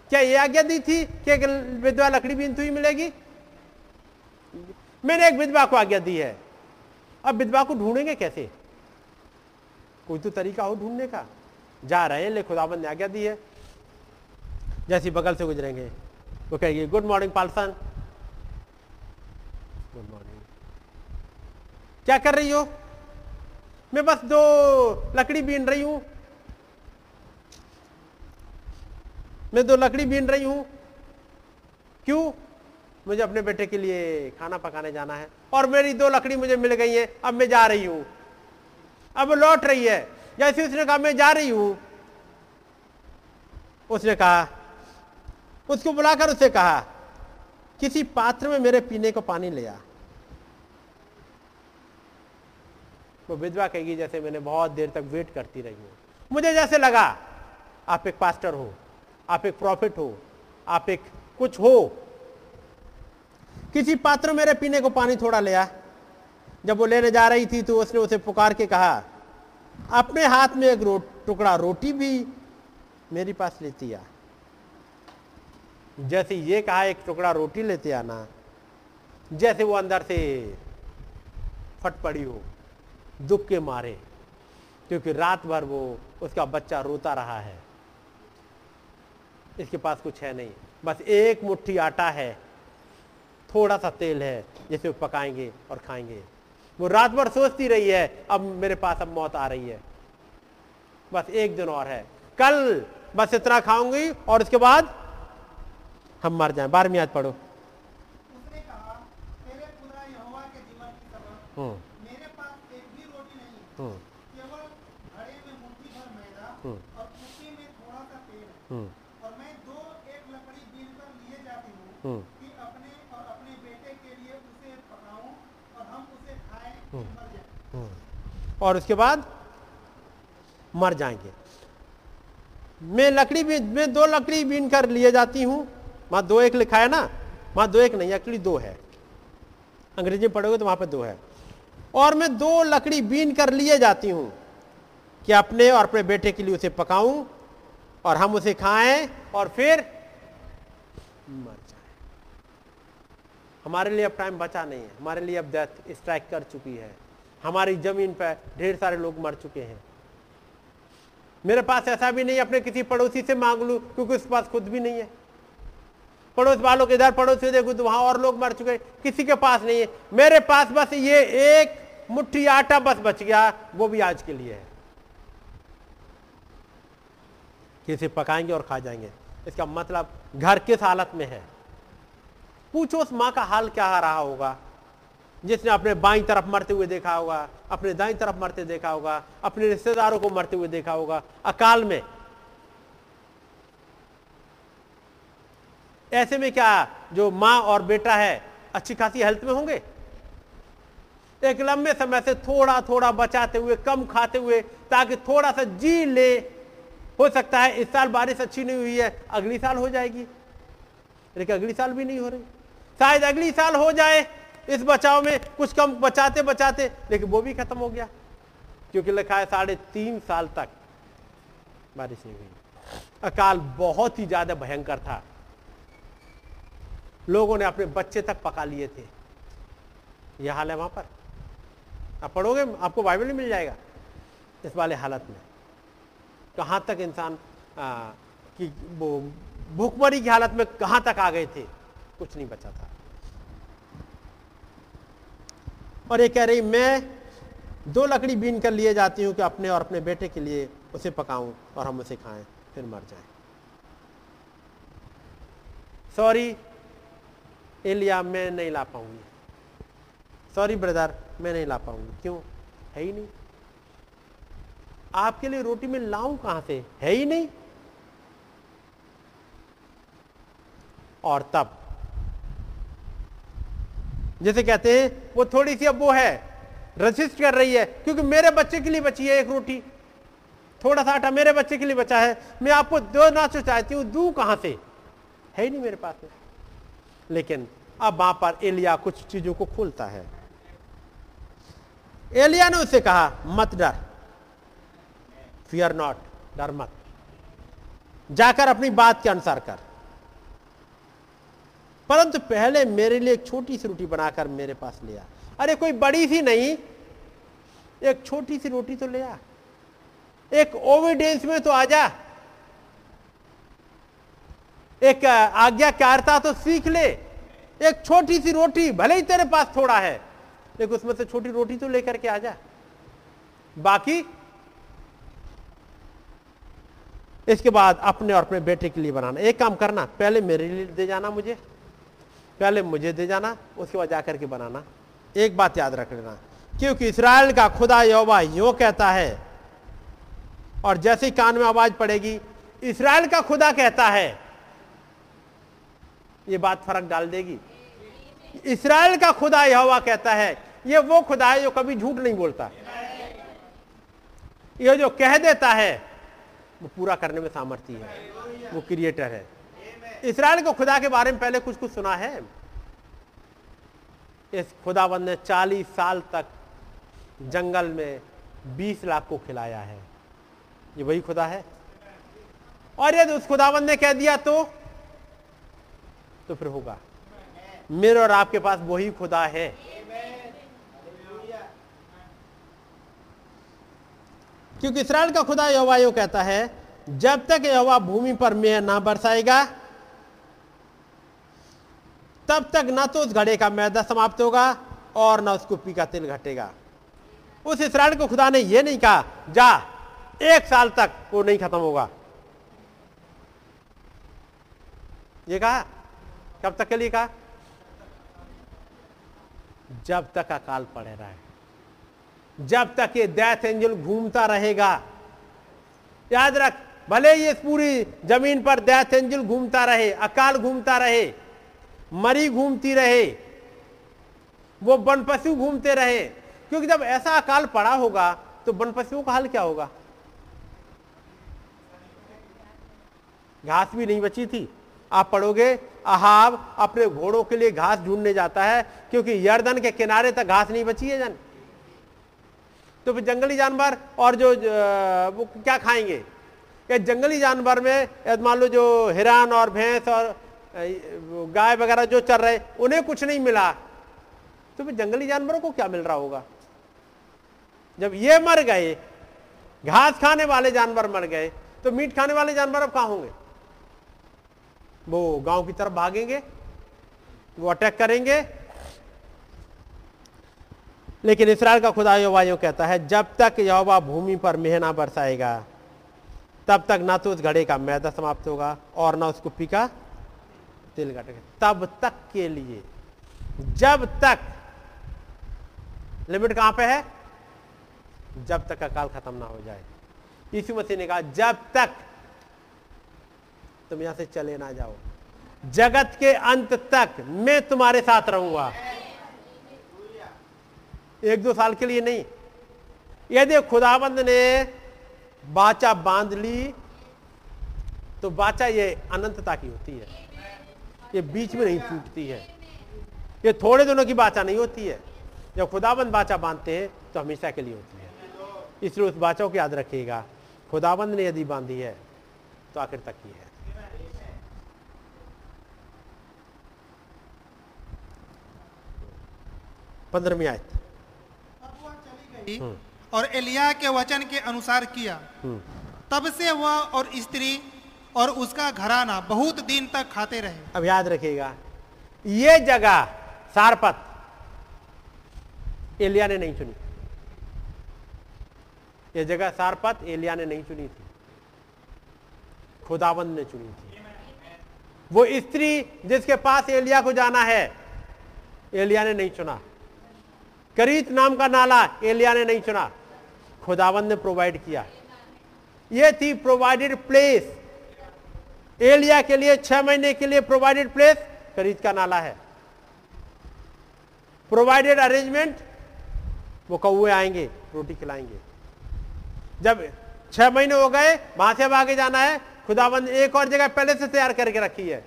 क्या ये आज्ञा दी थी कि एक विधवा लकड़ी बीनती हुई मिलेगी? मैंने एक विधवा को आज्ञा दी है। अब विधवा को ढूंढेंगे कैसे? कोई तो तरीका हो ढूँढने का। जा रहे हैं ले खुदाबंद ने आज्ञा दी है। जैसी बगल से गुजरेंगे, वो कहेगी good morning Paulson. Good morning क्या कर रही हो? मैं बस दो लकड़ी बीन रही हूँ। मैं दो लकड़ी बीन रही हूँ। क्यों? मुझे अपने बेटे के लिए खाना पकाने जाना है और मेरी दो लकड़ी मुझे मिल गई है। अब मैं जा रही हूँ। अब लौट रही है। जैसे उसने कहा, मैं जा रही हूँ। उसने कहा, उसको बुलाकर उसे कहा, किसी पात्र में मेरे पीने को पानी ले आ। वो विधवा कहेगी जैसे मैंने बहुत देर तक वेट करती रही हूँ। मुझे जैसे लगा आप एक पास्टर हो आप एक प्रॉफिट हो आप एक कुछ हो। किसी पात्र मेरे पीने को पानी थोड़ा लिया जब वो लेने जा रही थी तो उसने उसे पुकार के कहा अपने हाथ में एक रो, टुकड़ा रोटी भी मेरे पास लेती आ। जैसे ये कहा एक टुकड़ा रोटी लेते आना। जैसे वो अंदर से फट पड़ी हो। दुख के मारे, क्योंकि रात भर वो उसका बच्चा रोता रहा है। इसके पास कुछ है नहीं। बस एक मुट्ठी आटा है, थोड़ा सा तेल है, जिसे वो पकाएँगे और खाएँगे। वो रात भर सोचती रही है, अब मेरे पास अब मौत आ रही है। बस एक दिन और है। कल बस इतना खाऊँगी और उसके बाद हम मर जाए। बारहवीं याद पढ़ो उसने कहा तेरे खुदा यहोवा के जीवन की सबक हम्म मेरे पास एक भी रोटी नहीं है हम्म केवल घड़े में मुट्ठी भर मैदा हम्म। और कुप्पी में थोड़ा सा तेल है हम्म और मैं दो एक लकड़ी बीन कर लिए जाती हूँ हम्म। कि अपने और अपने बेटे के लिए उसे पकाऊं और हम उसे खाएँ मर जाएँ। और उसके बाद मर जाएँगे। मैं लकड़ी भी मैं दो लकड़ी बीन कर लिए जाती हूँ। वहाँ दो एक लिखा है ना? वहाँ दो एक नहीं एक्चुअली दो है। अंग्रेज़ी में पढ़ोगे तो वहाँ पे दो है। और मैं दो लकड़ी बीन कर लिए जाती हूँ कि अपने और अपने बेटे के लिए उसे पकाऊं और हम उसे खाएँ और फिर मर जाए। हमारे लिए अब टाइम बचा नहीं है। हमारे लिए अब डेथ स्ट्राइक कर चुकी है। हमारी ज़मीन पर ढेर सारे लोग मर चुके हैं। मेरे पास ऐसा भी नहीं अपने किसी पड़ोसी से मांग लू, क्योंकि उसके पास खुद भी नहीं है। पड़ोस वालों के इधर, पड़ोसी देखो तो वहाँ और लोग मर चुके किसी के पास नहीं है। मेरे पास बस ये एक मुट्ठी आटा बस बच गया, वो भी आज के लिए है। किसे पकाएँगे और खा जाएँगे। इसका मतलब घर किस हालत में है? पूछो उस माँ का हाल क्या आ रहा होगा? जिसने अपने बाई तरफ़ मरते हुए देखा होगा, अपने दाई तरफ़ मरते देखा होगा, अपने रिश्तेदारों को मरते हुए देखा होगा। अकाल में। ऐसे में क्या जो माँ और बेटा है, अच्छी खासी हेल्थ में होंगे? एक लंबे समय से थोड़ा थोड़ा बचाते हुए, कम खाते हुए, ताकि थोड़ा सा जी ले हो सकता है इस साल बारिश अच्छी नहीं हुई है, अगली साल हो जाएगी। लेकिन अगली साल भी नहीं हो रही। शायद अगली साल हो जाए, इस बचाव में कुछ कम बचाते बचाते, लेकिन वो भी खत्म हो गया। क्योंकि लिखा है साढ़े तीन साल तक बारिश नहीं हुई। अकाल बहुत ही ज़्यादा भयंकर था। लोगों ने अपने बच्चे तक पका लिए थे। यह हाल है वहाँ पर। आप पढ़ोगे, आपको बाइबल मिल जाएगा। इस वाले हालत में। कहाँ तक इंसान की वो भूखमरी की हालत में कहाँ तक आ गए थे? कुछ नहीं बचा था। और ये कह रही, मैं दो लकड़ी बीन कर लिए जाती हूँ कि अपने और अपने बेटे के लिए उसे पकाऊं और हम उसे खाएँ, फिर मर जाएँ। सॉरी एलिया मैं नहीं ला पाऊँगी। सॉरी ब्रदर मैं नहीं ला पाऊँगी। क्यों? है ही नहीं। आपके लिए रोटी में लाऊं कहाँ से? है ही नहीं। और तब, जैसे कहते हैं, वो थोड़ी सी अब वो है, रजिस्ट कर रही है, क्योंकि मेरे बच्चे के लिए बची है एक रोटी। थोड़ा सा आटा मेरे बच्चे के लिए बचा है। मैं आपको दो ना चाहती हूँ, दू कहाँ से? है ही नहीं मेरे पास में। लेकिन अब वहाँ पर एलिया कुछ चीज़ों को खोलता है। एलिया ने उसे कहा, मत डर। फियर नॉट डर मत जाकर अपनी बात के अनुसार कर। परंतु पहले मेरे लिए एक छोटी सी रोटी बनाकर मेरे पास ले आ। अरे कोई बड़ी सी नहीं, एक छोटी सी रोटी तो ले आ। एक ओविडेंस में तो आ जा। एक आज्ञाकारता तो सीख ले। एक छोटी सी रोटी, भले ही तेरे पास थोड़ा है, लेकिन उसमें से छोटी रोटी तो लेकर के आ जा। बाकी इसके बाद अपने और अपने बेटे के लिए बनाना। एक काम करना, पहले मेरे लिए दे जाना मुझे, पहले मुझे दे जाना, उसके बाद जाकर के बनाना। एक बात याद रख लेना, क्योंकि इसराइल का खुदा योबा यो कहता है, और जैसे कान में आवाज़ पड़ेगी इसराइल का खुदा कहता है, ये बात फ़र्क डाल देगी। इसराइल का खुदा यहोवा कहता है, ये वो खुदा है जो कभी झूठ नहीं बोलता। ये जो कह देता है वो पूरा करने में सामर्थ्य है वो क्रिएटर है। इसराइल को खुदा के बारे में पहले कुछ कुछ सुना है। इस खुदाबंद ने 40 साल तक जंगल में 20 लाख को खिलाया है। ये वही खुदा है। और यदि उस खुदाबंद ने कह दिया तो तो फिर होगा। मेरे और आपके पास वही खुदा है। क्योंकि इसराइल का खुदा यहोवा यो कहता है, जब तक यहोवा भूमि पर मेह ना बरसाएगा, तब तक ना तो उस घड़े का मैदा समाप्त होगा और ना उसको पी का तिल घटेगा। उस इसराइल को खुदा ने यह नहीं कहा, जा, एक साल तक वो नहीं खत्म होगा। ये कहा? कब तक के लिए कहा? जब तक अकाल पड़े रहे। जब तक ये डेथ एंजल घूमता रहेगा। याद रख, भले ये पूरी ज़मीन पर डेथ एंजल घूमता रहे, अकाल घूमता रहे, मरी घूमती रहे, वो वन पशु घूमते रहे, क्योंकि जब ऐसा अकाल पड़ा होगा तो वन पशुओं का हाल क्या होगा? घास भी नहीं बची थी। आप पढ़ोगे, अहाब अपने घोड़ों के लिए घास ढूँढने जाता है, क्योंकि यर्दन के किनारे तक घास नहीं बची है जन। तो फिर जंगली जानवर और जो वो क्या खाएँगे? या जंगली जानवर में मान लो जो हिरान और भैंस और गाय वगैरह जो चल रहे, उन्हें कुछ नहीं मिला तो फिर जंगली जानवरों को क्या मिल रहा होगा? जब ये मर गए, घास खाने वाले जानवर मर गए तो मीट खाने वाले जानवर अब कहाँ होंगे? वो गाँव की तरफ़ भागेंगे, वो अटैक करेंगे लेकिन इसराइल का खुदा योवायो कहता है, जब तक यहोवा भूमि पर मेहना बरसाएगा, तब तक ना तो उस घड़े का मैदा समाप्त होगा और ना उसको पीका तिल घटेगा तब तक के लिए, जब तक, लिमिट कहाँ पे है? जब तक अकाल खत्म ना हो जाए। यीशु मसीह ने कहा, जब तक तुम यहाँ से चले ना जाओ, जगत के अंत तक मैं तुम्हारे साथ रहूँगा। एक दो साल के लिए नहीं। यदि खुदाबंद ने बाचा बाँध ली तो बाचा ये अनंतता की होती है। ये बीच में नहीं टूटती है। ये थोड़े दिनों की बाचा नहीं होती है। जब खुदाबंद बाचा बांधते हैं तो हमेशा के लिए होती है। इसलिए उस बाचा को याद रखिएगा। खुदाबंद ने यदि बांधी है तो आखिर तक की है। पंद्रहवीं आयत। हम्म। और एलिया के वचन के अनुसार किया। हम्म। तब से वह और स्त्री और उसका घराना बहुत दिन तक खाते रहे। अब याद रखिएगा ये जगह सारपत एलिया ने नहीं चुनी। ये जगह सारपत एलिया ने नहीं चुनी थी। खुदाबंद ने चुनी थी। वो स्त्री जिसके पास एलिया को जाना है एलिया ने नहीं चुना। करीत नाम का नाला एलिया ने नहीं चुना। खुदाबंद ने प्रोवाइड किया। ये थी प्रोवाइडेड प्लेस एलिया के लिए, छह महीने के लिए प्रोवाइडेड प्लेस करीत का नाला है। प्रोवाइडेड अरेंजमेंट वो कौए आएँगे, रोटी खिलाएँगे। जब छह महीने हो गए, वहाँ से अब आगे जाना है, खुदावंद एक और जगह पहले से तैयार करके रखी है।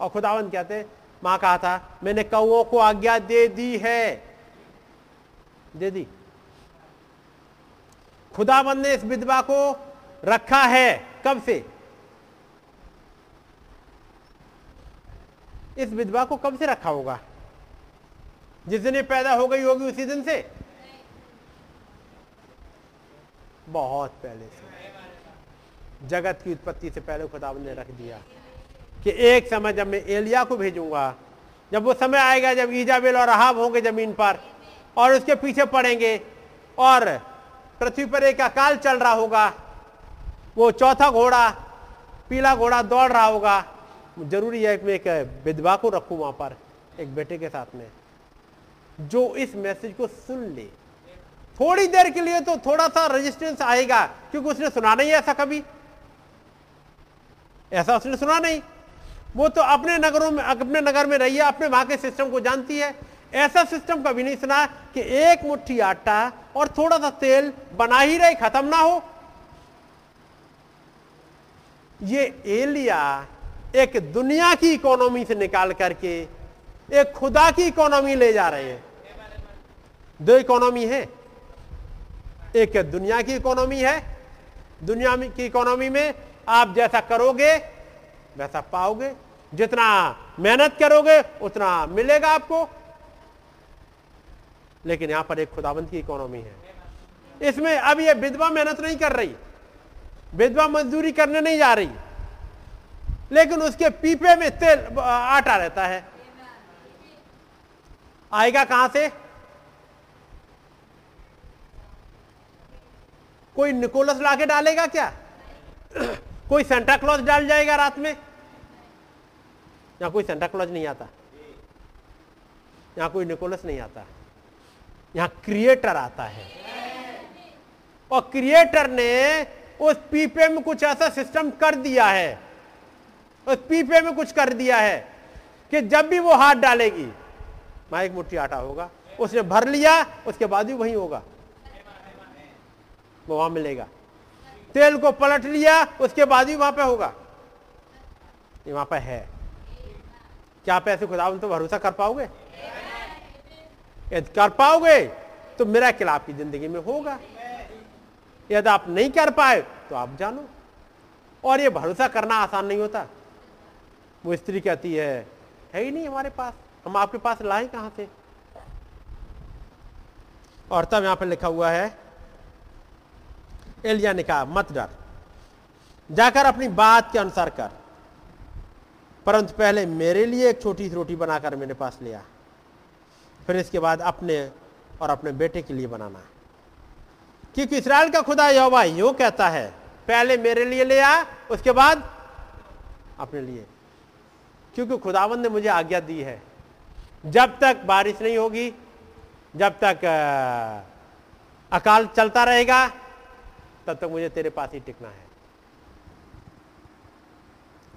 और खुदावंद कहते माँ कहा था, मैंने कौओं को आज्ञा दे दी है। दे दी। खुदावंद ने इस विधवा को रखा है। कब से? इस विधवा को कब से रखा होगा? जिस दिन पैदा हो गई होगी उसी दिन से? बहुत पहले से। जगत की उत्पत्ति से पहले खुदावन ने रख दिया कि एक समय जब मैं एलिया को भेजूँगा, जब वो समय आएगा, जब ईजाबेल और अहाब होंगे ज़मीन पर और उसके पीछे पड़ेंगे। और पृथ्वी पर एक अकाल चल रहा होगा। वो चौथा घोड़ा, पीला घोड़ा दौड़ रहा होगा। ज़रूरी है मैं एक विधवा को रखूँ वहाँ पर, एक बेटे के साथ में। जो इस मैसेज को सुन ले। थोड़ी देर के लिए तो थोड़ा सा रेजिस्टेंस आएगा, क्योंकि उसने सुना नहीं ऐसा कभी। ऐसा उसने सुना नहीं। वो तो अपने नगरों में, अपने नगर में रही है अपने वहाँ के सिस्टम को जानती है। ऐसा सिस्टम कभी नहीं सुना कि एक मुट्ठी आटा और थोड़ा सा तेल बना ही रहे, खत्म ना हो। ये एलिया एक दुनिया की इकोनॉमी से निकाल करके एक खुदा की इकोनॉमी ले जा रहे हैं। दो इकोनॉमी है। एक दुनिया की इकोनॉमी है। दुनिया की इकोनॉमी में आप जैसा करोगे, वैसा पाओगे। जितना मेहनत करोगे, उतना मिलेगा आपको। लेकिन यहाँ पर एक खुदाबंद की इकोनॉमी है। इसमें अब ये विधवा मेहनत नहीं कर रही, विधवा मजदूरी करने नहीं जा रही, लेकिन उसके पीपे में तेल, आटा रहता है। आएगा कहाँ से? कोई निकोलस लाके डालेगा क्या? कोई सेंटा क्लॉज डाल जाएगा रात में? यहाँ कोई सेंटा क्लॉज नहीं आता। यहाँ कोई निकोलस नहीं आता। यहाँ क्रिएटर आता है। और क्रिएटर ने उस पीपे में कुछ ऐसा सिस्टम कर दिया है। उस पीपे में कुछ कर दिया है कि जब भी वो हाथ डालेगी वहाँ एक मुट्ठी आटा होगा, उसने भर लिया, उसके बाद भी वही होगा। वो वहाँ मिलेगा। तेल को पलट लिया, उसके बाद भी वहाँ पे होगा। ये वहाँ पे है। क्या आप ऐसे खुदा तो भरोसा कर पाओगे? यदि कर पाओगे तो मेरा किला आपकी ज़िंदगी में होगा। यदि आप नहीं कर पाए तो आप जानो। और ये भरोसा करना आसान नहीं होता। वो स्त्री कहती है है ही नहीं हमारे पास। हम आपके पास लाए कहाँ से? और तब यहाँ पर लिखा हुआ है, एलिया ने कहा, मत डर। जाकर अपनी बात के अनुसार कर। परंतु पहले मेरे लिए एक छोटी सी रोटी बनाकर मेरे पास लिया फिर इसके बाद अपने और अपने बेटे के लिए बनाना है। क्योंकि इसराइल का खुदा यहोवा यो कहता है, पहले मेरे लिए ले आ, उसके बाद अपने लिए। क्योंकि खुदावन ने मुझे आज्ञा दी है, जब तक बारिश नहीं होगी, जब तक अकाल चलता रहेगा, तब तक मुझे तेरे पास ही टिकना है।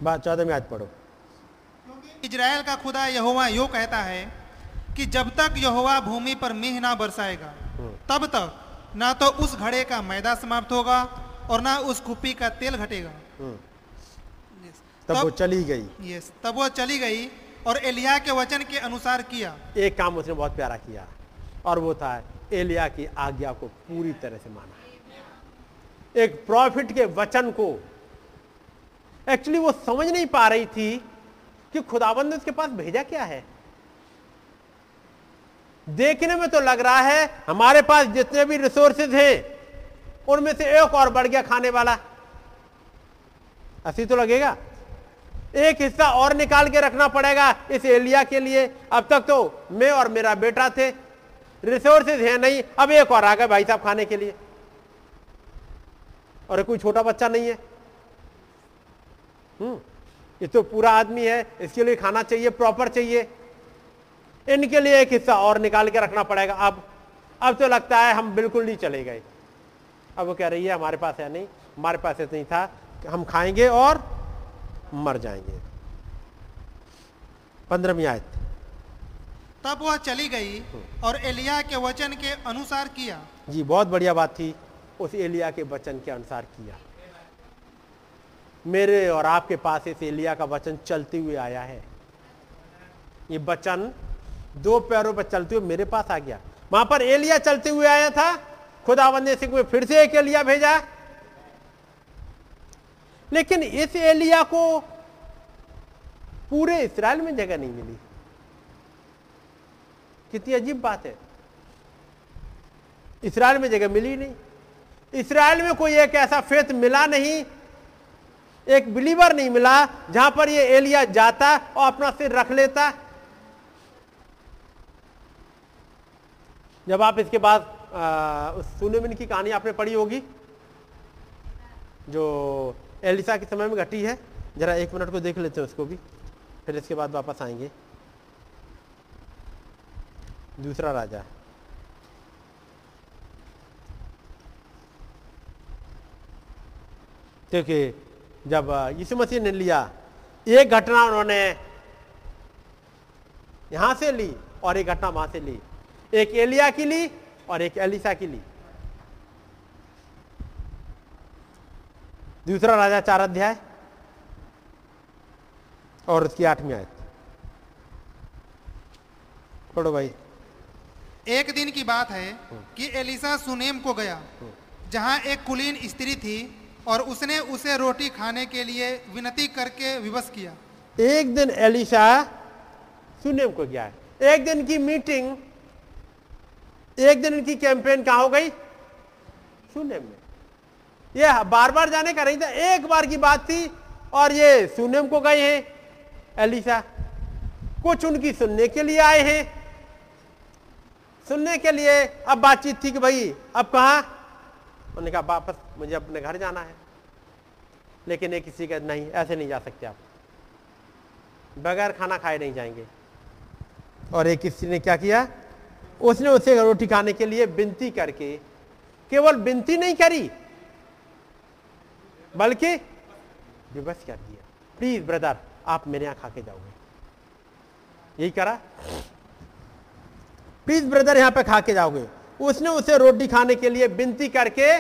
बात चौदह में आज पढ़ो। क्योंकि इजराइल का खुदा यहोवा यो कहता है कि जब तक यहोवा भूमि पर मेह ना बरसाएगा तब तक ना तो उस घड़े का मैदा समाप्त होगा और ना उस कुपी का तेल घटेगा। तब वो चली गई। यस तब वो चली गई और एलिया के वचन के अनुसार किया। एक काम उसने बहुत प्यारा किया और वो था एलिया की आज्ञा को पूरी तरह से माना। एक प्रॉफिट के वचन को एक्चुअली वो समझ नहीं पा रही थी कि खुदाबंद ने उसके पास भेजा क्या है। देखने में तो लग रहा है हमारे पास जितने भी रिसोर्सेज हैं, उनमें से एक और बढ़ गया खाने वाला। ऐसी तो लगेगा। एक हिस्सा और निकाल के रखना पड़ेगा इस एलिया के लिए। अब तक तो मैं और मेरा बेटा थे। रिसोर्सेज है नहीं, अब एक और आ गए भाई साहब खाने के लिए। और कोई छोटा बच्चा नहीं है। हम्म ये तो पूरा आदमी है, इसके लिए खाना चाहिए प्रॉपर चाहिए। इनके लिए एक हिस्सा और निकाल के रखना पड़ेगा। अब अब तो लगता है हम बिल्कुल नहीं चले गए। अब वो कह रही है हमारे पास है नहीं हमारे पास ऐसा नहीं था हम खाएँगे और मर जाएँगे। पंद्रहवीं आयत। तब वह चली गई और एलिया के वचन के अनुसार किया। जी बहुत बढ़िया बात थी। उस एलिया के वचन के अनुसार किया। मेरे और आपके पास इस एलिया का वचन चलते हुए आया है। ये वचन दो पैरों पर चलते हुए मेरे पास आ गया। वहाँ पर एलिया चलते हुए आया था। खुदावंद ने सिंह फिर से एक एलिया भेजा। लेकिन इस एलिया को पूरे इसराइल में जगह नहीं मिली। कितनी अजीब बात है। इसराइल में जगह मिली नहीं। इसराइल में कोई एक ऐसा फेथ मिला नहीं। एक बिलीवर नहीं मिला जहाँ पर ये एलिया जाता और अपना सिर रख लेता। जब आप इसके बाद सुनेमिन की कहानी आपने पढ़ी होगी, जो एलिसा के समय में घटी है, जरा एक मिनट को देख लेते हैं उसको भी, फिर इसके बाद वापस आएँगे। दूसरा राजा। क्योंकि जब यीशु मसीह ने लिया, एक घटना उन्होंने यहाँ से ली और एक घटना वहाँ से ली। एक एलिया की ली और एक एलिसा की ली। दूसरा राजा चार अध्याय और उसकी आठवीं आयत। पढ़ो भाई। एक दिन की बात है कि एलिसा सुनेम को गया जहाँ एक कुलीन स्त्री थी और उसने उसे रोटी खाने के लिए विनती करके विवश किया। एक दिन एलिशा सुनेम को गया एक दिन की मीटिंग एक दिन इनकी कैंपेन कहा हो गई? सुनेम में। ये बार बार जाने का नहीं था, एक बार की बात थी और ये सुनेम को गए हैं। एलिसा कुछ उनकी सुनने के लिए आए हैं। सुनने के लिए अब बातचीत थी कि भाई, अब कहा? उन्होंने कहा, वापस मुझे अपने घर जाना है। लेकिन एक किसी का नहीं, ऐसे नहीं जा सकते आप। बगैर खाना खाए नहीं जाएँगे। और एक किसी ने क्या किया? उसने उसे रोटी खाने के लिए विनती करके केवल विनती नहीं करी, बल्कि विवश कर दिया। प्लीज़ ब्रदर आप मेरे यहाँ खा के जाओगे। यही करा। प्लीज़ ब्रदर यहाँ पे खा के जाओगे। उसने उसे रोटी खाने के लिए विनती करके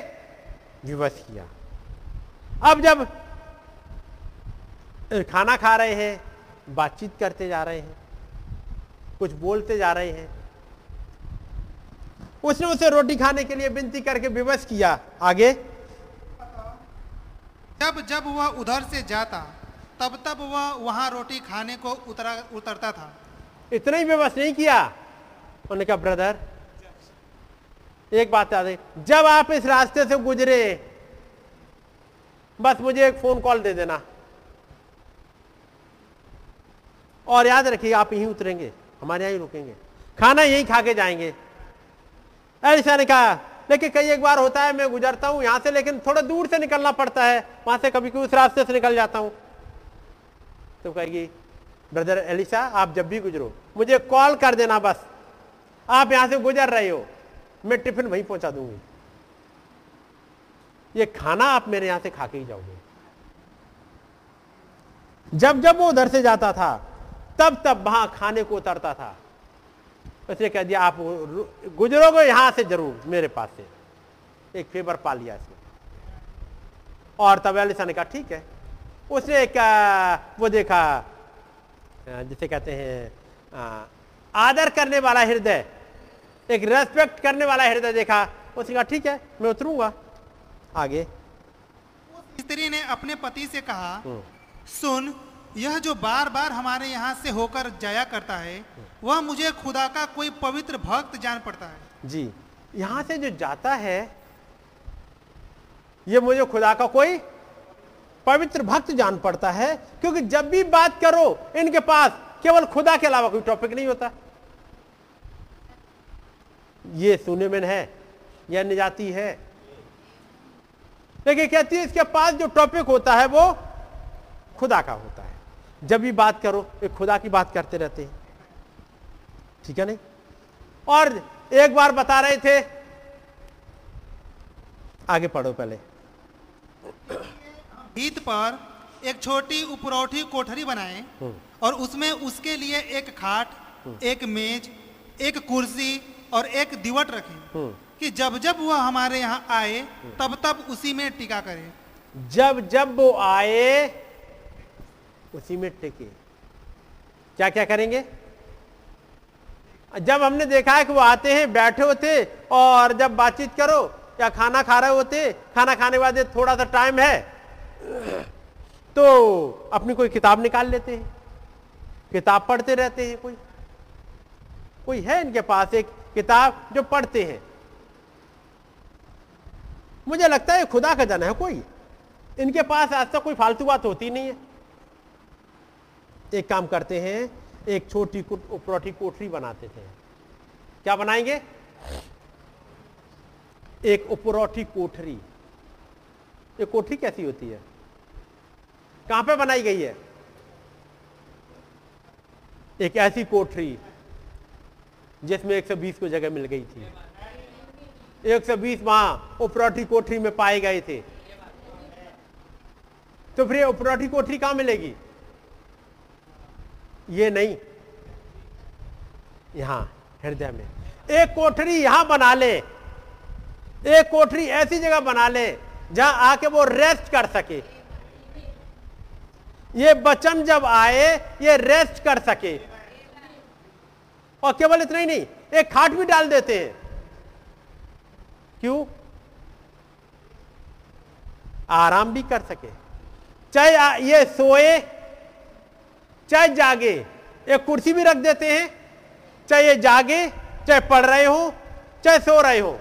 विवश किया। अब जब खाना खा रहे हैं, बातचीत करते जा रहे हैं, कुछ बोलते जा रहे हैं उसने उसे रोटी खाने के लिए विनती करके विवश किया। आगे। जब जब वह उधर से जाता तब तब वह वहाँ रोटी खाने को उतरा उतरता था। इतना ही विवश नहीं किया। उन्होंने कहा ब्रदर एक बात याद है जब आप इस रास्ते से गुजरे बस मुझे एक फ़ोन कॉल दे देना। और याद रखिए आप यहीं उतरेंगे हमारे यहीं रुकेंगे। खाना यहीं खा के जाएँगे। ऐसा ने कहा लेकिन कई एक बार होता है, मैं गुजरता हूँ यहाँ से, लेकिन थोड़ा दूर से निकलना पड़ता है। वहाँ से कभी कभी उस रास्ते से निकल जाता हूँ। तो कहेगी, ब्रदर एलिशा, आप जब भी गुजरो, मुझे कॉल कर देना बस। आप यहाँ से गुजर रहे हो। मैं टिफ़िन वहीं पहुँचा दूँगी। ये खाना आप मेरे यहाँ से खा के ही जाओगे। जब जब वो उधर से जाता था, तब तब वहाँ खाने को उतरता था। उसने कह दिया आप गुजरोगे यहाँ से ज़रूर मेरे पास से। एक फेवर पा लिया इसने। और तब एलिसा ने कहा ठीक है। उसने एक वो देखा जिसे कहते हैं आदर करने वाला हृदय एक रेस्पेक्ट करने वाला हृदय देखा। उसने कहा ठीक है मैं उतरूँगा आगे। स्त्री ने अपने पति से कहा हम्म। सुन यह जो बार बार हमारे यहाँ से होकर जाया करता है, वह मुझे खुदा का कोई पवित्र भक्त जान पड़ता है। जी, यहाँ से जो जाता है, ये मुझे खुदा का कोई पवित्र भक्त जान पड़ता है, क्योंकि जब भी बात करो, इनके पास केवल खुदा के अलावा कोई टॉपिक नहीं होता। ये में है यह निजाती है। लेकिन कहती है, इसके पास जो टॉपिक होता है, वो खुदा का होता है। जब भी बात करो ये खुदा की बात करते रहते हैं। ठीक है नहीं? और एक बार बता रहे थे आगे पढ़ो पहले। भीत पर एक छोटी उपरौठी कोठरी बनाए और उसमें उसके लिए एक खाट एक मेज एक कुर्सी और एक दिवट रखें कि जब जब वह हमारे यहाँ आए तब तब उसी में टिका करे। जब जब वो आए उसी में टिके। क्या क्या करेंगे? जब हमने देखा है कि वो आते हैं, बैठे होते और जब बातचीत करो, या खाना खा रहे होते, खाना खाने के बाद थोड़ा सा टाइम है तो अपनी कोई किताब निकाल लेते हैं। किताब पढ़ते रहते हैं कोई। कोई है इनके पास एक किताब जो पढ़ते हैं? मुझे लगता है खुदा का जन है कोई। इनके पास ऐसा कोई फालतू बात होती नहीं है। एक काम करते हैं, एक छोटी कुट- कोठरी बनाते थे। क्या बनाएँगे? एक उपरौठी कोठरी। ये कोठरी कैसी होती है? कहाँ पे बनाई गई है? एक ऐसी कोठरी, जिसमें 120 को जगह मिल गई थी। 120 वहाँ उपरौठी कोठरी में पाए गए थे। तो फिर उपरौठी कोठरी कहाँ मिलेगी? ये नहीं। यहाँ, हृदय में। एक कोठरी यहाँ बना ले। एक कोठरी ऐसी जगह बना ले, जहाँ आके वो रेस्ट कर सके। ये बचन जब आए, ये रेस्ट कर सके। और केवल इतना ही नहीं, एक खाट भी डाल देते हैं। क्यों? आराम भी कर सके। चाहे ये सोए चाहे जागे, एक कुर्सी भी रख देते हैं, चाहे ये जागे, चाहे पढ़ रहे हो, चाहे सो रहे हो,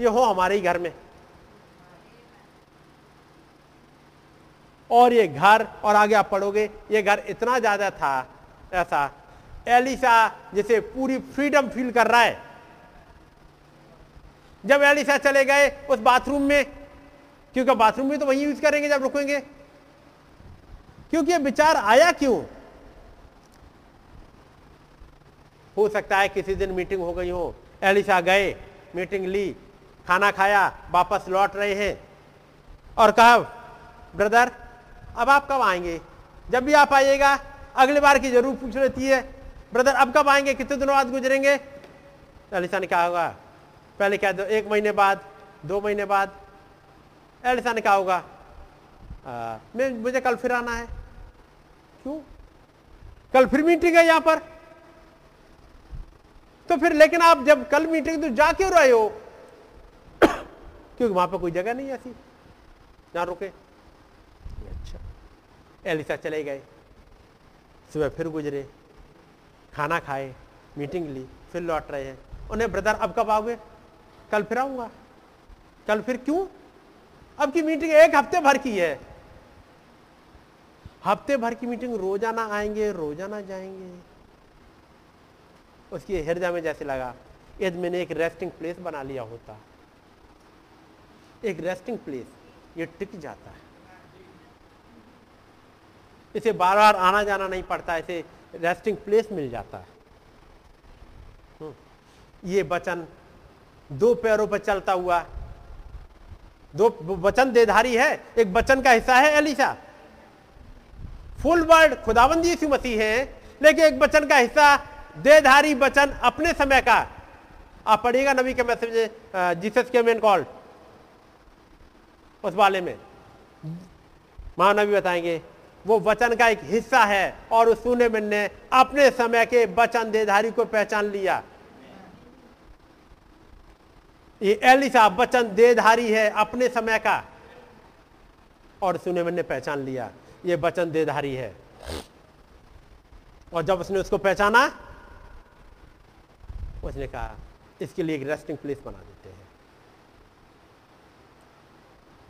ये हो हमारे ही घर में। और ये घर, और आगे आप पढ़ोगे, ये घर इतना ज़्यादा था, ऐसा, एलिसा जैसे पूरी फ्रीडम फील कर रहा है। जब एलिसा चले गए उस बाथरूम में, क्योंकि बाथरूम में तो वही यूज़ करेंगे जब रुकेंगे। क्योंकि ये विचार आया क्यों? हो सकता है किसी दिन मीटिंग हो गई हो। एलिसा गए, मीटिंग ली, खाना खाया, वापस लौट रहे हैं। और कहा, ब्रदर, अब आप कब आएँगे? जब भी आप आइएगा, अगली बार की ज़रूर पूछ लेती है। ब्रदर, अब कब आएँगे? कितने दिनों बाद गुजरेंगे? एलिसा ने कहा होगा, पहले क्या दो, एक महीने बाद, दो महीने बाद? एलिसा ने कहा होगा मैं, मुझे कल फिर आना है। क्यों? कल फिर मीटिंग है यहाँ पर? तो फिर लेकिन आप जब कल मीटिंग तो जा क्यों रहे हो। क्योंकि वहाँ पर कोई जगह नहीं ऐसी। ना रुके। अच्छा। एलिसा चले गए। सुबह फिर गुजरे। खाना खाए मीटिंग ली, फिर लौट रहे हैं। उन्हें, ब्रदर, अब कब आओगे? कल फिर आऊँगा। कल फिर क्यों? अब की मीटिंग एक हफ़्ते भर की है। हफ़्ते भर की मीटिंग रोज़ाना आएँगे, रोज़ाना जाएँगे। उसकी हृदय में जैसे लगा यदि मैंने एक रेस्टिंग प्लेस बना लिया होता। एक रेस्टिंग प्लेस ये टिक जाता है। इसे बार बार आना जाना नहीं पड़ता इसे रेस्टिंग प्लेस मिल जाता है। हम्म, ये वचन दो पैरों पर चलता हुआ दो वचन देधारी है एक वचन का हिस्सा है एलिशा। फुल वर्ड खुदाबंदी यीशु मसीह है लेकिन एक वचन का हिस्सा देधारी वचन अपने समय का। आप पढ़िएगा नबी के मैसेज जीसस के मेन कॉल उस वाले में। महानबी बताएँगे, वो वचन का एक हिस्सा है और उस सुने में ने अपने समय के वचन देधारी को पहचान लिया। ये एलिसा वचन देधारी है अपने समय का और सुने में ने पहचान लिया। ये वचन देधारी है। और जब उसने उसको पहचाना उसने कहा, इसके लिए एक रेस्टिंग प्लेस बना देते हैं।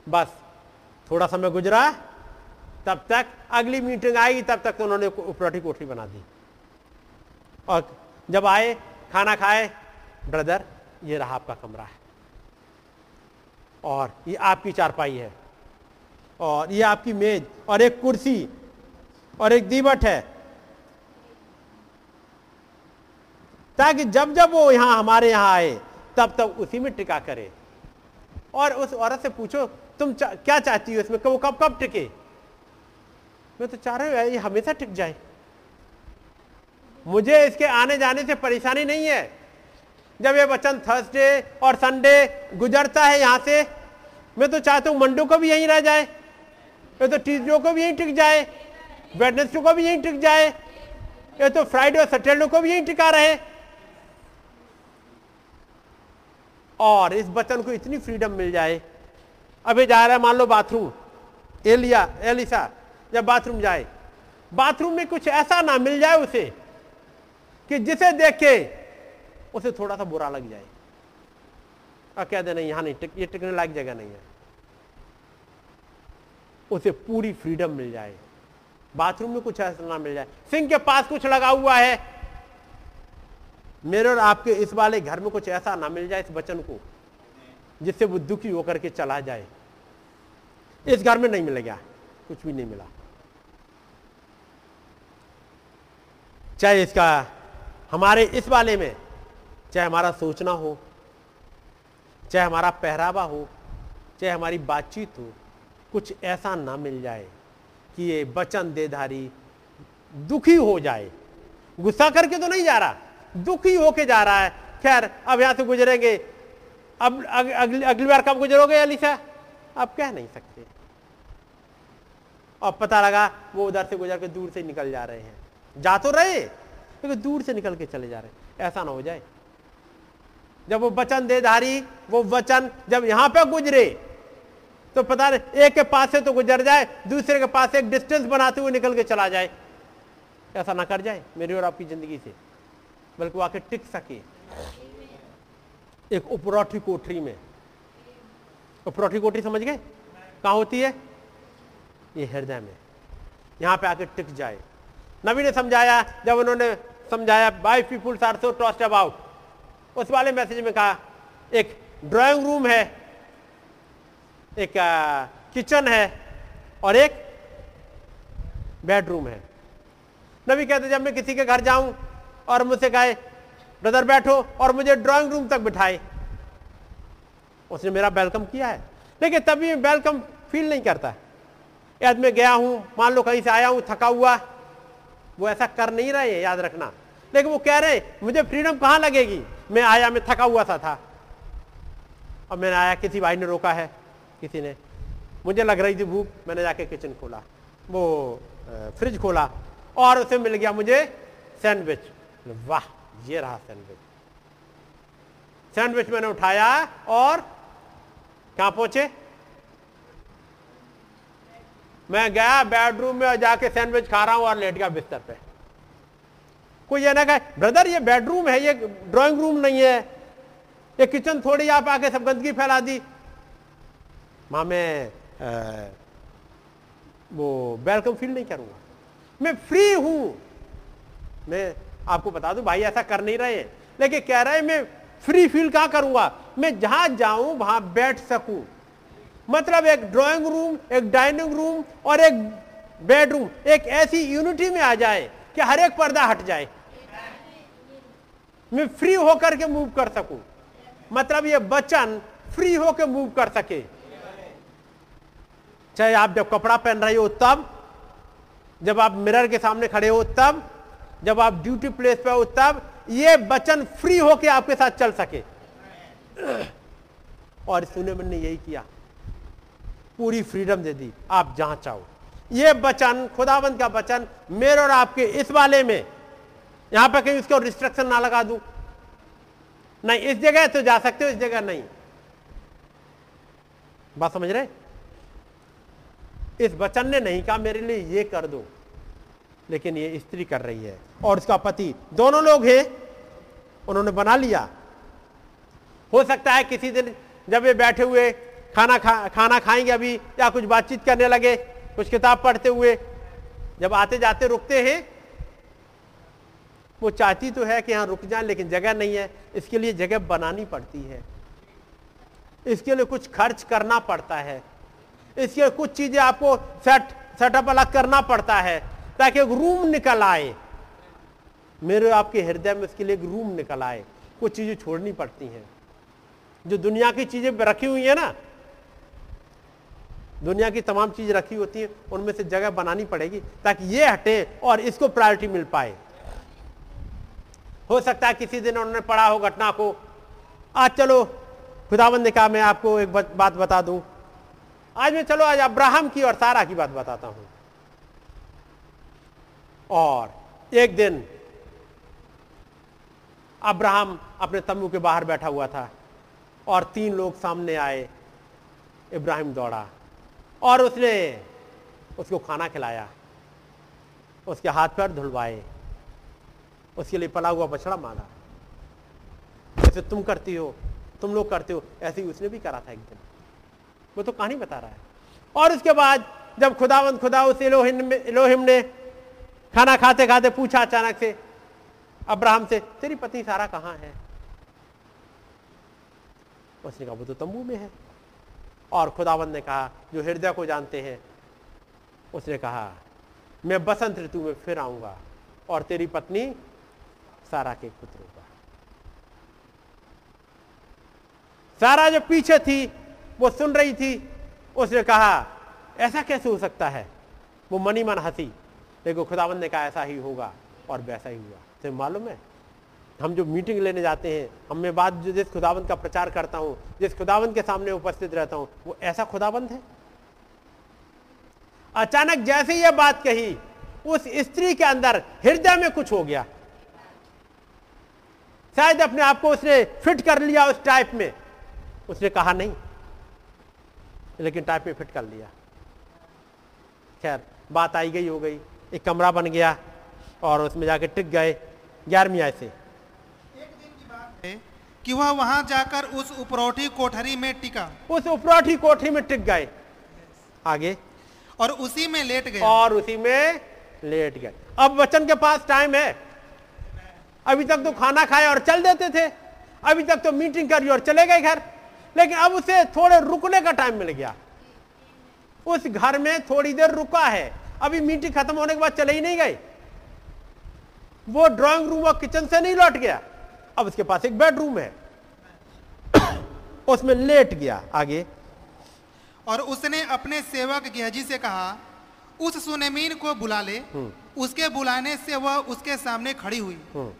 बस, थोड़ा समय गुजरा, तब तक अगली मीटिंग आई, तब तक उन्होंने उपरोटी कोठरी बना दी। और जब आए, खाना खाए ब्रदर ये रहा आपका कमरा है। और ये आपकी चारपाई है। और ये आपकी मेज, और एक कुर्सी, और एक दीवट है। ताकि जब जब वो यहाँ हमारे यहाँ आए तब तब उसी में टिका करे। और उस औरत से पूछो तुम चा, क्या चाहती हो इसमें? वो कब कब टिके? मैं तो चाह रहा हूँ ये हमेशा टिक जाए। मुझे इसके आने जाने से परेशानी नहीं है। जब ये वचन थर्सडे और संडे गुजरता है यहाँ से मैं तो चाहता हूँ मंडो को भी यहीं रह जाए। ये तो ट्यूजडे को भी यहीं टिक जाए वेडनेसडे को भी यहीं टिक जाए। ये तो फ्राइडे और सैटरडे को भी यहीं टिका रहे। और इस बचन को इतनी फ्रीडम मिल जाए। अभी जा रहा है मान लो बाथरूम एलिया एलिसा जब बाथरूम जाए। बाथरूम में कुछ ऐसा ना मिल जाए उसे कि जिसे देख के उसे थोड़ा सा बुरा लग जाए। और कह दे नहीं यहाँ नहीं टिक, ये टिकने लायक जगह नहीं है। उसे पूरी फ्रीडम मिल जाए। बाथरूम में कुछ ऐसा ना मिल जाए। सिंह के पास कुछ लगा हुआ है मेरे और आपके इस वाले घर में कुछ ऐसा ना मिल जाए इस वचन को, जिससे वो दुखी होकर के चला जाए। इस घर में नहीं मिलेगा कुछ भी नहीं मिला। चाहे इसका, हमारे इस वाले में, चाहे हमारा सोचना हो, चाहे हमारा पहरावा हो, चाहे हमारी बातचीत हो, कुछ ऐसा ना मिल जाए कि ये वचन देधारी दुखी हो जाए। गुस्सा करके तो नहीं जा रहा। दुखी होके जा रहा है। खैर अब यहाँ से गुजरेंगे। अब अग, अगली अगली बार कब गुजरोगे अलीसा आप कह नहीं सकते। और पता लगा वो उधर से गुजर के दूर से निकल जा रहे हैं। जा तो रहे लेकिन दूर से निकल के चले जा रहे ऐसा ना हो जाए। जब वो वचन देधारी वो वचन जब यहाँ पे गुजरे तो पता नहीं एक के पास से तो गुजर जाए दूसरे के पास एक डिस्टेंस बनाते हुए निकल के चला जाए। ऐसा ना कर जाए मेरी और आपकी ज़िंदगी से। बल्कि आके टिक सके। एक उपरौठी कोठरी में। उपरौठी कोठरी समझ गए? कहा होती है? ये हृदय में। यहाँ पे आके टिक जाए। नबी ने समझाया, जब उन्होंने समझाया by peoples are so tossed about उस वाले मैसेज में कहा, एक ड्राइंग रूम है, एक किचन है और एक बेडरूम है. नबी कहते, जब मैं किसी के घर जाऊँ और मुझसे कहे, ब्रदर, बैठो और मुझे ड्राइंग रूम तक बिठाए। उसने मेरा वेलकम किया है। लेकिन तभी मैं वेलकम फील नहीं करता। याद मैं गया हूँ, मान लो कहीं से आया हूँ, थका हुआ, वो ऐसा कर नहीं रहे हैं याद रखना। लेकिन वो कह रहे, मुझे फ्रीडम कहाँ लगेगी? मैं आया, मैं थका हुआ सा था। और मैंने आया, किसी भाई ने रोका है, किसी ने। मुझे लग रही थी भूख, मैंने जाके किचन खोला। वो फ्रिज खोला और उसे मिल गया मुझे सैंडविच वाह, ये रहा सैंडविच। सैंडविच मैंने उठाया और कहाँ पहुँचे? मैं गया बेडरूम में और जाके सैंडविच खा रहा हूँ और लेट गया बिस्तर पे। कोई ये ना कहे, ब्रदर, ये बेडरूम है, ये ड्राइंग रूम नहीं है। ये किचन थोड़ी आप आके सब गंदगी फैला दी। माँ, मैं वो वेलकम फील नहीं करूँगा। मैं फ्री हूँ। मैं आपको बता दूँ, भाई ऐसा कर नहीं रहे। लेकिन कह रहे हैं, मैं फ्री फील कहाँ करूँगा? मैं जहाँ जाऊँ, वहाँ बैठ सकूँ। मतलब एक ड्राइंग रूम एक डाइनिंग रूम और एक बेडरूम एक ऐसी यूनिटी में आ जाए कि हर एक पर्दा हट जाए। मैं फ्री होकर के मूव कर सकूँ। मतलब ये बचन फ्री होकर मूव कर सके। चाहे आप जब कपड़ा पहन रहे हो तब, जब आप मिरर के सामने खड़े हो तब जब आप ड्यूटी प्लेस पे हो, तब ये बचन फ्री होके आपके साथ चल सके। और सुने ने यही किया। पूरी फ्रीडम दे दी। आप जहाँ चाहो। ये वचन खुदाबंद का वचन, मेरे और आपके इस वाले में। यहाँ पर कहीं उसको रिस्ट्रिक्शन ना लगा दूँ। नहीं, इस जगह तो जा सकते हो, इस जगह नहीं। बात समझ रहे? इस वचन ने नहीं कहा, मेरे लिए ये कर दो। लेकिन ये स्त्री कर रही है। और उसका पति। दोनों लोग हैं, उन्होंने बना लिया। हो सकता है किसी दिन जब ये बैठे हुए खाना खा, खाना खाएँगे अभी, या कुछ बातचीत करने लगे, कुछ किताब पढ़ते हुए। जब आते जाते रुकते हैं, वो चाहती तो है कि यहाँ रुक जाए, लेकिन जगह नहीं है। इसके लिए जगह बनानी पड़ती है। इसके लिए कुछ खर्च करना पड़ता है। इसके कुछ चीज़ें आपको सेट, सेटअप अलग करना पड़ता है, ताकि एक रूम निकल आए। मेरे आपके हृदय में उसके लिए एक रूम निकल आए। कुछ चीज़ें छोड़नी पड़ती हैं। जो दुनिया की चीज़ें रखी हुई है ना, दुनिया की तमाम चीज़ रखी होती है, उनमें से जगह बनानी पड़ेगी ताकि ये हटे और इसको प्रायोरिटी मिल पाए। हो सकता है किसी दिन उन्होंने पढ़ा हो घटना को। आज चलो, खुदाबंद ने कहा मैं आपको एक बात बता दूँ। आज मैं चलो, आज अब्राहम की और सारा की बात बताता हूँ। और एक दिन अब्राहम अपने तंबू के बाहर बैठा हुआ था और तीन लोग सामने आए, इब्राहिम दौड़ा और उसने उसको खाना खिलाया, उसके हाथ पैर धुलवाए, उसके लिए पला हुआ बछड़ा मारा। जैसे तुम करती हो, तुम लोग करते हो, ऐसे ही उसने भी करा था एक दिन। वो तो कहानी बता रहा है। और उसके बाद जब खुदावंत खुदा उस इलोहिम ने खाना खाते खाते पूछा अचानक से अब्राहम से, तेरी पत्नी सारा कहाँ है? उसने कहा, वो तो तंबू में है। और खुदावन ने कहा, जो हृदय को जानते हैं। उसने कहा, मैं बसंत ऋतु में फिर आऊँगा और तेरी पत्नी सारा के पुत्र होगा। सारा जो पीछे थी, वो सुन रही थी। उसने कहा, ऐसा कैसे हो सकता है? वो मनी मन हँसी। लेकिन खुदावन ने कहा, ऐसा ही होगा और वैसा ही हुआ। तो मालूम है? हम जो मीटिंग लेने जाते हैं, हम मैं बात जो जिस खुदावंत का प्रचार करता हूँ, जिस खुदाबंद के सामने उपस्थित रहता हूँ, वो ऐसा खुदाबंद है? अचानक जैसे यह बात कही, उस स्त्री के अंदर हृदय में कुछ हो गया। शायद अपने आप को उसने फिट कर लिया उस टाइप में। उसने कहा, नहीं। लेकिन टाइप में फिट कर लिया। खैर, बात आई गई, हो गई। एक कमरा बन गया। और उसमें जाके टिक गए ग्यारहवीं आय से। कि वह वहाँ जाकर उस उपरौठी कोठरी में टिका। उस उपरौठी कोठरी में टिक गए। आगे। और उसी में लेट गए। और उसी में लेट गए। अब वचन के पास टाइम है। अभी तक तो खाना खाए और चल देते थे। अभी तक तो मीटिंग करी और चले गए घर। लेकिन अब उसे थोड़े रुकने का टाइम मिल गया। उस घर में थोड़ी देर रुका है। अभी मीटिंग खत्म होने के बाद चले ही नहीं गए। वो ड्राइंग रूम और किचन से नहीं लौट गया। अब उसके पास एक बेडरूम है। उसमें लेट गया आगे। और उसने अपने सेवक गेहजी से कहा उस सुनेमीन को बुला ले। हम्म। उसके बुलाने से वह उसके सामने खड़ी हुई। हम्म,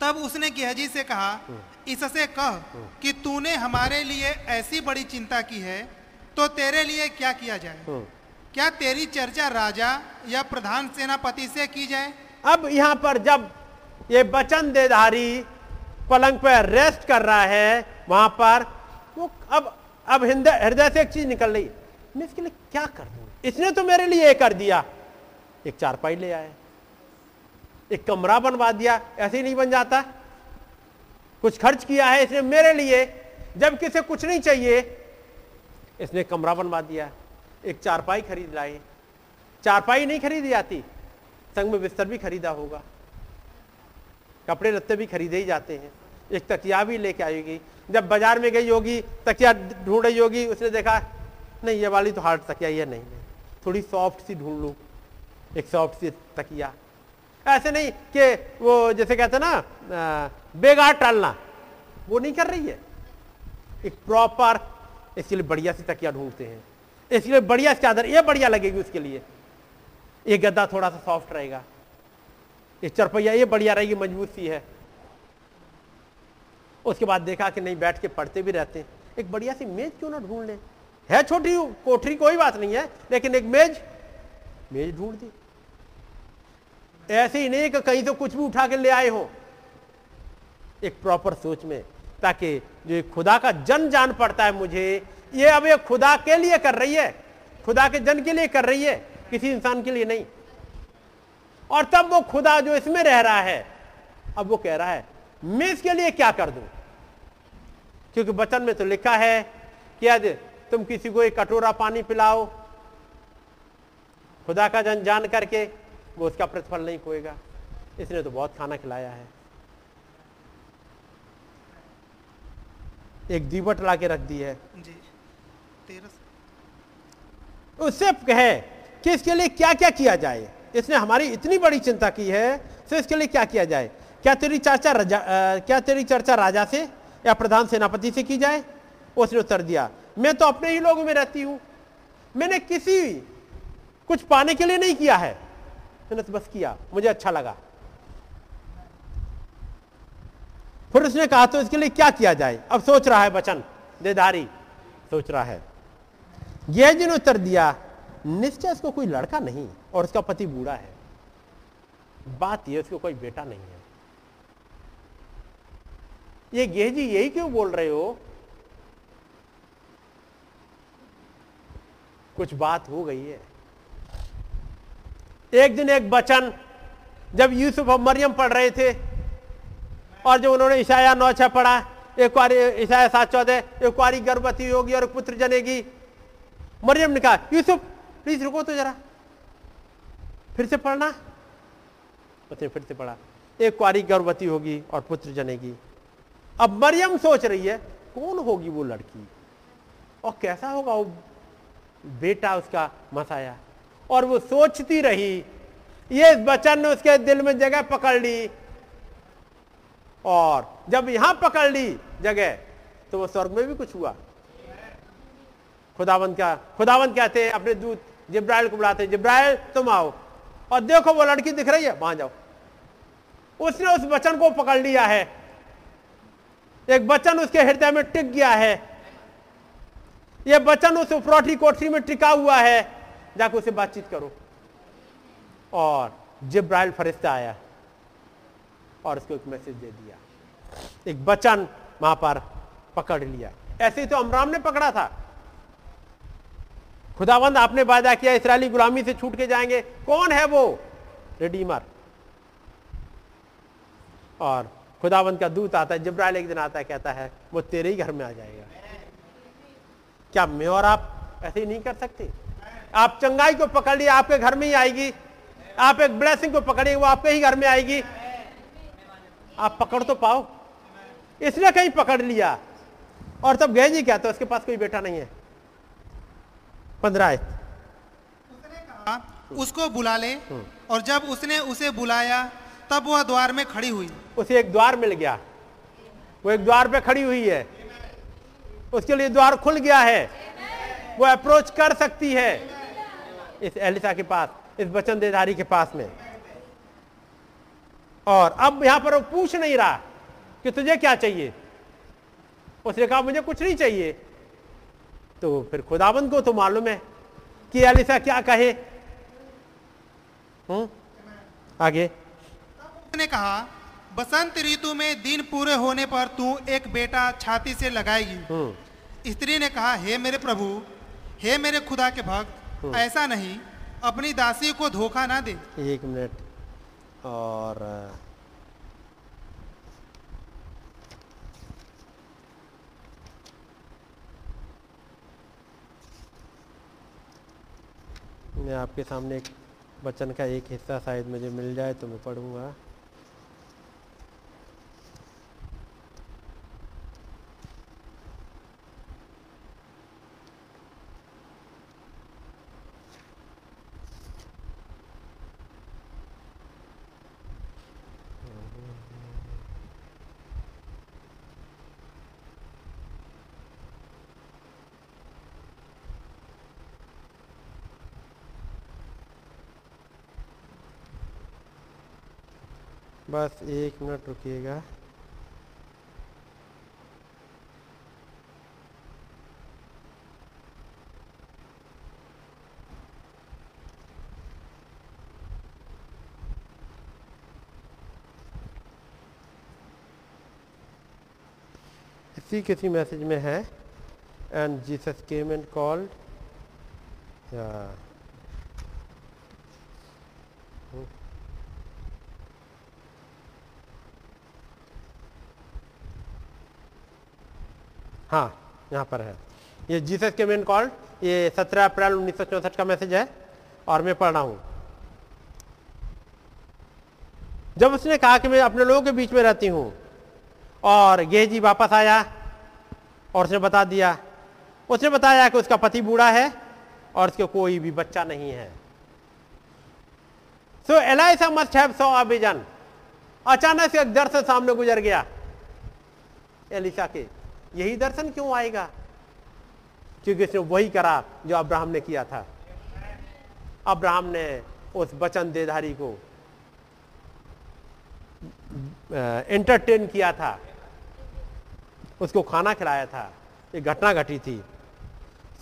तब उसने गेहजी से कहा इससे कह कि तूने हमारे लिए ऐसी बड़ी चिंता की है तो तेरे लिए क्या किया जाए? हम्म। क्या तेरी चर्चा राजा या प्रधान सेनापति से की जाए? अब यहाँ पर जब ये वचन देधारी पलंग पर रेस्ट कर रहा है, वहाँ पर वो अब अब हृदय हृदय से एक चीज़ निकल रही। मैं इसके लिए क्या कर दू? इसने तो मेरे लिए ये कर दिया। एक चारपाई ले आए। एक कमरा बनवा दिया। ऐसे ही नहीं बन जाता। कुछ खर्च किया है इसने मेरे लिए जब किसे कुछ नहीं चाहिए। इसने कमरा बनवा दिया। एक चारपाई खरीद लाई। चारपाई नहीं खरीदी जाती। संग में बिस्तर भी खरीदा होगा। कपड़े लत्ते भी खरीदे ही जाते हैं। एक तकिया भी लेके आएगी। जब बाज़ार में गई होगी तकिया ढूंढ रही होगी उसने देखा, नहीं, ये वाली तो हार्ड तकिया ये नहीं नहीं। थोड़ी सॉफ्ट सी ढूंढ लू। एक सॉफ्ट सी तकिया। ऐसे नहीं कि वो, जैसे कहते ना बेगार टालना। वो नहीं कर रही है। एक प्रॉपर इसके लिए बढ़िया सी तकिया ढूंढते हैं। इसके लिए बढ़िया चादर ये बढ़िया लगेगी उसके लिए। ये गद्दा थोड़ा सा सॉफ्ट रहेगा। ये चरपैया ये बढ़िया रहेगी, मज़बूत सी है। उसके बाद देखा कि नहीं, बैठ के पढ़ते भी रहते हैं। एक बढ़िया सी मेज क्यों ना ढूंढ लें? है छोटी, कोठरी कोई बात नहीं है, लेकिन एक मेज मेज ढूंढ दी। ऐसे ही नहीं कि कहीं तो कुछ भी उठा के ले आए हो। एक प्रॉपर सोच में, ताकि जो खुदा का जन जान पड़ता है मुझे, ये अब ये खुदा के लिए कर रही है, खुदा के जन के लिए कर रही है। किसी इंसान के लिए नहीं। और तब वो खुदा जो इसमें रह रहा है अब वो कह रहा है मैं इसके लिए क्या कर दूँ? क्योंकि वचन में तो लिखा है कि यदि तुम किसी को एक कटोरा पानी पिलाओ खुदा का जन जान करके वो उसका प्रतिफल नहीं खोएगा। इसने तो बहुत खाना खिलाया है। एक दीवट ला के रख दी है। जी। उससे कहे कि इसके लिए क्या क्या किया जाए? इसने हमारी इतनी बड़ी चिंता की है तो इसके लिए क्या किया जाए? क्या तेरी चर्चा राजा क्या तेरी चर्चा राजा से या प्रधान सेनापति से की जाए? उसने उत्तर दिया, मैं तो अपने ही लोगों में रहती हूँ। मैंने किसी कुछ पाने के लिए नहीं किया है। मैंने तो बस किया, मुझे अच्छा लगा। फिर उसने कहा तो इसके लिए क्या किया जाए? अब सोच रहा है बचन, देदारी, सोच रहा है। यह जिन उत्तर दिया निश्चय इसको कोई लड़का नहीं और उसका पति बूढ़ा है। बात यह उसको कोई बेटा नहीं है। ये गेहजी यही क्यों बोल रहे हो? कुछ बात हो गई है। एक दिन एक बचन जब यूसुफ और मरियम पढ़ रहे थे और जो उन्होंने ईशाया नौ छह पढ़ा, एक बार ईशाया सात चौदह, एक बारी गर्भवती होगी और पुत्र जनेगी। मरियम ने कहा, यूसुफ प्लीज़ रुको तो जरा। फिर से पढ़ना। उसने फिर से पढ़ा। एक कुआरी गर्भवती होगी और पुत्र जनेगी। अब मरियम सोच रही है, कौन होगी वो लड़की? और कैसा होगा वो बेटा उसका मसाया? और वो सोचती रही, ये बचन ने उसके दिल में जगह पकड़ ली। और जब यहाँ पकड़ ली जगह तो वो स्वर्ग में भी कुछ हुआ। खुदावंत क्या, खुदावंत कहते हैं, अपने दूत जिब्राइल को बुलाते जिब्राइल, तुम आओ। और देखो वो लड़की दिख रही है, वहाँ जाओ। उसने उस वचन को पकड़ लिया है। एक वचन उसके हृदय में टिक गया है। यह वचन उस उपरोठी कोठरी में टिका हुआ है। जाकर उसे बातचीत करो। और जिब्राइल फरिश्ता आया और उसको एक मैसेज दे दिया। एक वचन वहाँ पर पकड़ लिया। ऐसे ही तो अमराम ने पकड़ा था। खुदावंद, आपने वादा किया इसराइली गुलामी से छूट के जाएँगे। कौन है वो? रिडीमर। और खुदावंद का दूत आता है, जिब्राइल एक दिन आता है, कहता है, वो तेरे ही घर में आ जाएगा। क्या मैं और आप ऐसे ही नहीं कर सकते? आप चंगाई को पकड़ लिए आपके घर में ही आएगी। आप एक ब्लेसिंग को पकड़िए, वो आपके ही घर में आएगी। आप पकड़ तो पाओ। इसने कहीं पकड़ लिया। और तब गए जी क्या तो उसके पास कोई बेटा नहीं है। पंद्रह आयत कहा, उसको बुला ले। और जब उसने उसे बुलाया तब वह द्वार में खड़ी हुई। उसे एक द्वार मिल गया। वो एक द्वार पे खड़ी हुई है। उसके लिए द्वार खुल गया है। वो अप्रोच कर सकती है। इस एलिसा के पास इस वचन देदारी के पास में। और अब यहाँ पर वो पूछ नहीं रहा कि तुझे क्या चाहिए? उसने कहा मुझे कुछ नहीं चाहिए। तो फिर खुदाबंद को तो मालूम है कि एलिसा क्या कहे। हम्म आगे। उसने कहा बसंत ऋतु में दिन पूरे होने पर तू एक बेटा छाती से लगाएगी। स्त्री ने कहा हे मेरे प्रभु हे मेरे खुदा के भक्त ऐसा नहीं अपनी दासी को धोखा ना दे। एक मिनट। और मैं आपके सामने एक वचन का एक हिस्सा शायद मुझे मिल जाए तो मैं पढ़ूँगा। बस एक मिनट रुकिएगा। इसी किसी मैसेज में है and Jesus came and called या हाँ यहाँ पर है। ये जीसस के मेन कॉल्ड ये सत्रह अप्रैल उन्नीस का मैसेज है, और मैं पढ़ रहा हूँ। जब उसने कहा कि मैं अपने लोगों के बीच में रहती हूँ, और गेहजी वापस आया, और उसने बता दिया, उसने बताया कि उसका पति बूढ़ा है, और उसके कोई भी बच्चा नहीं है। So Elisha must have so अचानक से एक दर्शन सामने गुजर गया एलिसा के। यही दर्शन क्यों आएगा? क्योंकि उसने वही करा जो अब्राहम ने किया था। अब्राहम ने उस वचन देधारी को एंटरटेन किया था। उसको खाना खिलाया था। ये घटना घटी थी।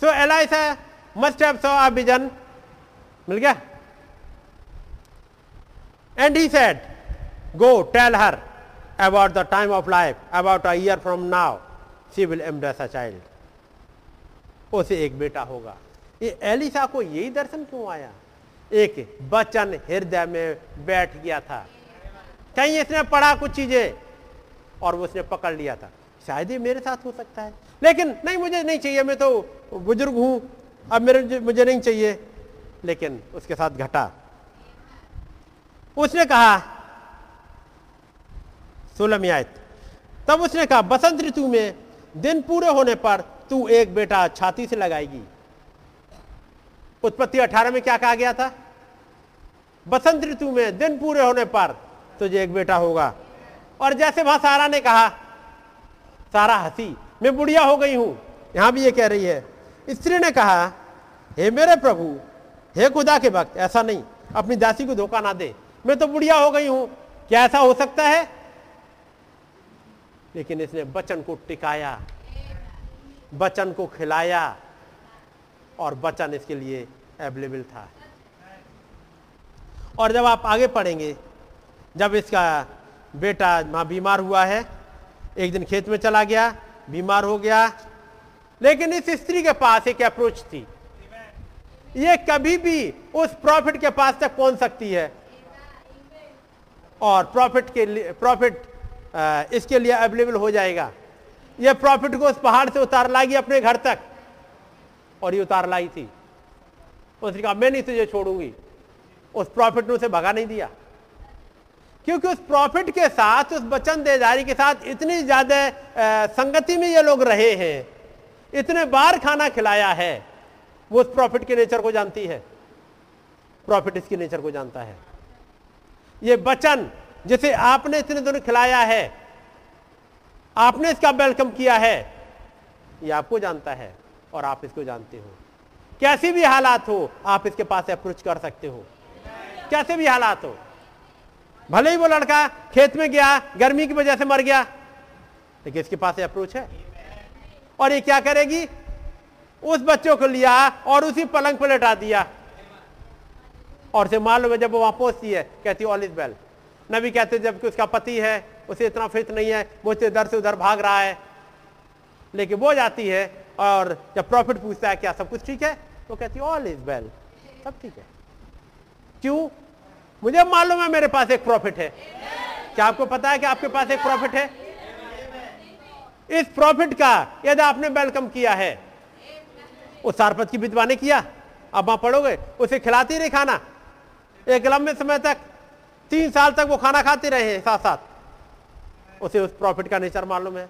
सो एलाइसा मस्ट विजन मिल गया? And he said go tell her about the time of life about a year from now she will embrace a child. उसे एक बेटा होगा। ये एलिसा को यही दर्शन क्यों आया? एक बचन हृदय में बैठ गया था। कहीं इसने पढ़ा कुछ चीज़ें और उसने पकड़ लिया था। शायद ये मेरे साथ हो सकता है। लेकिन नहीं, मुझे नहीं चाहिए। मैं तो बुज़ुर्ग हूँ। अब मेरे मुझे नहीं चाहिए। लेकिन उसके साथ घटा। उसने कहा सोलह आयत तब उसने कहा, बसंत ऋतु में दिन पूरे होने पर तू एक बेटा छाती से लगाएगी। उत्पत्ति अठारह में क्या कहा गया था? बसंत ऋतु में दिन पूरे होने पर तुझे एक बेटा होगा। और जैसे वहाँ सारा ने कहा, सारा हँसी, मैं बुढ़िया हो गई हूँ। यहाँ भी ये कह रही है। स्त्री ने कहा, हे मेरे प्रभु, हे खुदा के भक्त, ऐसा नहीं, अपनी दासी को धोखा ना दे। मैं तो बुढ़िया हो गई हूँ। क्या ऐसा हो सकता है? लेकिन इसने बचन को टिकाया, बचन को खिलाया और बचन इसके लिए अवेलेबल था। और जब आप आगे पढ़ेंगे, जब इसका बेटा माँ बीमार हुआ है, एक दिन खेत में चला गया, बीमार हो गया, लेकिन इस स्त्री के पास एक अप्रोच थी। ये कभी भी उस प्रॉफिट के पास तक पहुँच सकती है। और प्रॉफिट के लिए प्रॉफिट इसके लिए अवेलेबल हो जाएगा। यह प्रॉफिट को उस पहाड़ से उतार लाएगी अपने घर तक। और ये उतार लाई थी। उसने कहा, मैं नहीं तुझे छोड़ूँगी। उस प्रॉफिट ने उसे भगा नहीं दिया। क्योंकि उस प्रॉफिट के साथ, उस वचन देदारी के साथ इतनी ज़्यादा संगति में ये लोग रहे हैं। इतने बार खाना खिलाया है। वो उस प्रॉफिट के नेचर को जानती है। प्रॉफिट इसके नेचर को जानता है। ये वचन जिसे आपने इतने दिनों खिलाया है, आपने इसका वेलकम किया है, ये आपको जानता है और आप इसको जानते हो। कैसी भी हालात हो, आप इसके पास अप्रोच कर सकते हो। कैसे भी हालात हो। भले ही वो लड़का खेत में गया, गर्मी की वजह से मर गया, लेकिन इसके पास अप्रोच है। और ये क्या करेगी? उस बच्चों को लिया और उसी पलंग पर लटा दिया। और से मालूम है जब वो वहाँ पहुँचती है, कहती ऑल इज़ वेल नबी कहते जबकि उसका पति है, उसे इतना फित नहीं है, वो इधर से उधर भाग रहा है। लेकिन वो जाती है और जब प्रॉफिट पूछता है, क्या सब कुछ ठीक है? तो कहती ऑल इज़ वेल सब ठीक है। क्यों? मुझे मालूम है मेरे पास एक प्रॉफिट है। क्या आपको पता है कि आपके पास एक प्रॉफिट है? इस प्रॉफिट का यदि आपने वेलकम किया है, उस सारपत की विधवा ने किया अब वहाँ पढ़ोगे, उसे खिलाती रही खाना, एक लंबे समय तक तीन साल तक वो खाना खाते रहे साथ साथ। उसे उस प्रॉफिट का नेचर मालूम है।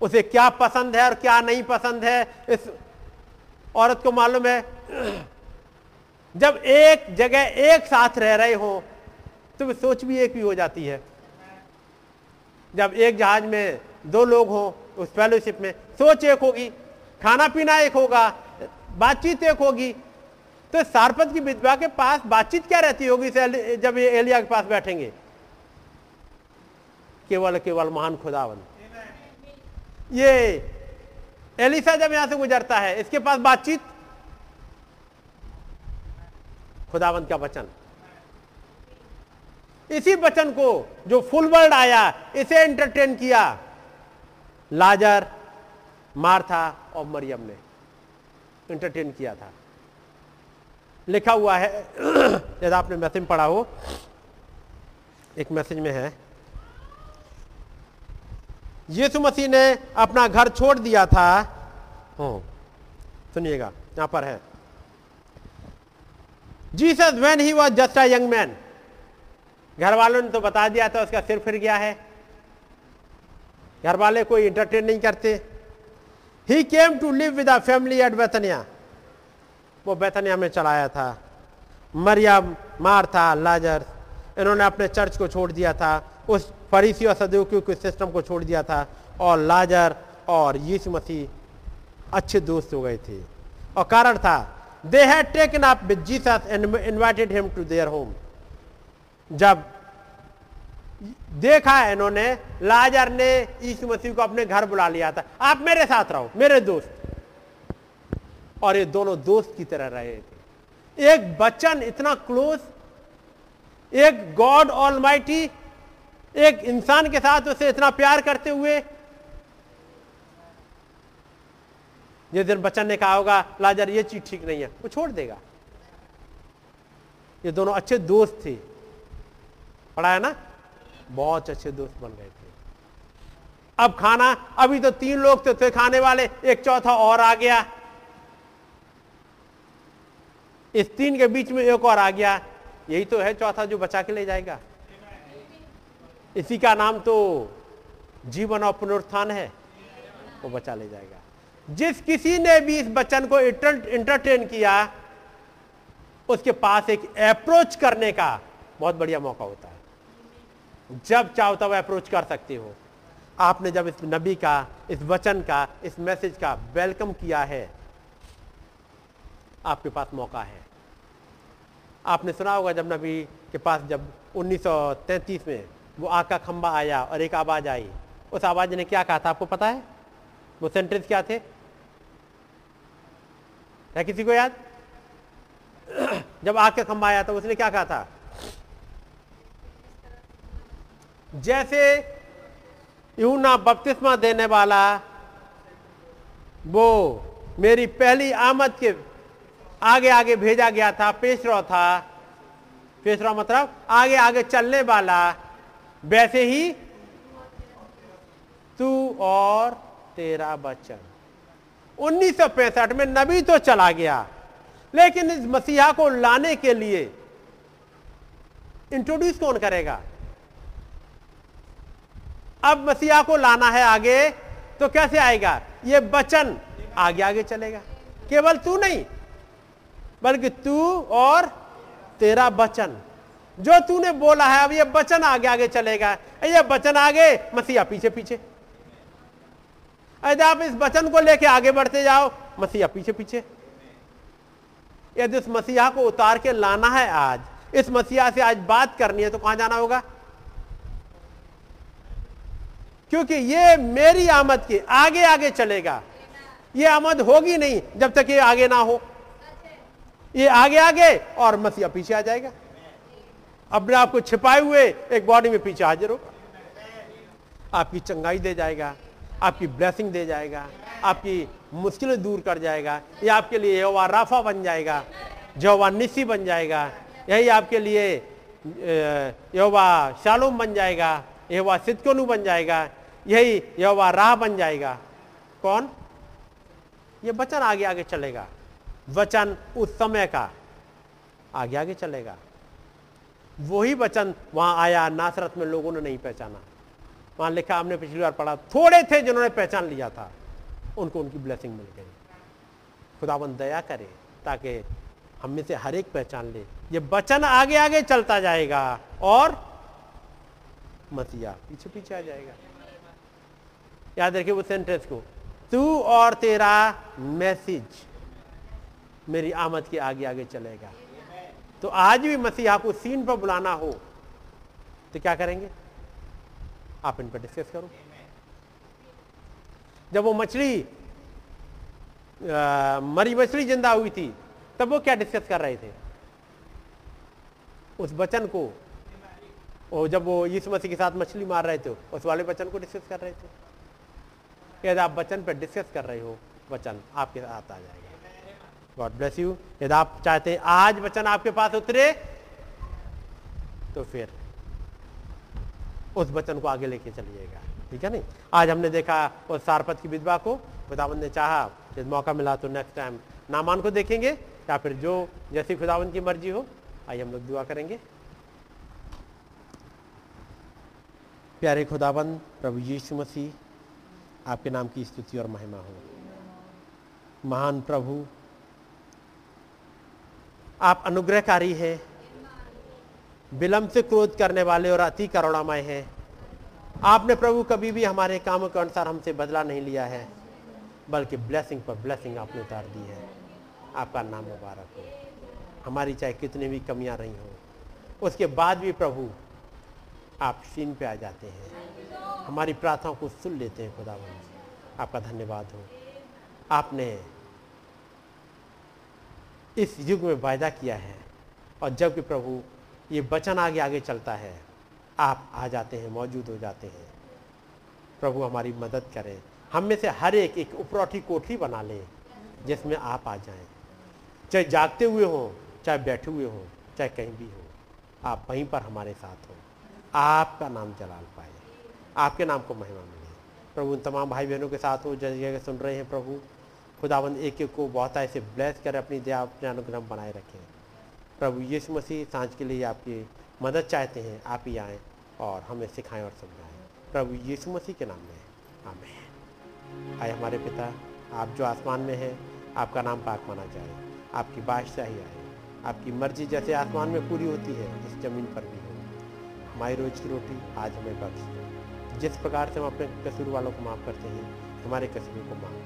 उसे क्या पसंद है और क्या नहीं पसंद है, इस औरत को मालूम है। जब एक जगह एक साथ रह रहे हो तो सोच भी एक भी हो जाती है। जब एक जहाज़ में दो लोग हो, उस फेलोशिप में सोच एक होगी, खाना पीना एक होगा, बातचीत एक होगी तो सारपत की विधवा के पास बातचीत क्या रहती होगी जब ये एलिया के पास बैठेंगे? केवल केवल महान खुदावन। ये एलिसा जब यहाँ से गुजरता है, इसके पास बातचीत? खुदावंत का वचन। इसी वचन को जो फुल वर्ल्ड आया, इसे एंटरटेन किया। लाजर, मार्था और मरियम ने। इंटरटेन किया था। लिखा हुआ है। यदि आपने मैसेज पढ़ा हो। एक मैसेज में है। यीशु मसीह ने अपना घर छोड़ दिया था। हम्म, सुनिएगा यहाँ पर है। Jesus when he was just a young man घर वालों ने तो बता दिया था उसका सिर फिर गया है। घर वाले कोई इंटरटेन नहीं करते। He came to live with a family at Bethany वो बेतनिया में चलाया था। मरियम, मार्था, लाजर, इन्होंने अपने चर्च को छोड़ दिया था, उस फरीसी और सदुकियों के सिस्टम को छोड़ दिया था और लाजर और यीशु मसीह अच्छे दोस्त हो गए थे। और कारण था they had taken up with Jesus and invited him to their home जब देखा है इन्होंने, लाजर ने यीशु मसीह को अपने घर बुला लिया था। आप मेरे साथ रहो, मेरे दोस्त। और ये दोनों दोस्त की तरह रहे थे। एक बच्चन इतना क्लोज एक गॉड ऑल एक इंसान के साथ उसे इतना प्यार करते हुए जिस दिन बच्चन ने कहा होगा लाजर ये चीज़ ठीक नहीं है वो छोड़ देगा। ये दोनों अच्छे दोस्त थे। पढ़ा है ना? बहुत अच्छे दोस्त बन गए थे। अब खाना अभी तो तीन लोग थे, थे खाने वाले एक चौथा और आ गया। इस तीन के बीच में एक और आ गया। यही तो है चौथा जो बचा के ले जाएगा। इसी का नाम तो जीवन और पुनरुत्थान है। वो बचा ले जाएगा। जिस किसी ने भी इस बच्चन को इंटरटेन किया, उसके पास एक अप्रोच करने का बहुत बढ़िया मौका होता है। जब चाहो तब अप्रोच कर सकते हो। आपने जब इस नबी का, इस वचन का, इस मैसेज का वेलकम किया है आपके पास मौका है। आपने सुना होगा जब नबी के पास जब 1933 में वो आग का खंबा आया और एक आवाज़ आई। उस आवाज़ ने क्या कहा था आपको पता है? वो सेंटेंस क्या थे? है किसी को याद? जब आग का खंबा आया तो उसने क्या कहा था? जैसे यूना बपतिस्मा देने वाला वो मेरी पहली आमद के आगे आगे भेजा गया था, पेशरा था। पेशरा मतलब आगे आगे चलने वाला। वैसे ही तू और तेरा बच्चन। 1965 में नबी तो चला गया, लेकिन इस मसीहा को लाने के लिए इंट्रोड्यूस कौन करेगा? अब मसीहा को लाना है आगे तो कैसे आएगा? ये बचन आगे आगे चलेगा। केवल तू नहीं बल्कि तू और तेरा बचन। जो तूने बोला है, अब ये बचन आगे आगे चलेगा। ये बचन आगे, मसीहा पीछे पीछे। यदि आप इस वचन को लेके आगे बढ़ते जाओ, मसीहा पीछे पीछे। यदि उस मसीहा को उतार के लाना है आज, इस मसीहा से आज बात करनी है तो कहाँ जाना होगा? क्योंकि ये मेरी आमद के आगे आगे चलेगा। ये आमद होगी नहीं जब तक ये आगे ना हो। ये आगे आगे, और मसीहा पीछे आ जाएगा। अपने आप को छिपाए हुए एक बॉडी में पीछे हाजिर होगा। आपकी चंगाई दे जाएगा, आपकी ब्लेसिंग दे जाएगा, आपकी मुश्किलें दूर कर जाएगा, ये आपके लिए यहोवा राफा बन जाएगा, यहोवा निसी बन जाएगा, यही आपके लिए यवा शालोम बन जाएगा यवा सिद्धकोनु बन जाएगा, यही यवा राह बन जाएगा। कौन? ये वचन आगे आगे चलेगा। वचन उस समय का आगे आगे चलेगा। वही वचन वहाँ आया, नासरत में लोगों ने नहीं पहचाना। वहाँ लिखा, हमने पिछली बार पढ़ा, थोड़े थे जिन्होंने पहचान लिया था, उनको उनकी ब्लेसिंग मिल गई। खुदावन दया करे, ताकि हम में से हर एक पहचान ले। ये वचन आगे आगे चलता जाएगा और मसीहा पीछे पीछे आ जाएगा। याद रखिए वो सेंटेंस को, तू और तेरा मैसेज मेरी आमद के आगे आगे चलेगा। तो आज भी मसीहा को सीन पर बुलाना हो तो क्या करेंगे? आप इन पर डिस्कस करो। जब वो मछली मरी मछली ज़िंदा हुई थी, तब वो क्या डिस्कस कर रहे थे? उस वचन को, और जब वो यीशु मसीह के साथ मछली मार रहे थे, उस वाले वचन को डिस्कस कर रहे थे। यदि आप वचन पर डिस्कस कर रहे हो? वचन आपके साथ आ जाएगा। गॉड ब्लेस यू यदि आप चाहते आज वचन आपके पास उतरे तो फिर उस वचन को आगे लेके चलिएगा। ठीक है नहीं? आज हमने देखा उस सारपत की विधवा को। खुदावन ने चाहा यदि मौका मिला तो नेक्स्ट टाइम नामान को देखेंगे या फिर जो जैसी खुदावन की मर्ज़ी हो, आइए हम लोग दुआ करेंगे। प्यारे खुदावन प्रभु यीशु मसीह, आपके नाम की स्तुति और महिमा हो। महान प्रभु आप अनुग्रहकारी हैं। विलंब से क्रोध करने वाले और अति करुणामय हैं। आपने प्रभु कभी भी हमारे कामों के अनुसार हमसे बदला नहीं लिया है, बल्कि ब्लेसिंग पर ब्लेसिंग आपने उतार दी है। आपका नाम मुबारक हो। हमारी चाहे कितनी भी कमियाँ रही हों, उसके बाद भी प्रभु आप सीन पे आ जाते हैं। हमारी प्रार्थनाओं को सुन लेते हैं खुदा आपका धन्यवाद हो। आपने इस युग में वायदा किया है। और जबकि प्रभु ये वचन आगे आगे चलता है, आप आ जाते हैं, मौजूद हो जाते हैं। प्रभु हमारी मदद करें। हम में से हर एक एक उपरौठी कोठरी बना लें, जिसमें आप आ जाएँ। चाहे जागते हुए हों, चाहे बैठे हुए हों, चाहे कहीं भी हो, आप वहीं पर हमारे साथ हो। आपका नाम जलाल पाए। आपके नाम को महिमा मिले। प्रभु उन तमाम भाई बहनों के साथ हो जगह सुन रहे हैं प्रभु। खुदाबंद एक एक को बहुत ऐसे ब्लेस कर अपनी दया, अपने अनुग्रह बनाए रखें। प्रभु यीशु मसीह साँझ के लिए आपकी मदद चाहते हैं, आप ही आएँ और हमें सिखाएँ और समझाएँ। प्रभु यीशु मसीह के नाम में, आमेन। आए हमारे पिता, आप जो आसमान में हैं, आपका नाम पाक माना जाए। आपकी बादशाही आए। आपकी मर्ज़ी जैसे आसमान में पूरी होती है, इस ज़मीन पर भी हो। हमारी रोज की रोटी आज हमें बख्श जिस प्रकार से हम अपने कसूर वालों को माफ़ करते हैं, हमारे कसूरों को माफ़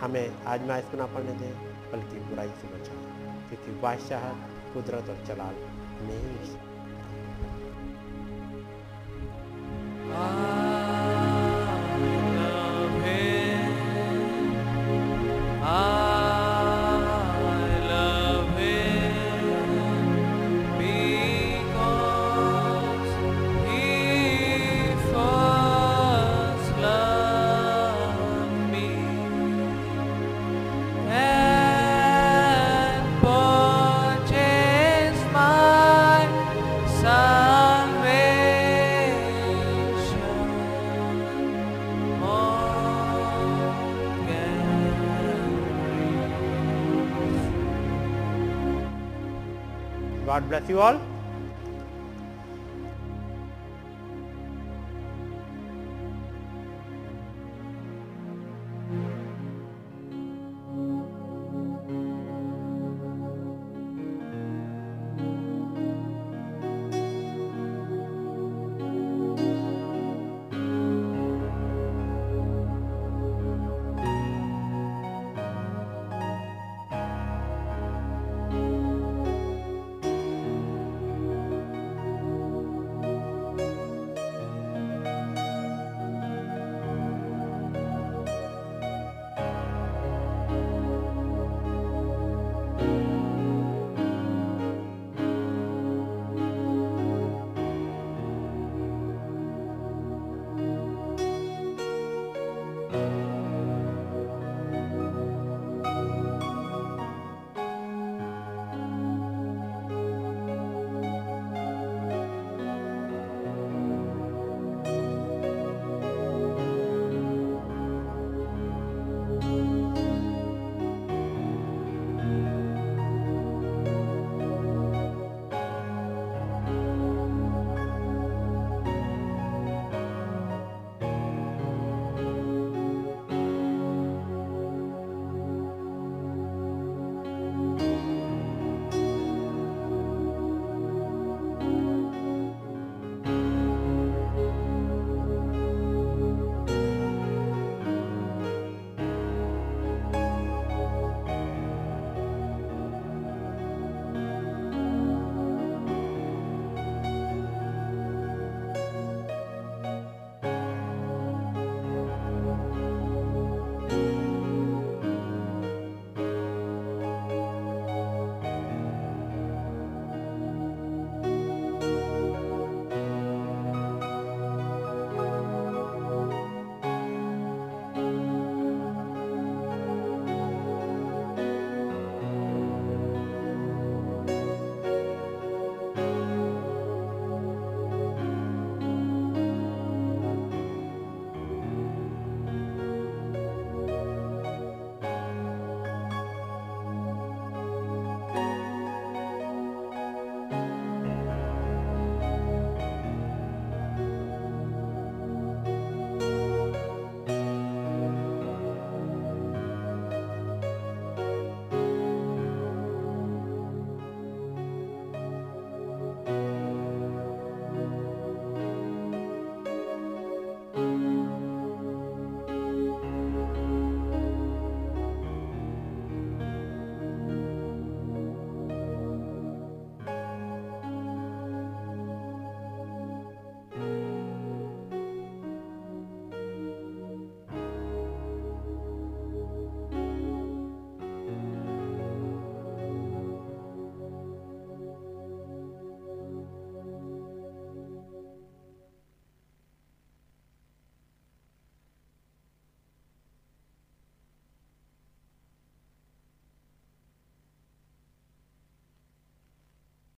हमें आज मैं इसको ना पढ़ने दें, बल्कि बुराई से बचाएँ, क्योंकि बादशाह कुदरत और जलाल नहीं love him. You all.